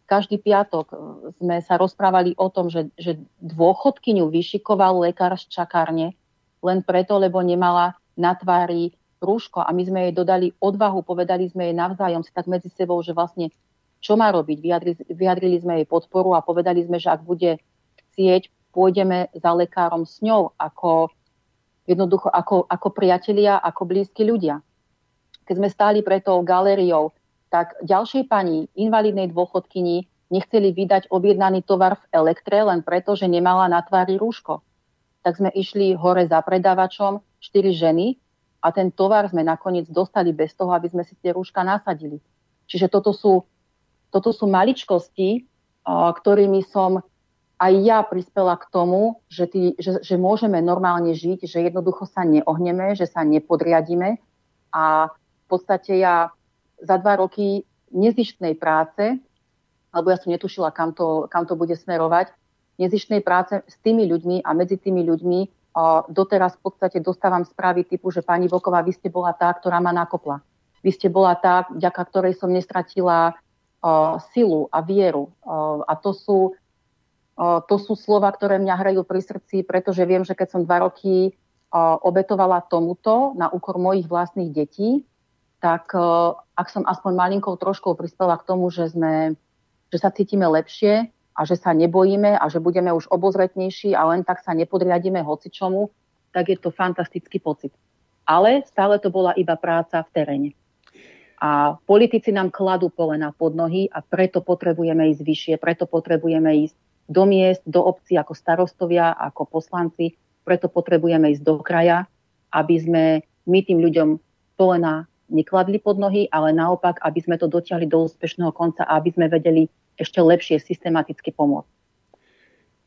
každý piatok uh, sme sa rozprávali o tom, že, že dôchodkyňu vyšikoval lekár z čakárne len preto, lebo nemala na tvári rúško a my sme jej dodali odvahu, povedali sme jej navzájom si tak medzi sebou, že vlastne čo má robiť. Vyjadrili, vyjadrili sme jej podporu a povedali sme, že ak bude chcieť, pôjdeme za lekárom s ňou ako jednoducho ako, ako priatelia, ako blízki ľudia. Keď sme stáli pred tou galériou, tak ďalšej pani, invalidnej dôchodkyni, nechceli vydať objednaný tovar v elektre len preto, že nemala na tvári rúško. Tak sme išli hore za predávačom, štyri ženy a ten tovar sme nakoniec dostali bez toho, aby sme si tie rúška nasadili. Čiže toto sú toto sú maličkosti, ktorými som aj ja prispela k tomu, že, tý, že, že môžeme normálne žiť, že jednoducho sa neohneme, že sa nepodriadíme a v podstate ja za dva roky nezištnej práce, alebo ja som netušila, kam to, kam to bude smerovať, nezištnej práce s tými ľuďmi a medzi tými ľuďmi doteraz v podstate dostávam správy typu, že pani Voková, vy ste bola tá, ktorá ma nakopla. Vy ste bola tá, vďaka ktorej som nestratila silu a vieru. A to sú, to sú slova, ktoré mňa hrajú pri srdci, pretože viem, že keď som dva roky obetovala tomuto na úkor mojich vlastných detí, tak ak som aspoň malinkou troškou prispela k tomu, že, sme, že sa cítime lepšie a že sa nebojíme a že budeme už obozretnejší a len tak sa nepodriadíme hocičomu, tak je to fantastický pocit. Ale stále to bola iba práca v teréne. A politici nám kladú polena pod nohy a preto potrebujeme ísť vyššie, preto potrebujeme ísť do miest, do obcí ako starostovia, ako poslanci, preto potrebujeme ísť do kraja, aby sme my tým ľuďom polena nekladli pod nohy, ale naopak, aby sme to dotiahli do úspešného konca a aby sme vedeli ešte lepšie systematicky pomôcť.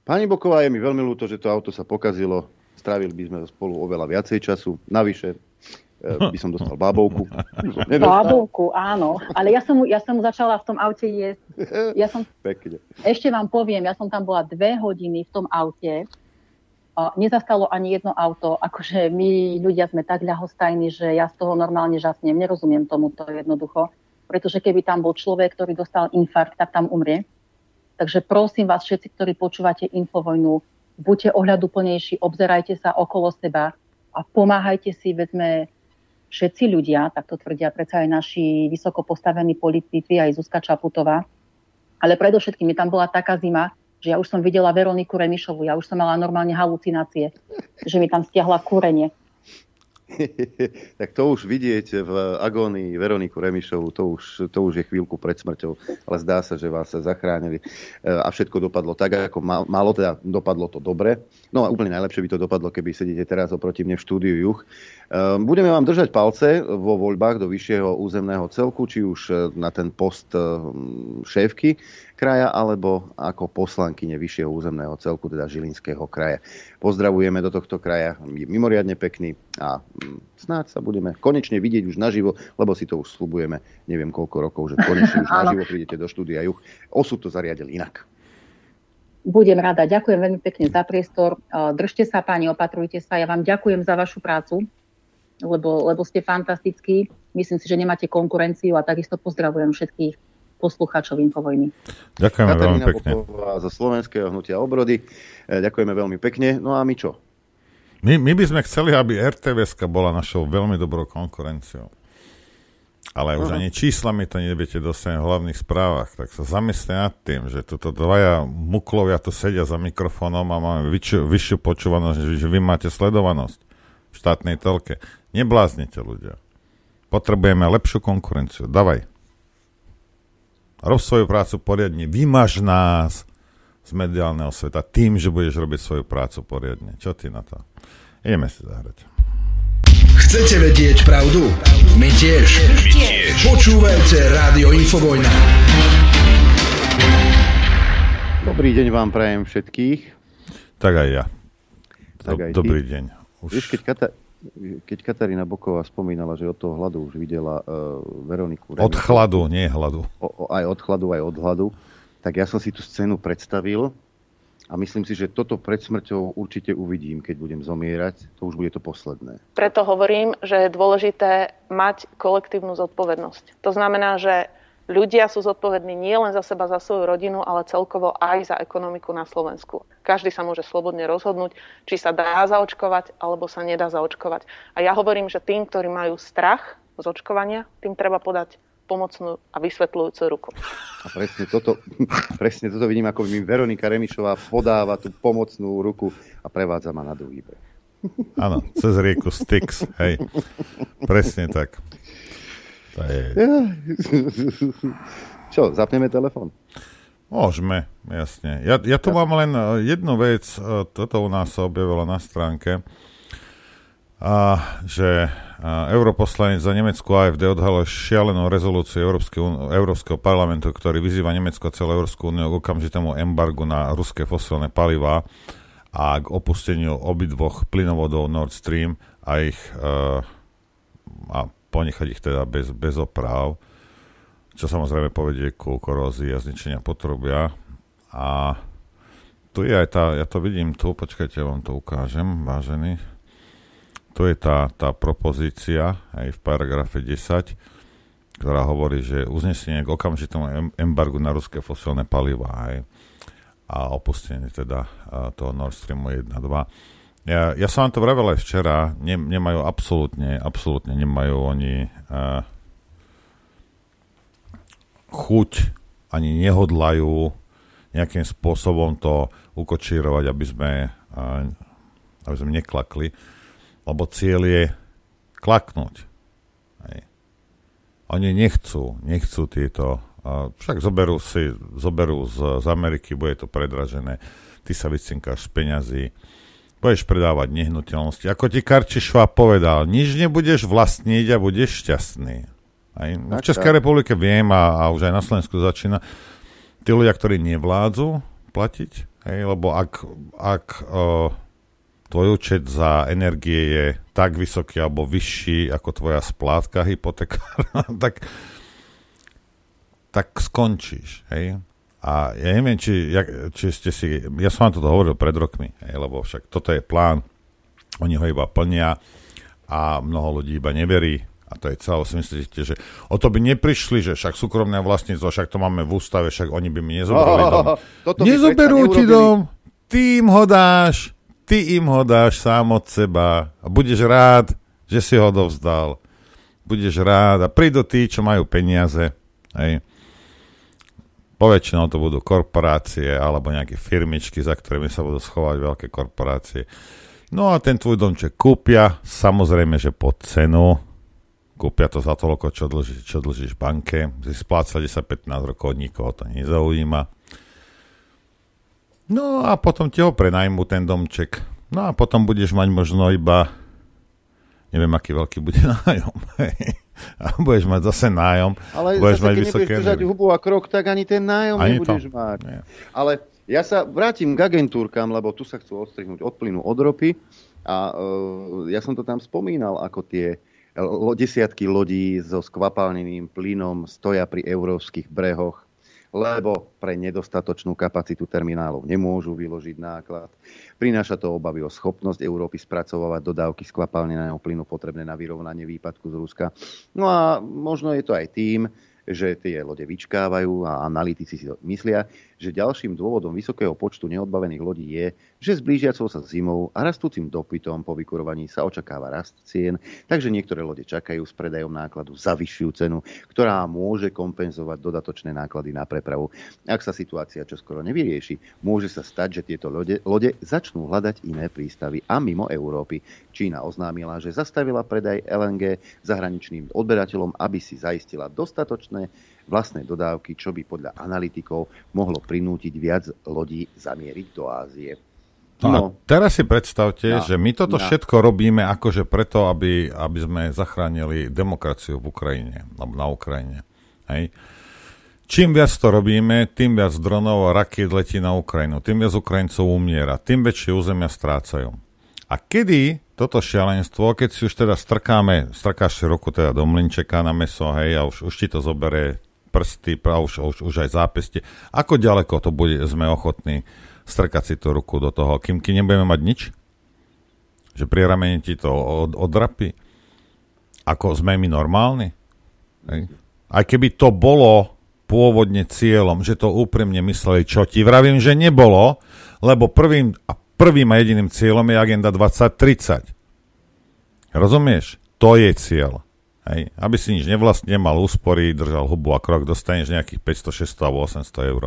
Pani Boková, je mi veľmi ľúto, že to auto sa pokazilo. Strávili by sme spolu oveľa viacej času. Navyše, Eh, by som dostal bábovku. Bábovku, áno. Ale ja som, ja som začala v tom aute jesť. Ja som, Pekne. Ešte vám poviem, ja som tam bola dve hodiny v tom aute. Nezastalo ani jedno auto. Akože my ľudia sme tak ľahostajní, že ja z toho normálne žasnem. Nerozumiem tomu to jednoducho. Pretože keby tam bol človek, ktorý dostal infarkt, tak tam umrie. Takže prosím vás všetci, ktorí počúvate Infovojnu, buďte ohľaduplnejší, obzerajte sa okolo seba a pomáhajte si, veď všetci ľudia, tak to tvrdia predsa aj naši vysoko postavení politici, aj Zuzka Čaputová. Ale predovšetkým tam bola taká zima, že ja už som videla Veroniku Remišovu, ja už som mala normálne halucinácie, že mi tam stiahla kúrenie. tak to už vidieť v agónii Veroniku Remišovu, to už, to už je chvíľku pred smrťou, ale zdá sa, že vás sa zachránili e, a všetko dopadlo tak, ako malo, teda dopadlo to dobre. No a úplne najlepšie by to dopadlo, keby sedíte teraz oproti mne v štúdiu Juch. E, budeme vám držať palce vo voľbách do vyššieho územného celku, či už e, na ten post šéfky kraja alebo ako poslankyne vyššieho územného celku, teda Žilinského kraja. Pozdravujeme do tohto kraja, je mimoriadne pekný a mm, snáď sa budeme konečne vidieť už naživo, lebo si to už slubujeme neviem koľko rokov, že konečne už naživo prídete do štúdia Juch. Osud to zariadil inak. Budem rada. Ďakujem veľmi pekne za priestor. Držte sa, páni, opatrujte sa. Ja vám ďakujem za vašu prácu, lebo, lebo ste fantastickí. Myslím si, že nemáte konkurenciu a takisto pozdravujem všetkých poslucháčov Infovojny. Ďakujeme Katarína veľmi pekne. Popová zo Slovenského hnutia obrody. E, ďakujeme veľmi pekne. No a my čo? My, my by sme chceli, aby RTVS bola našou veľmi dobrou konkurenciou. Ale už ani číslami to neviete dostať v hlavných správach. Tak sa zamyslite nad tým, že tuto dvaja muklovia tu sedia za mikrofónom a máme vyššiu, vyššiu počúvanosť, že vy máte sledovanosť v štátnej telke. Nebláznite ľudia. Potrebujeme lepšiu konkurenciu. Davaj. Rob svoju prácu poriadne. Vymaž nás z mediálneho sveta tým, že budeš robiť svoju prácu poriadne. Čo ty na to? Ideme si zahrať. Chcete vedieť pravdu? My tiež. My tiež. Počúvajte Rádio Infovojna. Dobrý deň vám prajem všetkých. Tak aj ja. Tak aj Dobrý ty. deň. Už... Víš, keď, Kata- keď Katarína Boková spomínala, že od toho hladu už videla uh, Veroniku Remišu, Od chladu, nie hladu. O, o, aj od chladu, aj od hladu. Tak ja som si tú scénu predstavil a myslím si, že toto pred smrťou určite uvidím, keď budem zomierať. To už bude to posledné. Preto hovorím, že je dôležité mať kolektívnu zodpovednosť. To znamená, že Ľudia sú zodpovední nielen za seba, za svoju rodinu, ale celkovo aj za ekonomiku na Slovensku. Každý sa môže slobodne rozhodnúť, či sa dá zaočkovať, alebo sa nedá zaočkovať. A ja hovorím, že tým, ktorí majú strach z očkovania, tým treba podať pomocnú a vysvetľujúcu ruku. A presne toto, presne toto vidím, ako mi Veronika Remišová podáva tú pomocnú ruku a prevádza ma na druhý breh. Áno, cez rieku Styx, hej. Presne tak. To je... Čo, zapneme telefon? Môžeme, jasne. Ja, ja tu mám len eh, jednu vec, eh, toto u nás sa objavilo na stránke, a, že a, eh, europoslanec za Nemecku AFD odhalil šialenú rezolúciu Európskeho, Európskeho parlamentu, ktorý vyzýva Nemecko a celú Európsku úniu k okamžitému embargu na ruské fosilné palivá a k opusteniu obidvoch plynovodov Nord Stream a ich a, a ponechať ich teda bez, bez oprav, čo samozrejme povedie ku korózii a zničenia potrubia. A tu je aj tá, ja to vidím tu, počkajte, vám to ukážem, vážený. Tu je tá, tá propozícia aj v paragrafe 10, ktorá hovorí, že uznesenie k okamžitému embargu na ruské fosilné paliva aj, a opustenie teda toho Nord Streamu 1 2 ja, ja som vám to vravel aj včera, ne, nemajú absolútne, absolútne nemajú oni uh, chuť, ani nehodlajú nejakým spôsobom to ukočírovať, aby sme, uh, aby sme neklakli, lebo cieľ je klaknúť. Hej. Oni nechcú, nechcú tieto, uh, však zoberú si, zoberú z, z Ameriky, bude to predražené, ty sa vycinkáš z peňazí, budeš predávať nehnuteľnosti. Ako ti Karči Šváb povedal, nič nebudeš vlastniť a budeš šťastný. Aj v Českej republike viem a, a už aj na Slovensku začína. Tí ľudia, ktorí nevládzu platiť, hej, lebo ak, ak o, tvoj účet za energie je tak vysoký alebo vyšší ako tvoja splátka hypotekárna, tak, tak skončíš. Hej? A ja neviem, či, jak, či ste si... Ja som vám toto hovoril pred rokmi, hej, lebo však toto je plán, oni ho iba plnia a mnoho ľudí iba neverí. A to je celé, si myslíte, že o to by neprišli, že však súkromné vlastníctvo, však to máme v ústave, však oni by mi nezobrali dom. Nezoberú ti dom, ty im ho dáš, ty im ho dáš sám od seba a budeš rád, že si ho dovzdal. Budeš rád a prídu tí, čo majú peniaze. Hej Poväčšinou to budú korporácie alebo nejaké firmičky, za ktorými sa budú schovať veľké korporácie. No a ten tvoj domček kúpia, samozrejme, že pod cenu. Kúpia to za toľko, čo dlžíš, čo dlžíš banke. Si spláca 10-15 rokov, nikoho to nezaujíma. No a potom ti ho prenajmu ten domček. No a potom budeš mať možno iba neviem, aký veľký bude nájom. a budeš mať zase nájom. Ale budeš zase, mať keď vysoké nebudeš držať hubu a krok, tak ani ten nájom Ani nebudeš to. mať. Nie. Ale ja sa vrátim k agentúrkam, lebo tu sa chcú odstrihnúť od plynu od ropy a uh, ja som to tam spomínal, ako tie lo, desiatky lodí so skvapalneným plynom stoja pri európskych brehoch, lebo pre nedostatočnú kapacitu terminálov nemôžu vyložiť náklad. Prináša to obavy o schopnosť Európy spracovávať dodávky skvapalneného plynu potrebné na vyrovnanie výpadku z Ruska. No a možno je to aj tým, že tie lode vyčkávajú a analytici si myslia, že ďalším dôvodom vysokého počtu neodbavených lodí je, že s blížiacou sa zimou a rastúcim dopytom po vykurovaní sa očakáva rast cien, takže niektoré lode čakajú s predajom nákladu za vyššiu cenu, ktorá môže kompenzovať dodatočné náklady na prepravu. Ak sa situácia čoskoro nevyrieši, môže sa stať, že tieto lode, lode začnú hľadať iné prístavy a mimo Európy. Čína oznámila, že zastavila predaj LNG zahraničným odberateľom, aby si zaistila dostatočné vlastné dodávky, čo by podľa analytikov mohlo prinútiť viac lodí zamieriť do Ázie. No, a teraz si predstavte, No. že my toto No. všetko robíme akože preto, aby, aby sme zachránili demokraciu v Ukrajine, alebo na Ukrajine. Hej. Čím viac to robíme, tým viac dronov a rakiet letí na Ukrajinu, tým viac Ukrajincov umiera, tým väčšie územia strácajú. A kedy toto šialenstvo, keď si už teda strkáme, strkáš si ruku teda do mlinčeka na meso, hej, a už, už ti to zobere prsty, a už, už, už aj zápestie, ako ďaleko to bude, sme ochotní strkať si tú ruku do toho, kým, kým nebudeme mať nič? Že pri ramene ti to od, odrapí? Ako sme my normálni? Hej. Aj keby to bolo pôvodne cieľom, že to úprimne mysleli, čo ti vravím, že nebolo, lebo prvým, a prvým a jediným cieľom je agenda 2030. Rozumieš? To je cieľ. Hej. Aby si nič nevlastne mal úspory, držal hubu a krok, dostaneš nejakých 500, 600 alebo 800 eur.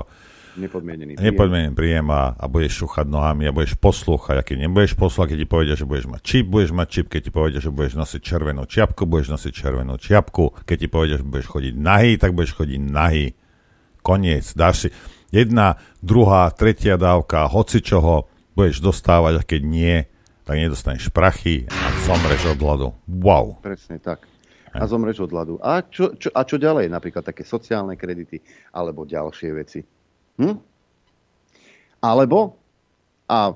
Nepodmienený. Nepodmienený príjem a, a budeš šúchať nohami a budeš poslúchať. A keď nebudeš poslúchať, keď ti povedia, že budeš mať čip, budeš mať čip. Keď ti povedia, že budeš nosiť červenú čiapku, budeš nosiť červenú čiapku. Keď ti povedia, že budeš chodiť nahý, tak budeš chodiť nahý. Koniec. Dáš si jedna, druhá, tretia dávka, hoci čoho budeš dostávať a keď nie, tak nedostaneš prachy a zomreš od hladu. Wow. Presne tak. A zomreš od hladu. A čo, čo, a čo ďalej? Napríklad také sociálne kredity alebo ďalšie veci. Hm? Alebo, a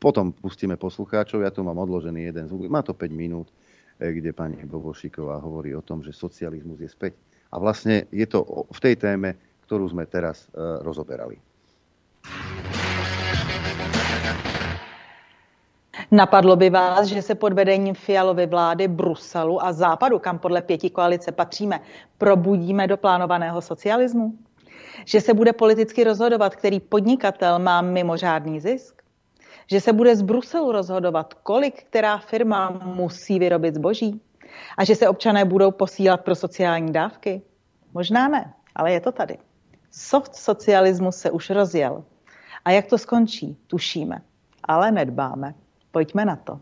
potom pustíme poslucháčov, ja tu mám odložený jeden zvuk, má to 5 minút, eh, kde pani Bobošíková hovorí o tom, že socializmus je späť. A vlastne je to v tej téme, ktorú sme teraz e, rozoberali. Napadlo by vás, že se pod vedením Fialovy vlády Bruselu a Západu, kam podle pěti koalice patříme, probudíme do plánovaného socialismu? Že se bude politicky rozhodovat, který podnikatel má mimořádný zisk? Že se bude z Bruselu rozhodovat, kolik která firma musí vyrobit zboží? A že se občané budou posílat pro sociální dávky? Možná ne, ale je to tady. Soft socialismus se už rozjel. A jak to skončí, tušíme, ale nedbáme. Pojďme na to.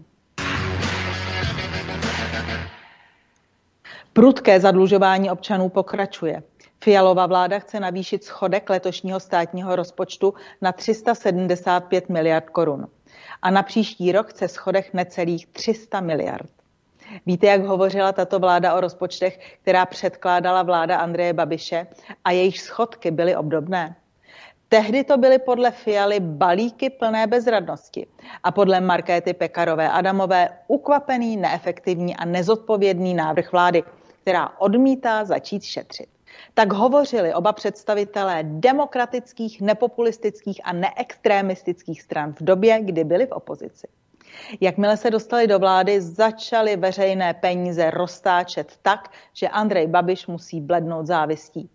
Prudké zadlužování občanů pokračuje. Fialová vláda chce navýšit schodek letošního státního rozpočtu na 375 miliard korun. A na příští rok chce schodek necelých 300 miliard. Víte, jak hovořila tato vláda o rozpočtech, která předkládala vláda Andreje Babiše a jejich schodky byly obdobné? Tehdy to byly podle Fialy balíky plné bezradnosti a podle Markéty Pekarové Adamové ukvapený, neefektivní a nezodpovědný návrh vlády, která odmítá začít šetřit. Tak hovořili oba představitelé demokratických, nepopulistických a neextrémistických stran v době, kdy byli v opozici. Jakmile se dostali do vlády, začaly veřejné peníze roztáčet tak, že Andrej Babiš musí blednout závistí.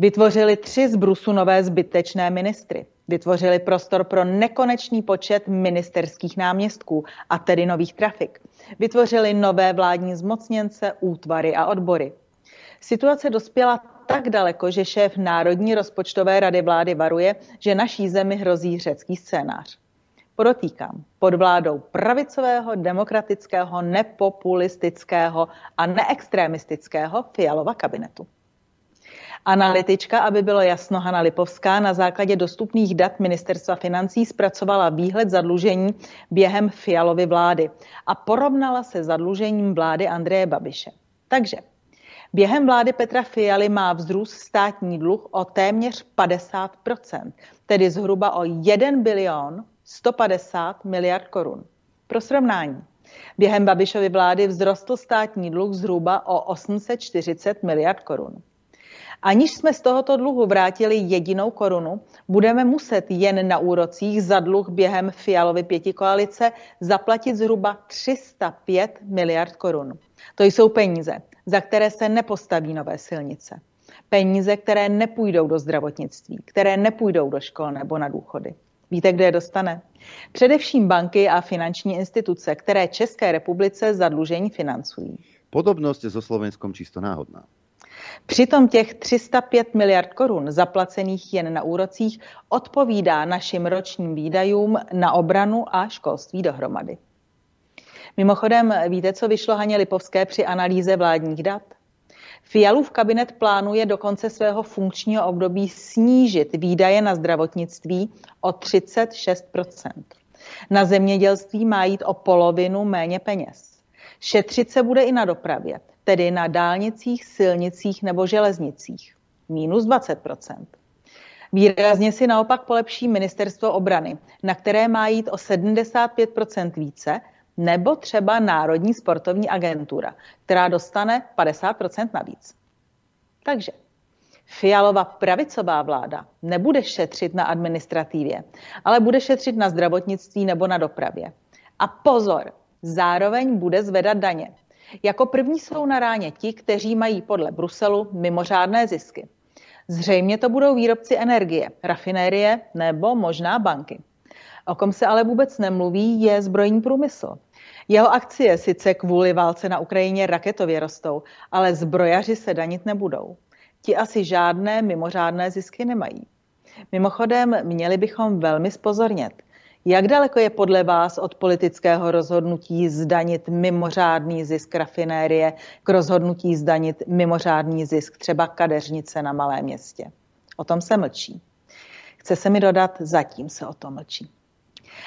Vytvořili tři z Brusu nové zbytečné ministry. Vytvořili prostor pro nekonečný počet ministerských náměstků, a tedy nových trafik. Vytvořili nové vládní zmocněnce, útvary a odbory. Situace dospěla tak daleko, že šéf Národní rozpočtové rady vlády varuje, že naší zemi hrozí řecký scénář. Podotýkám, pod vládou pravicového, demokratického, nepopulistického a neextremistického Fialova kabinetu. Analytička, aby bylo jasno, Hana Lipovská na základě dostupných dat Ministerstva financí zpracovala výhled zadlužení během Fialovy vlády a porovnala se zadlužením vlády Andreje Babiše. Takže během vlády Petra Fialy má vzrůst státní dluh o téměř 50% tedy zhruba o 1 bilion 150 miliard korun. Pro srovnání, během Babišovy vlády vzrostl státní dluh zhruba o 840 miliard korun. Aniž jsme z tohoto dluhu vrátili jedinou korunu, budeme muset jen na úrocích za dluh během Fialovy pětikoalice zaplatit zhruba 305 miliard korun. To jsou peníze, za které se nepostaví nové silnice. Peníze, které nepůjdou do zdravotnictví, které nepůjdou do škol nebo na důchody. Víte, kde je dostane? Především banky a finanční instituce, které České republice zadlužení financují. Podobnost je so Slovenskom čisto náhodná. Přitom těch 305 miliard korun zaplacených jen na úrocích odpovídá našim ročním výdajům na obranu a školství dohromady. Mimochodem, víte, co vyšlo Haně Lipovské při analýze vládních dat? Fialův kabinet plánuje do konce svého funkčního období snížit výdaje na zdravotnictví o 36% Na zemědělství má jít o polovinu méně peněz. Šetřit se bude i na dopravě tedy na dálnicích, silnicích nebo železnicích. Minus 20% Výrazně si naopak polepší ministerstvo obrany, na které má jít o 75% více, nebo třeba Národní sportovní agentura, která dostane 50% navíc. Takže Fialová pravicová vláda nebude šetřit na administrativě, ale bude šetřit na zdravotnictví nebo na dopravě. A pozor, zároveň bude zvedat daně. Jako první jsou na ráně ti, kteří mají podle Bruselu mimořádné zisky. Zřejmě to budou výrobci energie, rafinérie nebo možná banky. O kom se ale vůbec nemluví, je zbrojní průmysl. Jeho akcie sice kvůli válce na Ukrajině raketově rostou, ale zbrojaři se danit nebudou. Ti asi žádné mimořádné zisky nemají. Mimochodem, měli bychom velmi spozornět. Jak daleko je podle vás od politického rozhodnutí zdanit mimořádný zisk rafinérie k rozhodnutí zdanit mimořádný zisk třeba kadeřnice na malém městě? O tom se mlčí. Chce se mi dodat, zatím se o tom mlčí.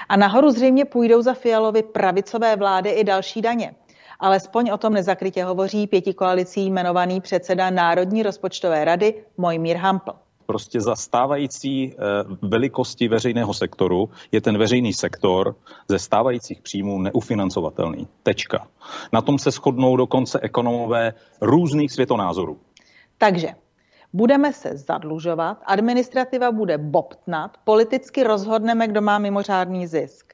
A nahoru zřejmě půjdou za Fialovy pravicové vlády i další daně. Alespoň o tom nezakrytě hovoří pěti koalicí jmenovaný předseda Národní rozpočtové rady Mojmír Hampl prostě za stávající eh, velikosti veřejného sektoru je ten veřejný sektor ze stávajících příjmů neufinancovatelný. Tečka. Na tom se shodnou dokonce ekonomové různých světonázorů. Takže budeme se zadlužovat, administrativa bude bobtnat, politicky rozhodneme, kdo má mimořádný zisk.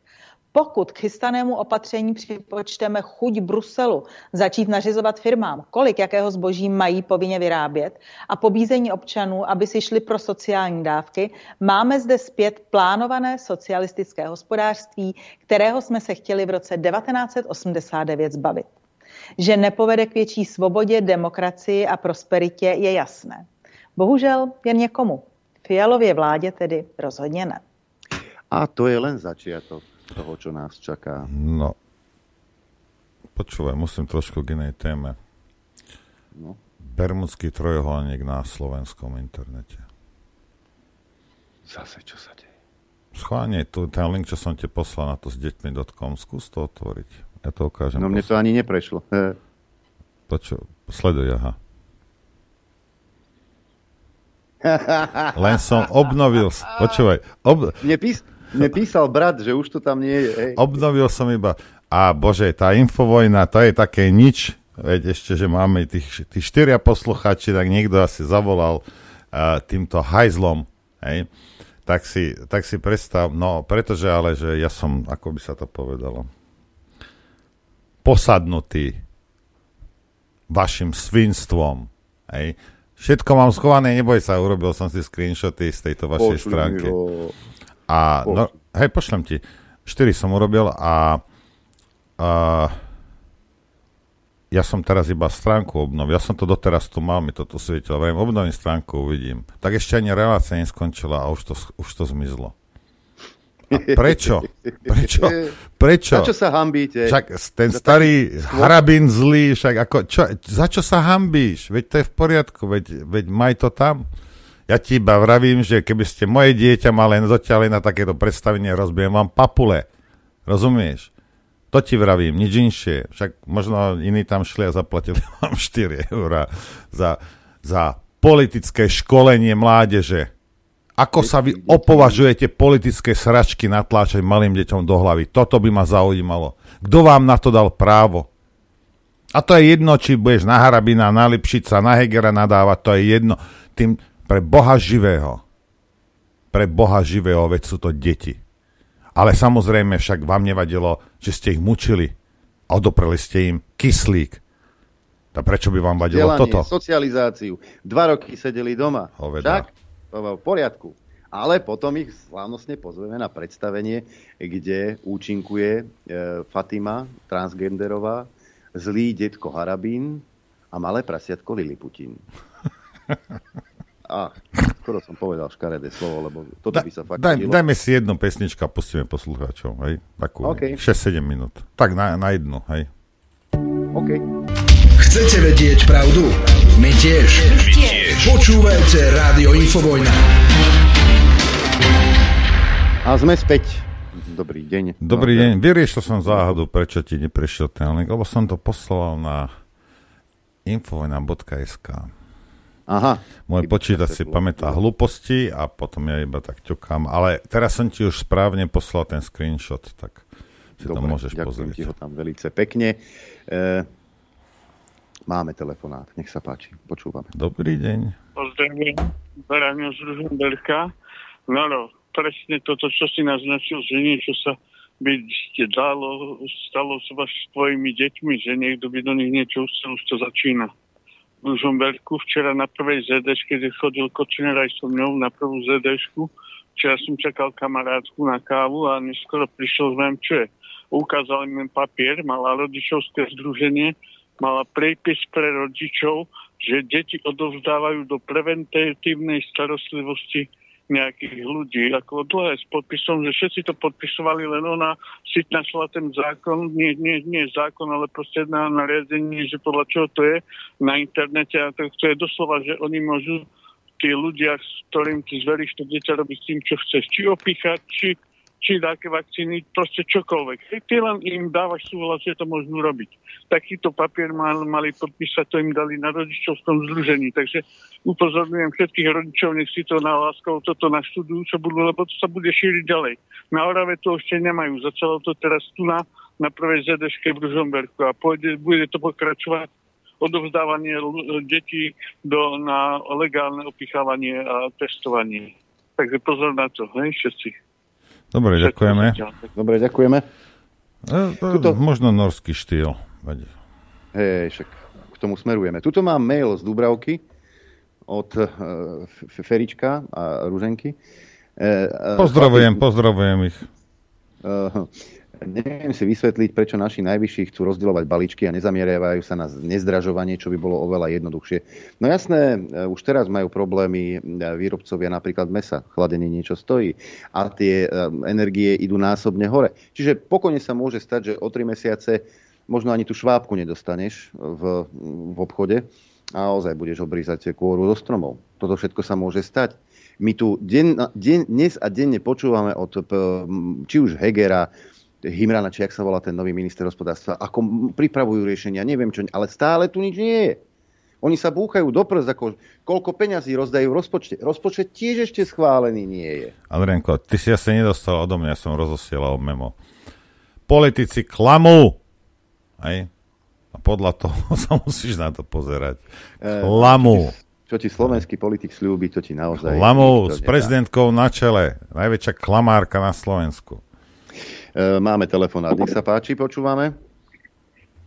Pokud k chystanému opatření připočteme chuť Bruselu začít nařizovat firmám, kolik jakého zboží mají povinně vyrábět a pobízení občanů, aby si šli pro sociální dávky, máme zde zpět plánované socialistické hospodářství, kterého jsme se chtěli v roce 1989 zbavit. Že nepovede k větší svobodě, demokracii a prosperitě je jasné. Bohužel jen někomu. Fialově vládě tedy rozhodně ne. A to je len začiatok toho, čo nás čaká. No, počúvaj, musím trošku k inej téme. No. Bermudský trojuholník na slovenskom internete. Zase, čo sa deje? Schválne, tu, ten link, čo som ti poslal na to s deťmi.com, skús to otvoriť. Ja to ukážem. No mne to ani neprešlo. Poču, sleduj, aha. Len som obnovil, počúvaj. Ob... Nepís, mne písal brat, že už to tam nie je. Hej. Obnovil som iba, a bože, tá infovojna, to je také nič, veď ešte, že máme tých, tých štyria posluchači, tak niekto asi zavolal uh, týmto hajzlom, hej, tak si, tak si predstav, no pretože ale, že ja som, ako by sa to povedalo, posadnutý vašim svinstvom, hej, Všetko mám schované, neboj sa, urobil som si screenshoty z tejto vašej Počuť stránky. Ho. A no, hej, pošlem ti. 4 som urobil a, a ja som teraz iba stránku obnovil. Ja som to doteraz tu mal, mi to tu svietilo. Vrejme, obnovím stránku, uvidím. Tak ešte ani relácia neskončila a už to, už to zmizlo. A prečo? Prečo? Prečo? Za čo sa hambíte? Však ten starý harabín zlý, však ako, čo, za čo sa hambíš? Veď to je v poriadku, veď, veď maj to tam. Ja ti iba vravím, že keby ste moje dieťa mali len doťali na takéto predstavenie, rozbijem vám papule. Rozumieš? To ti vravím, nič inšie. Však možno iní tam šli a zaplatili vám 4 eurá za, za politické školenie mládeže. Ako sa vy opovažujete politické sračky natláčať malým deťom do hlavy? Toto by ma zaujímalo. Kto vám na to dal právo? A to je jedno, či budeš na Harabina, na Lipšica, na Hegera nadávať, to je jedno. Tým, pre Boha živého. Pre Boha živého, veď sú to deti. Ale samozrejme však vám nevadilo, že ste ich mučili a odopreli ste im kyslík. A prečo by vám vadilo Vzdelanie, toto? socializáciu. Dva roky sedeli doma. Hoveda. Však? To v poriadku. Ale potom ich slávnostne pozveme na predstavenie, kde účinkuje e, Fatima, transgenderová, zlý detko Harabín a malé prasiatko Liliputin. A skoro som povedal škaredé slovo, lebo toto by sa fakt Daj, dajme si jednu pesničku a pustíme poslucháčov. Hej? Takú OK. 6-7 minút. Tak na, na jednu. Hej? OK. Chcete vedieť pravdu? My tiež. My tiež. Počúvajte Rádio Infovojna. A sme späť. Dobrý deň. Dobrý No, deň. Vyriešil som záhadu, prečo ti neprešiel ten link, lebo som to poslal na infovojna.sk. Aha. Môj počítač sa si to- pamätá hlúposti a potom ja iba tak ťukám. Ale teraz som ti už správne poslal ten screenshot, tak si to Dobre, môžeš ďakujem pozrieť. ti ho tam veľmi pekne. E, máme telefonát, nech sa páči, počúvame. Dobrý deň. Z Ružomberka. No, no, presne toto, čo si naznačil, že niečo sa by ste dalo, stalo s vaš s tvojimi deťmi, že niekto by do nich niečo ustal, už to začína. Ružomberku včera na prvej ZD, keď chodil Kočner aj so mnou na prvú ZD, včera som čakal kamarátku na kávu a neskoro prišiel, neviem čo je. Ukázal mi papier, mala rodičovské združenie, mala prejpis pre rodičov, že deti odovzdávajú do preventívnej starostlivosti nejakých ľudí. Ako dlhé s podpisom, že všetci to podpisovali, len ona si našla ten zákon, nie, nie, nie zákon, ale proste na nariadenie, že podľa čoho to je na internete. A to, to je doslova, že oni môžu tí ľudia, s ktorým ty zveríš to dieťa robiť s tým, čo chceš. Či opíchať, či, či také vakcíny, proste čokoľvek. Ty len im dávaš súhlas, že to môžu robiť. Takýto papier mal, mali podpísať, to im dali na rodičovskom združení. Takže upozorňujem všetkých rodičov, nech si to na láskov toto naštudujú, čo budú, lebo to sa bude šíriť ďalej. Na Orave to ešte nemajú. Začalo to teraz tu na, na prvej ZDŠke v Ružomberku a pôjde, bude to pokračovať odovzdávanie detí do, na legálne opichávanie a testovanie. Takže pozor na to, hej, všetci. Dobre, ďakujeme. Dobre, ďakujeme. E, to, možno norský štýl. Hej, však k tomu smerujeme. Tuto mám mail z Dubravky od uh, Ferička a Ruženky. Uh, Pozdravujem, pozdravujem ich. Uh, neviem si vysvetliť, prečo naši najvyšší chcú rozdielovať balíčky a nezamierajú sa na nezdražovanie, čo by bolo oveľa jednoduchšie. No jasné, uh, už teraz majú problémy uh, výrobcovia napríklad mesa. Chladenie niečo stojí a tie uh, energie idú násobne hore. Čiže pokojne sa môže stať, že o 3 mesiace možno ani tú švábku nedostaneš v, v obchode a ozaj budeš obrízať kôru zo stromov. Toto všetko sa môže stať. My tu deň, deň, dnes a denne počúvame od či už Hegera, Himrana, či jak sa volá ten nový minister hospodárstva, ako pripravujú riešenia, neviem čo, ale stále tu nič nie je. Oni sa búchajú do prst, ako koľko peňazí rozdajú v rozpočte. Rozpočet tiež ešte schválený nie je. Adrianko, ty si asi nedostal odo mňa, som rozosielal memo. Politici klamú. Hej? A podľa toho sa musíš na to pozerať. Klamú. Čo ti slovenský politik slúbi, to ti naozaj... Nikto s prezidentkou na čele. Najväčšia klamárka na Slovensku. E, Máme telefonát, nech sa páči, počúvame.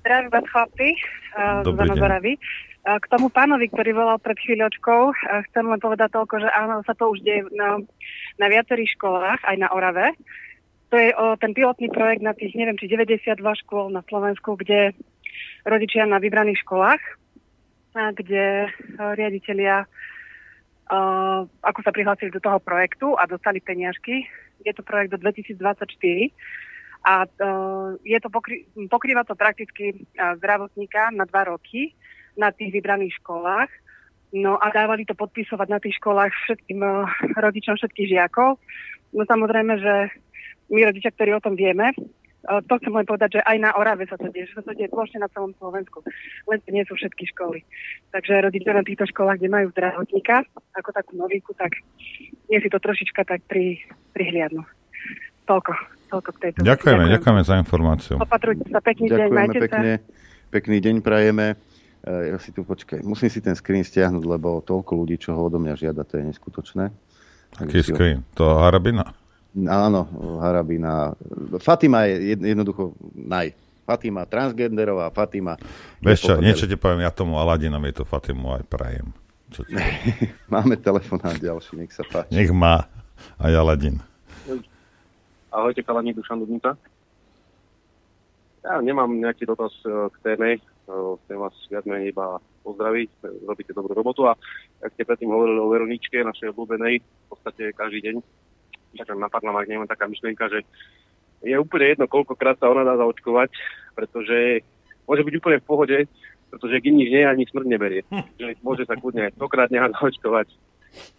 Zdravím vás chlapci, uh, Dobrý deň. Uh, K tomu pánovi, ktorý volal pred chvíľočkou, chcem len povedať toľko, že áno, sa to už deje na, na viacerých školách, aj na Orave. To je o, ten pilotný projekt na tých, neviem, či 92 škôl na Slovensku, kde rodičia na vybraných školách, a kde riaditeľia uh, ako sa prihlásili do toho projektu a dostali peniažky, Je to projekt do 2024 a uh, je to pokry, pokrýva to prakticky uh, zdravotníka na dva roky na tých vybraných školách. No a dávali to podpisovať na tých školách všetkým uh, rodičom všetkých žiakov. No samozrejme, že my rodičia, ktorí o tom vieme, to chcem len povedať, že aj na Orave sa to deje, že sa to deje plošne na celom Slovensku. Len to nie sú všetky školy. Takže rodičia na týchto školách, kde majú zdravotníka, ako takú novíku, tak nie si to trošička tak pri, prihliadnú. Toľko toľko k tejto Ďakujeme, veci. ďakujeme za informáciu. Opatrujte sa, pekný Ďakujeme deň, majte pekne, sa. pekný deň prajeme. E, Ja si tu počkaj, musím si ten screen stiahnuť, lebo toľko ľudí, čo ho odo mňa žiada, to je neskutočné. Aký screen? To Harabina? Áno, Harabina. Fatima je jednoducho naj. Fatima transgenderová, Fatima... Vieš čo, niečo ti poviem, ja tomu Aladinom je to Fatimu aj prajem. Čo ti... Máme telefonát ďalší, nech sa páči. Nech má aj Aladin. Ahojte, kalani Dušan Dudnica. Ja nemám nejaký dotaz e, k téme, e, chcem vás viac menej iba pozdraviť, robíte dobrú robotu a ak ste predtým hovorili o Veroničke, našej obľúbenej, v podstate každý deň, tak napadla ma neviem, taká myšlienka, že je úplne jedno, koľkokrát sa ona dá zaočkovať, pretože môže byť úplne v pohode, pretože keď nič nie, ani smrť neberie. Že môže sa kľudne stokrát nehať zaočkovať.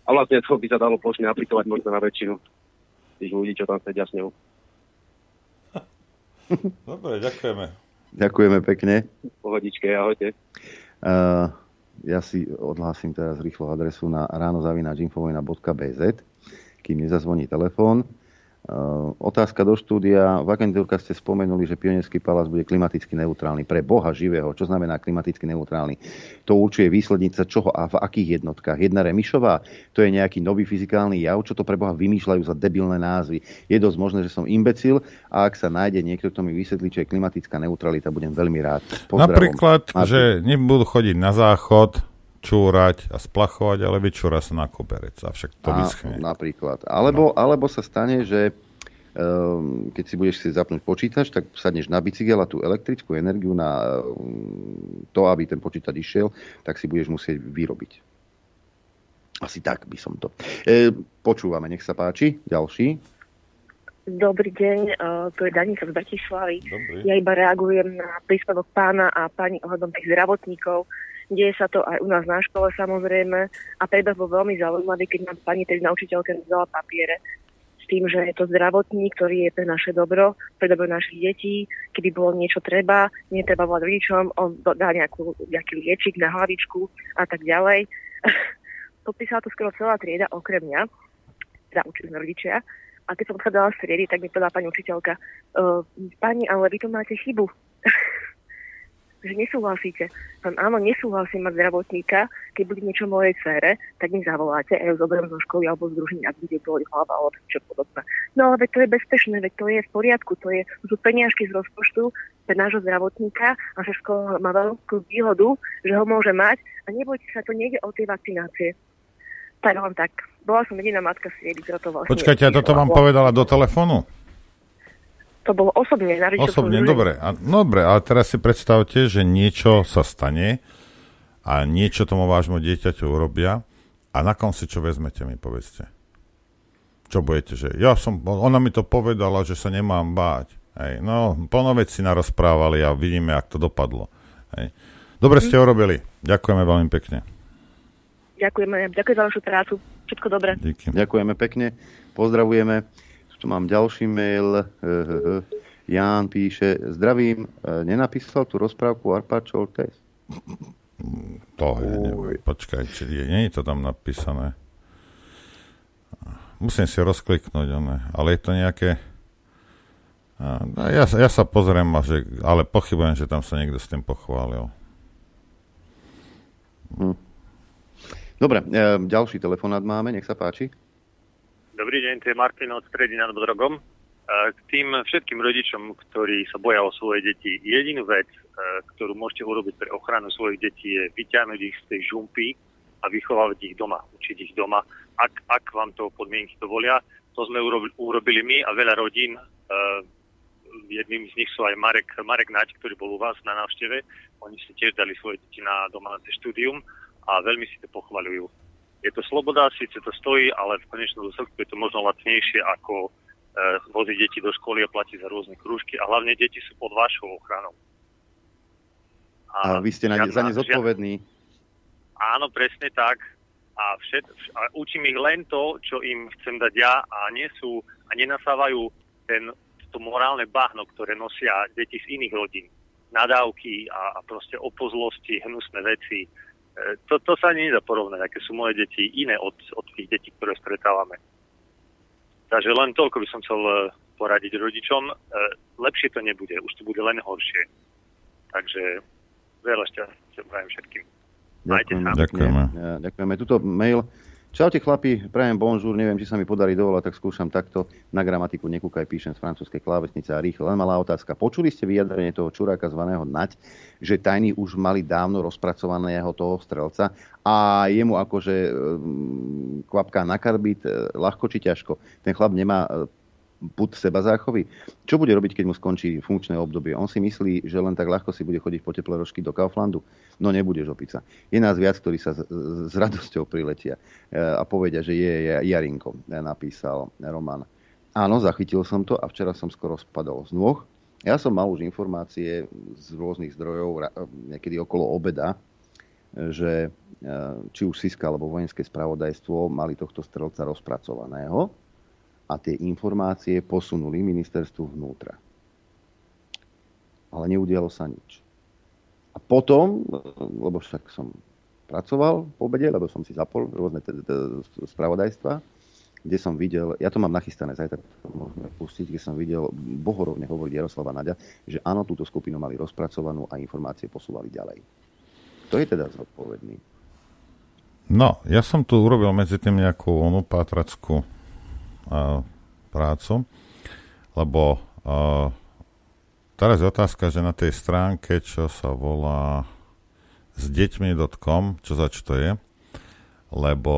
A vlastne to by sa dalo plošne aplikovať možno na väčšinu tých ľudí, čo tam sedia s ňou. Dobre, ďakujeme. Ďakujeme pekne. Pohodičke, ahojte. Uh, ja si odhlásim teraz rýchlo adresu na ránozavináčinfovojna.bz, kým nezazvoní telefón. Uh, otázka do štúdia. V agentúrka ste spomenuli, že Pionierský palác bude klimaticky neutrálny. Pre Boha živého. Čo znamená klimaticky neutrálny? To určuje výslednica čoho a v akých jednotkách? Jedna Remišová? To je nejaký nový fyzikálny jav? Čo to pre Boha vymýšľajú za debilné názvy? Je dosť možné, že som imbecil a ak sa nájde niekto, kto mi vysvetlí, čo je klimatická neutralita, budem veľmi rád. Pozdravom. Napríklad, Martin. že nebudú chodiť na záchod, čúrať a splachovať, ale vyčúra sa na koberec. Avšak to Á, vyschne. Napríklad. Alebo, alebo sa stane, že um, keď si budeš chcieť zapnúť počítač, tak sadneš na bicykel a tú elektrickú energiu na um, to, aby ten počítač išiel, tak si budeš musieť vyrobiť. Asi tak by som to. E, počúvame, nech sa páči. Ďalší. Dobrý deň, uh, tu je Danica z Bratislavy. Ja iba reagujem na príspevok pána a pani ohľadom tých zdravotníkov. Deje sa to aj u nás na škole samozrejme a príbeh bol veľmi zaujímavý, keď nám pani tedy na učiteľke vzala papiere s tým, že je to zdravotník, ktorý je pre naše dobro, pre dobro našich detí. Keby bolo niečo treba, netreba volať rodičom, on dá nejakú, nejaký liečik na hlavičku a tak ďalej. Podpísala to skoro celá trieda okrem mňa, teda učili rodičia. A keď som odchádzala z triedy, tak mi povedala pani učiteľka, uh, pani, ale vy tu máte chybu. že nesúhlasíte. Pán, áno, nesúhlasím mať zdravotníka, keď bude niečo mojej cére, tak mi zavoláte a ju zoberiem zo školy alebo z družiny, ak bude boli hlava alebo čo podobné. No ale to je bezpečné, veď to je v poriadku, to, je, to sú peniažky z rozpočtu pre nášho zdravotníka a že škola má veľkú výhodu, že ho môže mať a nebojte sa, to nejde o tie vakcinácie. Tak len tak. Bola som jediná matka z triedy, ktorá to vlastne... Počkajte, a toto vám povedala do telefónu? To bolo osobne Osobne, dobre. A, dobre, ale teraz si predstavte, že niečo sa stane a niečo tomu vášmu dieťaťu urobia a na konci čo vezmete mi, povedzte. Čo budete, že ja som, ona mi to povedala, že sa nemám báť. Hej, no, plno veci narozprávali a vidíme, ak to dopadlo. Hej. Dobre ste urobili. Ďakujeme veľmi pekne. Ďakujeme, ďakujem za vašu prácu. Všetko dobré. Díky. Ďakujeme pekne, pozdravujeme. Tu mám ďalší mail. Ján píše, zdravím, eh, nenapísal tú rozprávku Arpačov test. To je, neviem, počkaj, či je, nie je to tam napísané. Musím si rozkliknúť, one, ale je to nejaké... A, ja, ja sa pozriem, a že, ale pochybujem, že tam sa niekto s tým pochválil. Hm. Dobre, eh, ďalší telefonát máme, nech sa páči. Dobrý deň, to je Martin od Stredy nad Bodrogom. E, K tým všetkým rodičom, ktorí sa boja o svoje deti, jedinú vec, e, ktorú môžete urobiť pre ochranu svojich detí, je vyťahnuť ich z tej žumpy a vychovávať ich doma, učiť ich doma, ak, ak vám to podmienky dovolia. To sme urobili, my a veľa rodín. E, Jedným z nich sú aj Marek, Marek Naď, ktorý bol u vás na návšteve. Oni si tiež dali svoje deti na domáce štúdium a veľmi si to pochvaľujú. Je to sloboda, síce to stojí, ale v konečnom dôsledku je to možno lacnejšie ako voziť deti do školy a platiť za rôzne krúžky a hlavne deti sú pod vašou ochranou. A, a vy ste na, žiadna, za ne zodpovední. Áno, presne tak. A, všet, a učím ich len to, čo im chcem dať ja a nie sú a nenasávajú ten, to morálne bahno, ktoré nosia deti z iných rodín. Nadávky a, a proste opozlosti, hnusné veci. To, to sa nedá porovnať, aké sú moje deti iné od, od tých detí, ktoré stretávame. Takže len toľko by som chcel e, poradiť rodičom. E, lepšie to nebude, už to bude len horšie. Takže veľa šťastia prajem všetkým. Ďakujeme. Ďakujeme. Ja, ďakujeme. Tuto mail. Čaute chlapi, prajem bonjour, neviem, či sa mi podarí dovolať, tak skúšam takto. Na gramatiku nekúkaj, píšem z francúzskej klávesnice a rýchlo. Len malá otázka. Počuli ste vyjadrenie toho čuráka zvaného Nať, že tajní už mali dávno rozpracovaného toho strelca a jemu akože kvapká na karbit, e, ľahko či ťažko. Ten chlap nemá e, put seba záchovy. Čo bude robiť, keď mu skončí funkčné obdobie? On si myslí, že len tak ľahko si bude chodiť po teplé rožky do Kauflandu? No nebudeš opica. Je nás viac, ktorí sa s, radosťou priletia e, a povedia, že je Jarinko, e, napísal Roman. Áno, zachytil som to a včera som skoro spadol z nôh. Ja som mal už informácie z rôznych zdrojov, niekedy okolo obeda, že e, či už Siska alebo vojenské spravodajstvo mali tohto strelca rozpracovaného a tie informácie posunuli ministerstvu vnútra. Ale neudialo sa nič. A potom, lebo však som pracoval po obede, lebo som si zapol rôzne spravodajstva, kde som videl, ja to mám nachystané, zajtra to môžeme pustiť, kde som videl bohorovne hovoriť Jaroslava Naďa, že áno, túto skupinu mali rozpracovanú a informácie posúvali ďalej. To je teda zodpovedný? No, ja som tu urobil medzi tým nejakú onú pátrackú prácu, lebo teraz je otázka, že na tej stránke, čo sa volá s deťmi.com, čo zač to je, lebo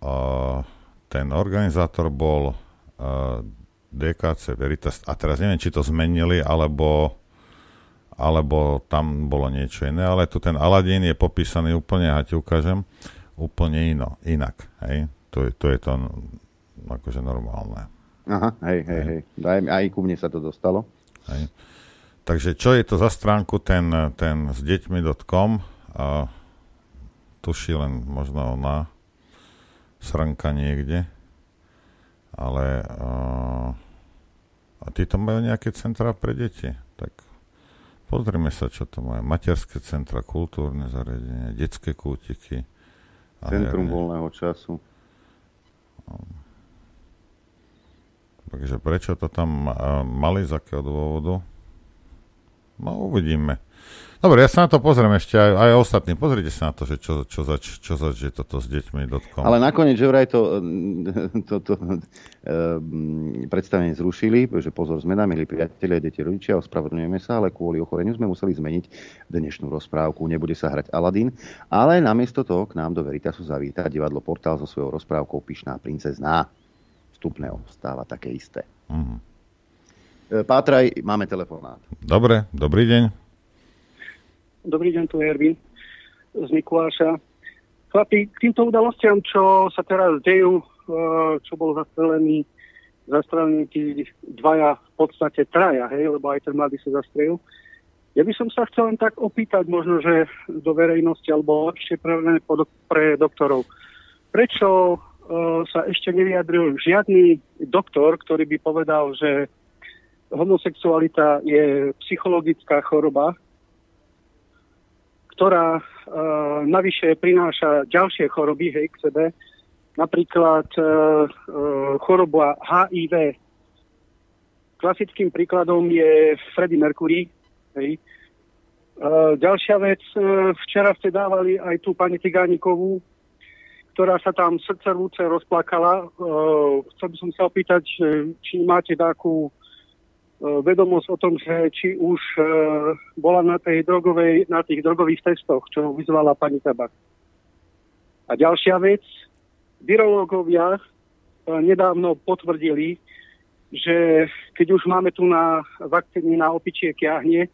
uh, ten organizátor bol uh, DKC Veritas, a teraz neviem, či to zmenili, alebo alebo tam bolo niečo iné, ale tu ten Aladín je popísaný úplne, ja ti ukážem, úplne ino, inak. Hej? To, to je to akože normálne. Aha, hej, hej, hej. Aj, aj ku mne sa to dostalo. Hej. Takže čo je to za stránku, ten, ten s deťmi.com a tuší len možno na srnka niekde, ale a, a títo majú nejaké centra pre deti, tak pozrime sa, čo to majú. Materské centra, kultúrne zariadenie, detské kútiky. Centrum voľného času. Um, Takže prečo to tam mali, z akého dôvodu? No uvidíme. Dobre, ja sa na to pozriem ešte aj, aj ostatní. Pozrite sa na to, že čo, čo zač, čo zač je toto s deťmi dotkom. Ale nakoniec, že vraj to, to, to, e, predstavenie zrušili, že pozor, sme milí priatelia, deti, rodičia, ospravedlňujeme sa, ale kvôli ochoreniu sme museli zmeniť dnešnú rozprávku. Nebude sa hrať Aladín, ale namiesto toho k nám do Veritasu zavíta divadlo Portál so svojou rozprávkou Pyšná princezná vstupné ostáva také isté. Mm. Pátraj, máme telefonát. Dobre, dobrý deň. Dobrý deň, tu je Ervin z Mikuláša. Chlapi, k týmto udalostiam, čo sa teraz dejú, e, čo bol zastrelený, zastrelení tí dvaja, v podstate traja, hej, lebo aj ten mladý sa zastrelil. Ja by som sa chcel len tak opýtať možno, že do verejnosti, alebo lepšie pre, pre doktorov. Prečo sa ešte nevyjadril žiadny doktor, ktorý by povedal, že homosexualita je psychologická choroba, ktorá uh, navyše prináša ďalšie choroby hej, k sebe, napríklad uh, uh, choroba HIV. Klasickým príkladom je Freddie Mercury. Hej. Uh, ďalšia vec, uh, včera ste dávali aj tú pani Tigánikovú, ktorá sa tam srdcervúce rozplakala. Uh, chcel by som sa opýtať, či máte takú uh, vedomosť o tom, že či už uh, bola na, tej drogovej, na tých drogových testoch, čo vyzvala pani Tabak. A ďalšia vec, virológovia nedávno potvrdili, že keď už máme tu na vakcíny na opičie kiahne,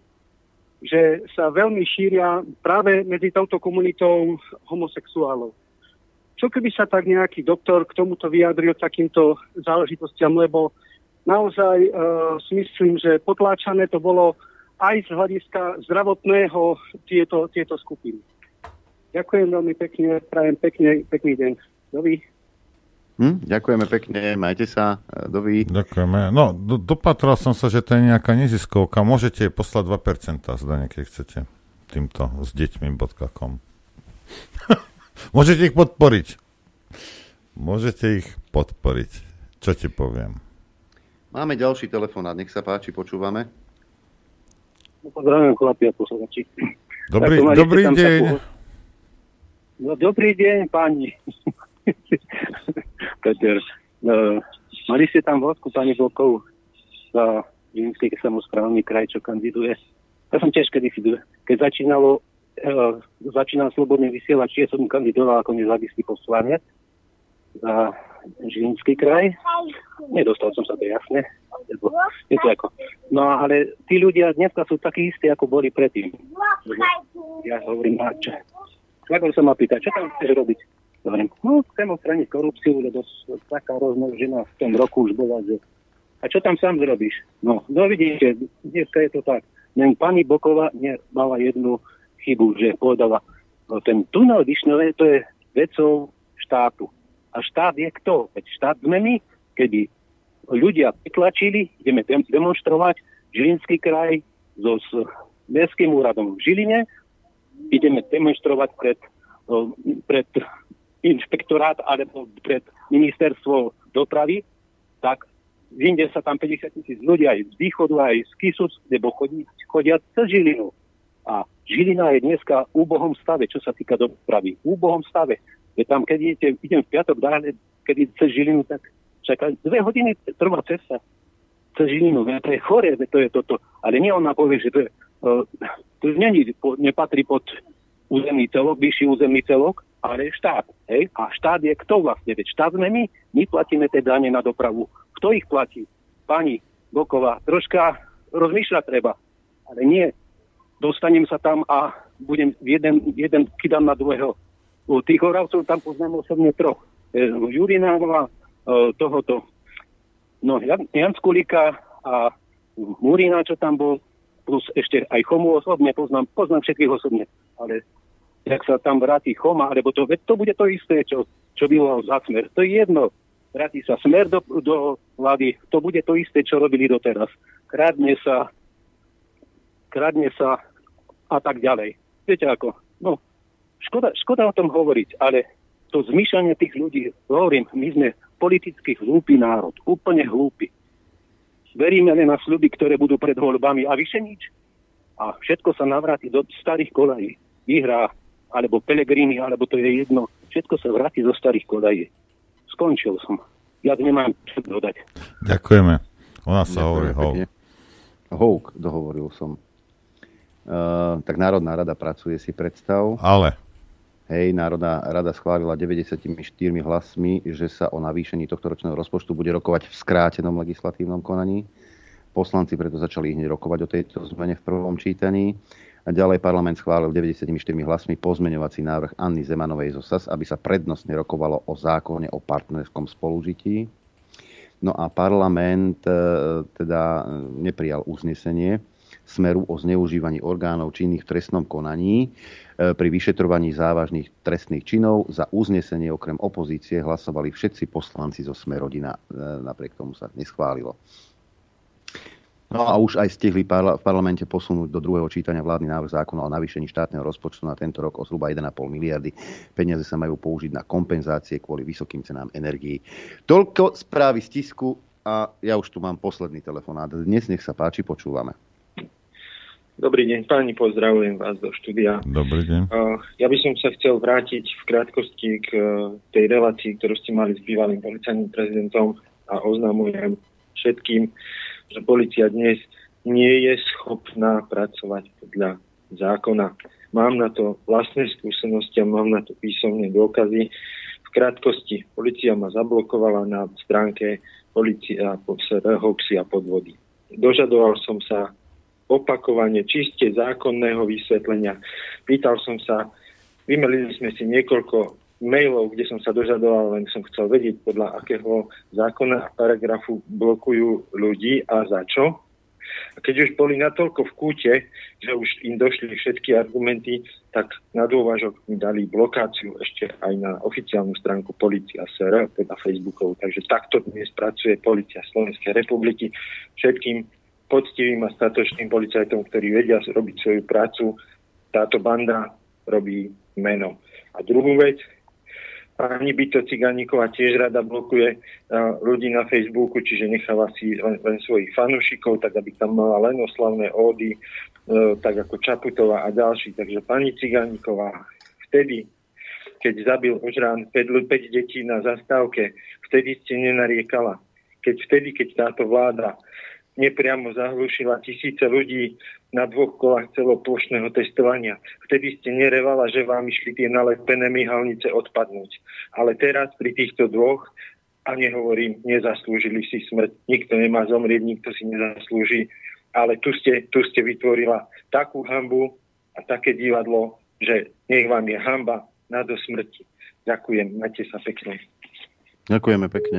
že sa veľmi šíria práve medzi touto komunitou homosexuálov. Čo keby sa tak nejaký doktor k tomuto vyjadril takýmto záležitostiam, lebo naozaj uh, si myslím, že potláčané to bolo aj z hľadiska zdravotného tieto, tieto skupiny. Ďakujem veľmi pekne, prajem pekne, pekný deň. Dovi. Hm, ďakujeme pekne, majte sa, dovi. Ďakujeme. No, do, dopatral som sa, že to je nejaká neziskovka. Môžete jej poslať 2% zdanie, keď chcete. Týmto s deťmi.com. Môžete ich podporiť. Môžete ich podporiť. Čo ti poviem? Máme ďalší telefonát, nech sa páči, počúvame. Pozdravujem chlapi a posluchači. Dobrý, dobrý deň. Takú... No, dobrý deň, pani. Peter, no, mali ste tam vodku pani Vlkov za Žilinský samozprávny kraj, čo kandiduje. Ja som tiež kedy si, keď začínalo, uh, začínal slobodný vysielač, ja som kandidoval ako nezávislý poslanec za Žilinský kraj. Nedostal som sa to jasne. Je to ako. No ale tí ľudia dneska sú takí istí, ako boli predtým. Ja hovorím, a čo? Ako sa ma pýta, čo tam chceš robiť? Hovorím, no chcem odstraniť korupciu, lebo taká rozmnožená v tom roku už bola, že a čo tam sám zrobíš? No, no vidíte, dneska je to tak. Len pani Boková mala jednu chybu, že povedala, no, ten tunel Višňové to je vecou štátu. A štát je kto? Veď štát sme kedy ľudia pritlačili, ideme demonstrovať, Žilinský kraj so s Mestským úradom v Žiline, ideme demonstrovať pred, pred inšpektorát alebo pred ministerstvo dopravy, tak vyjde sa tam 50 tisíc ľudí aj z východu, aj z Kisus, lebo chodí, chodia cez Žilinu. A Žilina je dneska v úbohom stave, čo sa týka dopravy. V úbohom stave. Je tam, keď idete, idem v piatok dále, keď cez Žilinu, tak čaká, dve hodiny trvá cesta cez Žilinu. To je chore, to je toto. Ale nie ona povie, že to, je, uh, to není, nepatrí pod územný celok, vyšší územný celok, ale štát. Hej? A štát je kto vlastne? Veď štát sme my, my platíme tie dane na dopravu. Kto ich platí? Pani Boková, troška rozmýšľať treba, ale nie. Dostanem sa tam a budem jeden, jeden kydám na druhého. U tých Oravcov tam poznám osobne troch. E, e, tohoto, no Jan Skulika a Murina, čo tam bol, plus ešte aj Chomu osobne poznám, poznám všetkých osobne, ale jak sa tam vráti Choma, alebo to, to bude to isté, čo, čo bylo za smer. To je jedno. Vráti sa smer do, do vlády, to bude to isté, čo robili doteraz. Kradne sa, kradne sa a tak ďalej. Viete ako? No, škoda, škoda o tom hovoriť, ale to zmýšľanie tých ľudí, hovorím, my sme politicky hlúpy národ, úplne hlúpy. Veríme len na sľuby, ktoré budú pred voľbami a vyše nič. A všetko sa navráti do starých kolají. Vyhrá, alebo Pelegrini, alebo to je jedno. Všetko sa vráti zo starých kolají. Skončil som. Ja nemám čo dodať. Ďakujeme. U nás sa hovorí houk. Houk, dohovoril som. Uh, tak Národná rada pracuje si predstav. Ale. Hej, Národná rada schválila 94 hlasmi, že sa o navýšení tohto ročného rozpočtu bude rokovať v skrátenom legislatívnom konaní. Poslanci preto začali hneď rokovať o tejto zmene v prvom čítaní. A ďalej parlament schválil 94 hlasmi pozmeňovací návrh Anny Zemanovej zo SAS, aby sa prednostne rokovalo o zákone o partnerskom spolužití. No a parlament e, teda neprijal uznesenie, smeru o zneužívaní orgánov činných v trestnom konaní e, pri vyšetrovaní závažných trestných činov. Za uznesenie okrem opozície hlasovali všetci poslanci zo Smerodina. E, napriek tomu sa neschválilo. No a už aj stihli v parlamente posunúť do druhého čítania vládny návrh zákona o navýšení štátneho rozpočtu na tento rok o zhruba 1,5 miliardy. Peniaze sa majú použiť na kompenzácie kvôli vysokým cenám energií. Toľko správy z tisku a ja už tu mám posledný telefonát. Dnes nech sa páči, počúvame. Dobrý deň, páni, pozdravujem vás do štúdia. Dobrý deň. Ja by som sa chcel vrátiť v krátkosti k e, tej relácii, ktorú ste mali s bývalým policajným prezidentom a oznamujem všetkým, že policia dnes nie je schopná pracovať podľa zákona. Mám na to vlastné skúsenosti a mám na to písomné dôkazy. V krátkosti, policia ma zablokovala na stránke policia hoxy a podvody. Dožadoval som sa opakovane čiste zákonného vysvetlenia. Pýtal som sa, vymelili sme si niekoľko mailov, kde som sa dožadoval, len som chcel vedieť, podľa akého zákona a paragrafu blokujú ľudí a za čo. A keď už boli natoľko v kúte, že už im došli všetky argumenty, tak na dôvažok mi dali blokáciu ešte aj na oficiálnu stránku Polícia SR, teda Facebookov. Takže takto dnes pracuje Polícia Slovenskej republiky. Všetkým poctivým a statočným policajtom, ktorí vedia robiť svoju prácu, táto banda robí meno. A druhú vec, Pani Byto Ciganíková tiež rada blokuje ľudí na Facebooku, čiže necháva si len, len svojich fanúšikov, tak aby tam mala len oslavné ódy, e, tak ako Čaputová a ďalší. Takže pani Ciganíková vtedy, keď zabil ožrán 5, 5 detí na zastávke, vtedy ste nenariekala. Keď vtedy, keď táto vláda nepriamo zahlušila tisíce ľudí na dvoch kolách celoplošného testovania. Vtedy ste nerevala, že vám išli tie nalepené myhalnice odpadnúť. Ale teraz pri týchto dvoch, a nehovorím, nezaslúžili si smrť, nikto nemá zomrieť, nikto si nezaslúži, ale tu ste, tu ste vytvorila takú hambu a také divadlo, že nech vám je hamba na do smrti. Ďakujem, majte sa pekne. Ďakujeme pekne.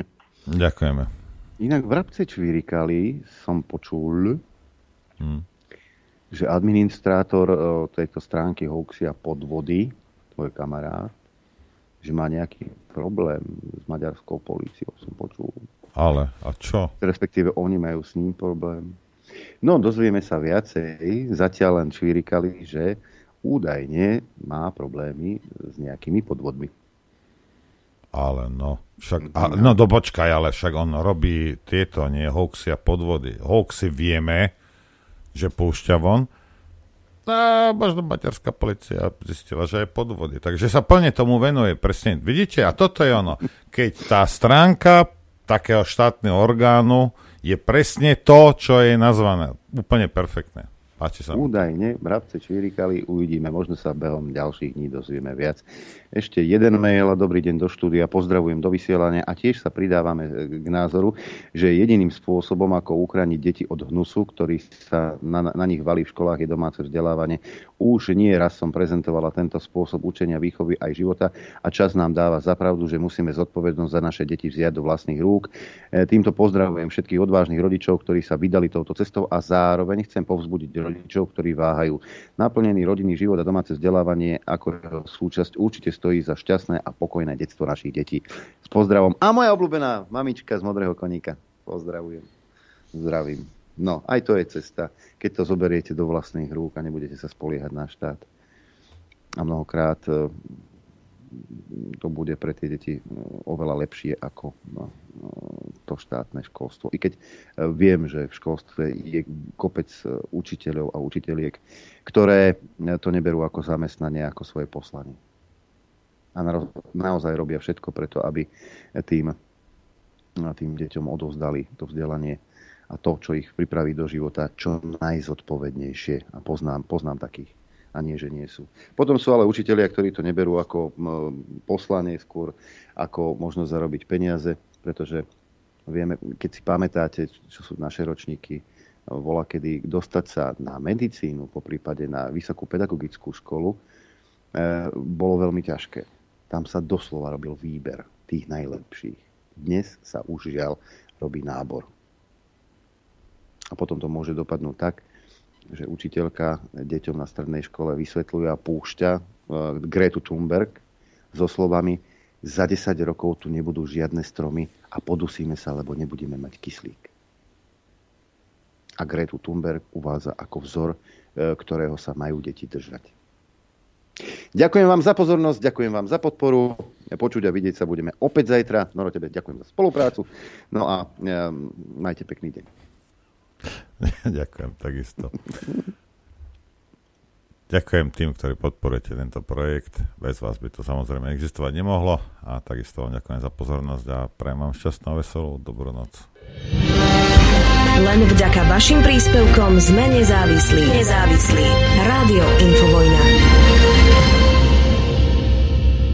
Ďakujeme. Inak v Rabce Čvirikali som počul, hmm. že administrátor e, tejto stránky hoaxy a podvody, tvoj kamarát, že má nejaký problém s maďarskou políciou, som počul. Ale, a čo? Respektíve oni majú s ním problém. No, dozvieme sa viacej. Zatiaľ len čvirikali, že údajne má problémy s nejakými podvodmi. Ale no, však, a, no dopočkaj, ale však on robí tieto, nie hoaxy a podvody. Hoaxy vieme, že púšťa von, a možno materská policia zistila, že je podvody. Takže sa plne tomu venuje. Presne, vidíte? A toto je ono. Keď tá stránka takého štátneho orgánu je presne to, čo je nazvané. Úplne perfektné. Páči sa. Údajne, bratce Čvirikali, uvidíme. Možno sa behom ďalších dní dozvieme viac. Ešte jeden mail a dobrý deň do štúdia. Pozdravujem do vysielania a tiež sa pridávame k názoru, že jediným spôsobom, ako uchrániť deti od hnusu, ktorý sa na, na nich valí v školách, je domáce vzdelávanie. Už nie raz som prezentovala tento spôsob učenia výchovy aj života a čas nám dáva zapravdu, že musíme zodpovednosť za naše deti vziať do vlastných rúk. E, týmto pozdravujem všetkých odvážnych rodičov, ktorí sa vydali touto cestou a zároveň chcem povzbudiť rodičov, ktorí váhajú. Naplnený rodinný život a domáce vzdelávanie ako súčasť určite stojí za šťastné a pokojné detstvo našich detí. S pozdravom. A moja obľúbená mamička z Modrého koníka. Pozdravujem. Zdravím. No, aj to je cesta, keď to zoberiete do vlastných rúk a nebudete sa spoliehať na štát. A mnohokrát e, to bude pre tie deti e, oveľa lepšie ako no, to štátne školstvo. I keď e, viem, že v školstve je kopec e, učiteľov a učiteľiek, ktoré e, to neberú ako zamestnanie, ako svoje poslanie. A naozaj robia všetko preto, aby tým, tým deťom odovzdali to vzdelanie a to, čo ich pripraví do života, čo najzodpovednejšie. A poznám, poznám takých a nie, že nie sú. Potom sú ale učitelia, ktorí to neberú ako poslanie, skôr ako možnosť zarobiť peniaze pretože vieme, keď si pamätáte, čo sú naše ročníky, bola kedy dostať sa na medicínu, po prípade na vysokú pedagogickú školu, e, bolo veľmi ťažké. Tam sa doslova robil výber tých najlepších. Dnes sa už žiaľ robí nábor. A potom to môže dopadnúť tak, že učiteľka deťom na strednej škole vysvetľuje a púšťa e, Gretu Thunberg so slovami za 10 rokov tu nebudú žiadne stromy a podusíme sa, lebo nebudeme mať kyslík. A Gretu Thunberg uvádza ako vzor, e, ktorého sa majú deti držať. Ďakujem vám za pozornosť, ďakujem vám za podporu. Počuť a vidieť sa budeme opäť zajtra. Noro, tebe ďakujem za spoluprácu. No a um, majte pekný deň. ďakujem, takisto. Ďakujem tým, ktorí podporujete tento projekt. Bez vás by to samozrejme existovať nemohlo. A takisto vám ďakujem za pozornosť a prajem vám šťastnú a veselú dobrú noc. Len vďaka vašim príspevkom sme nezávislí. Nezávislí. Rádio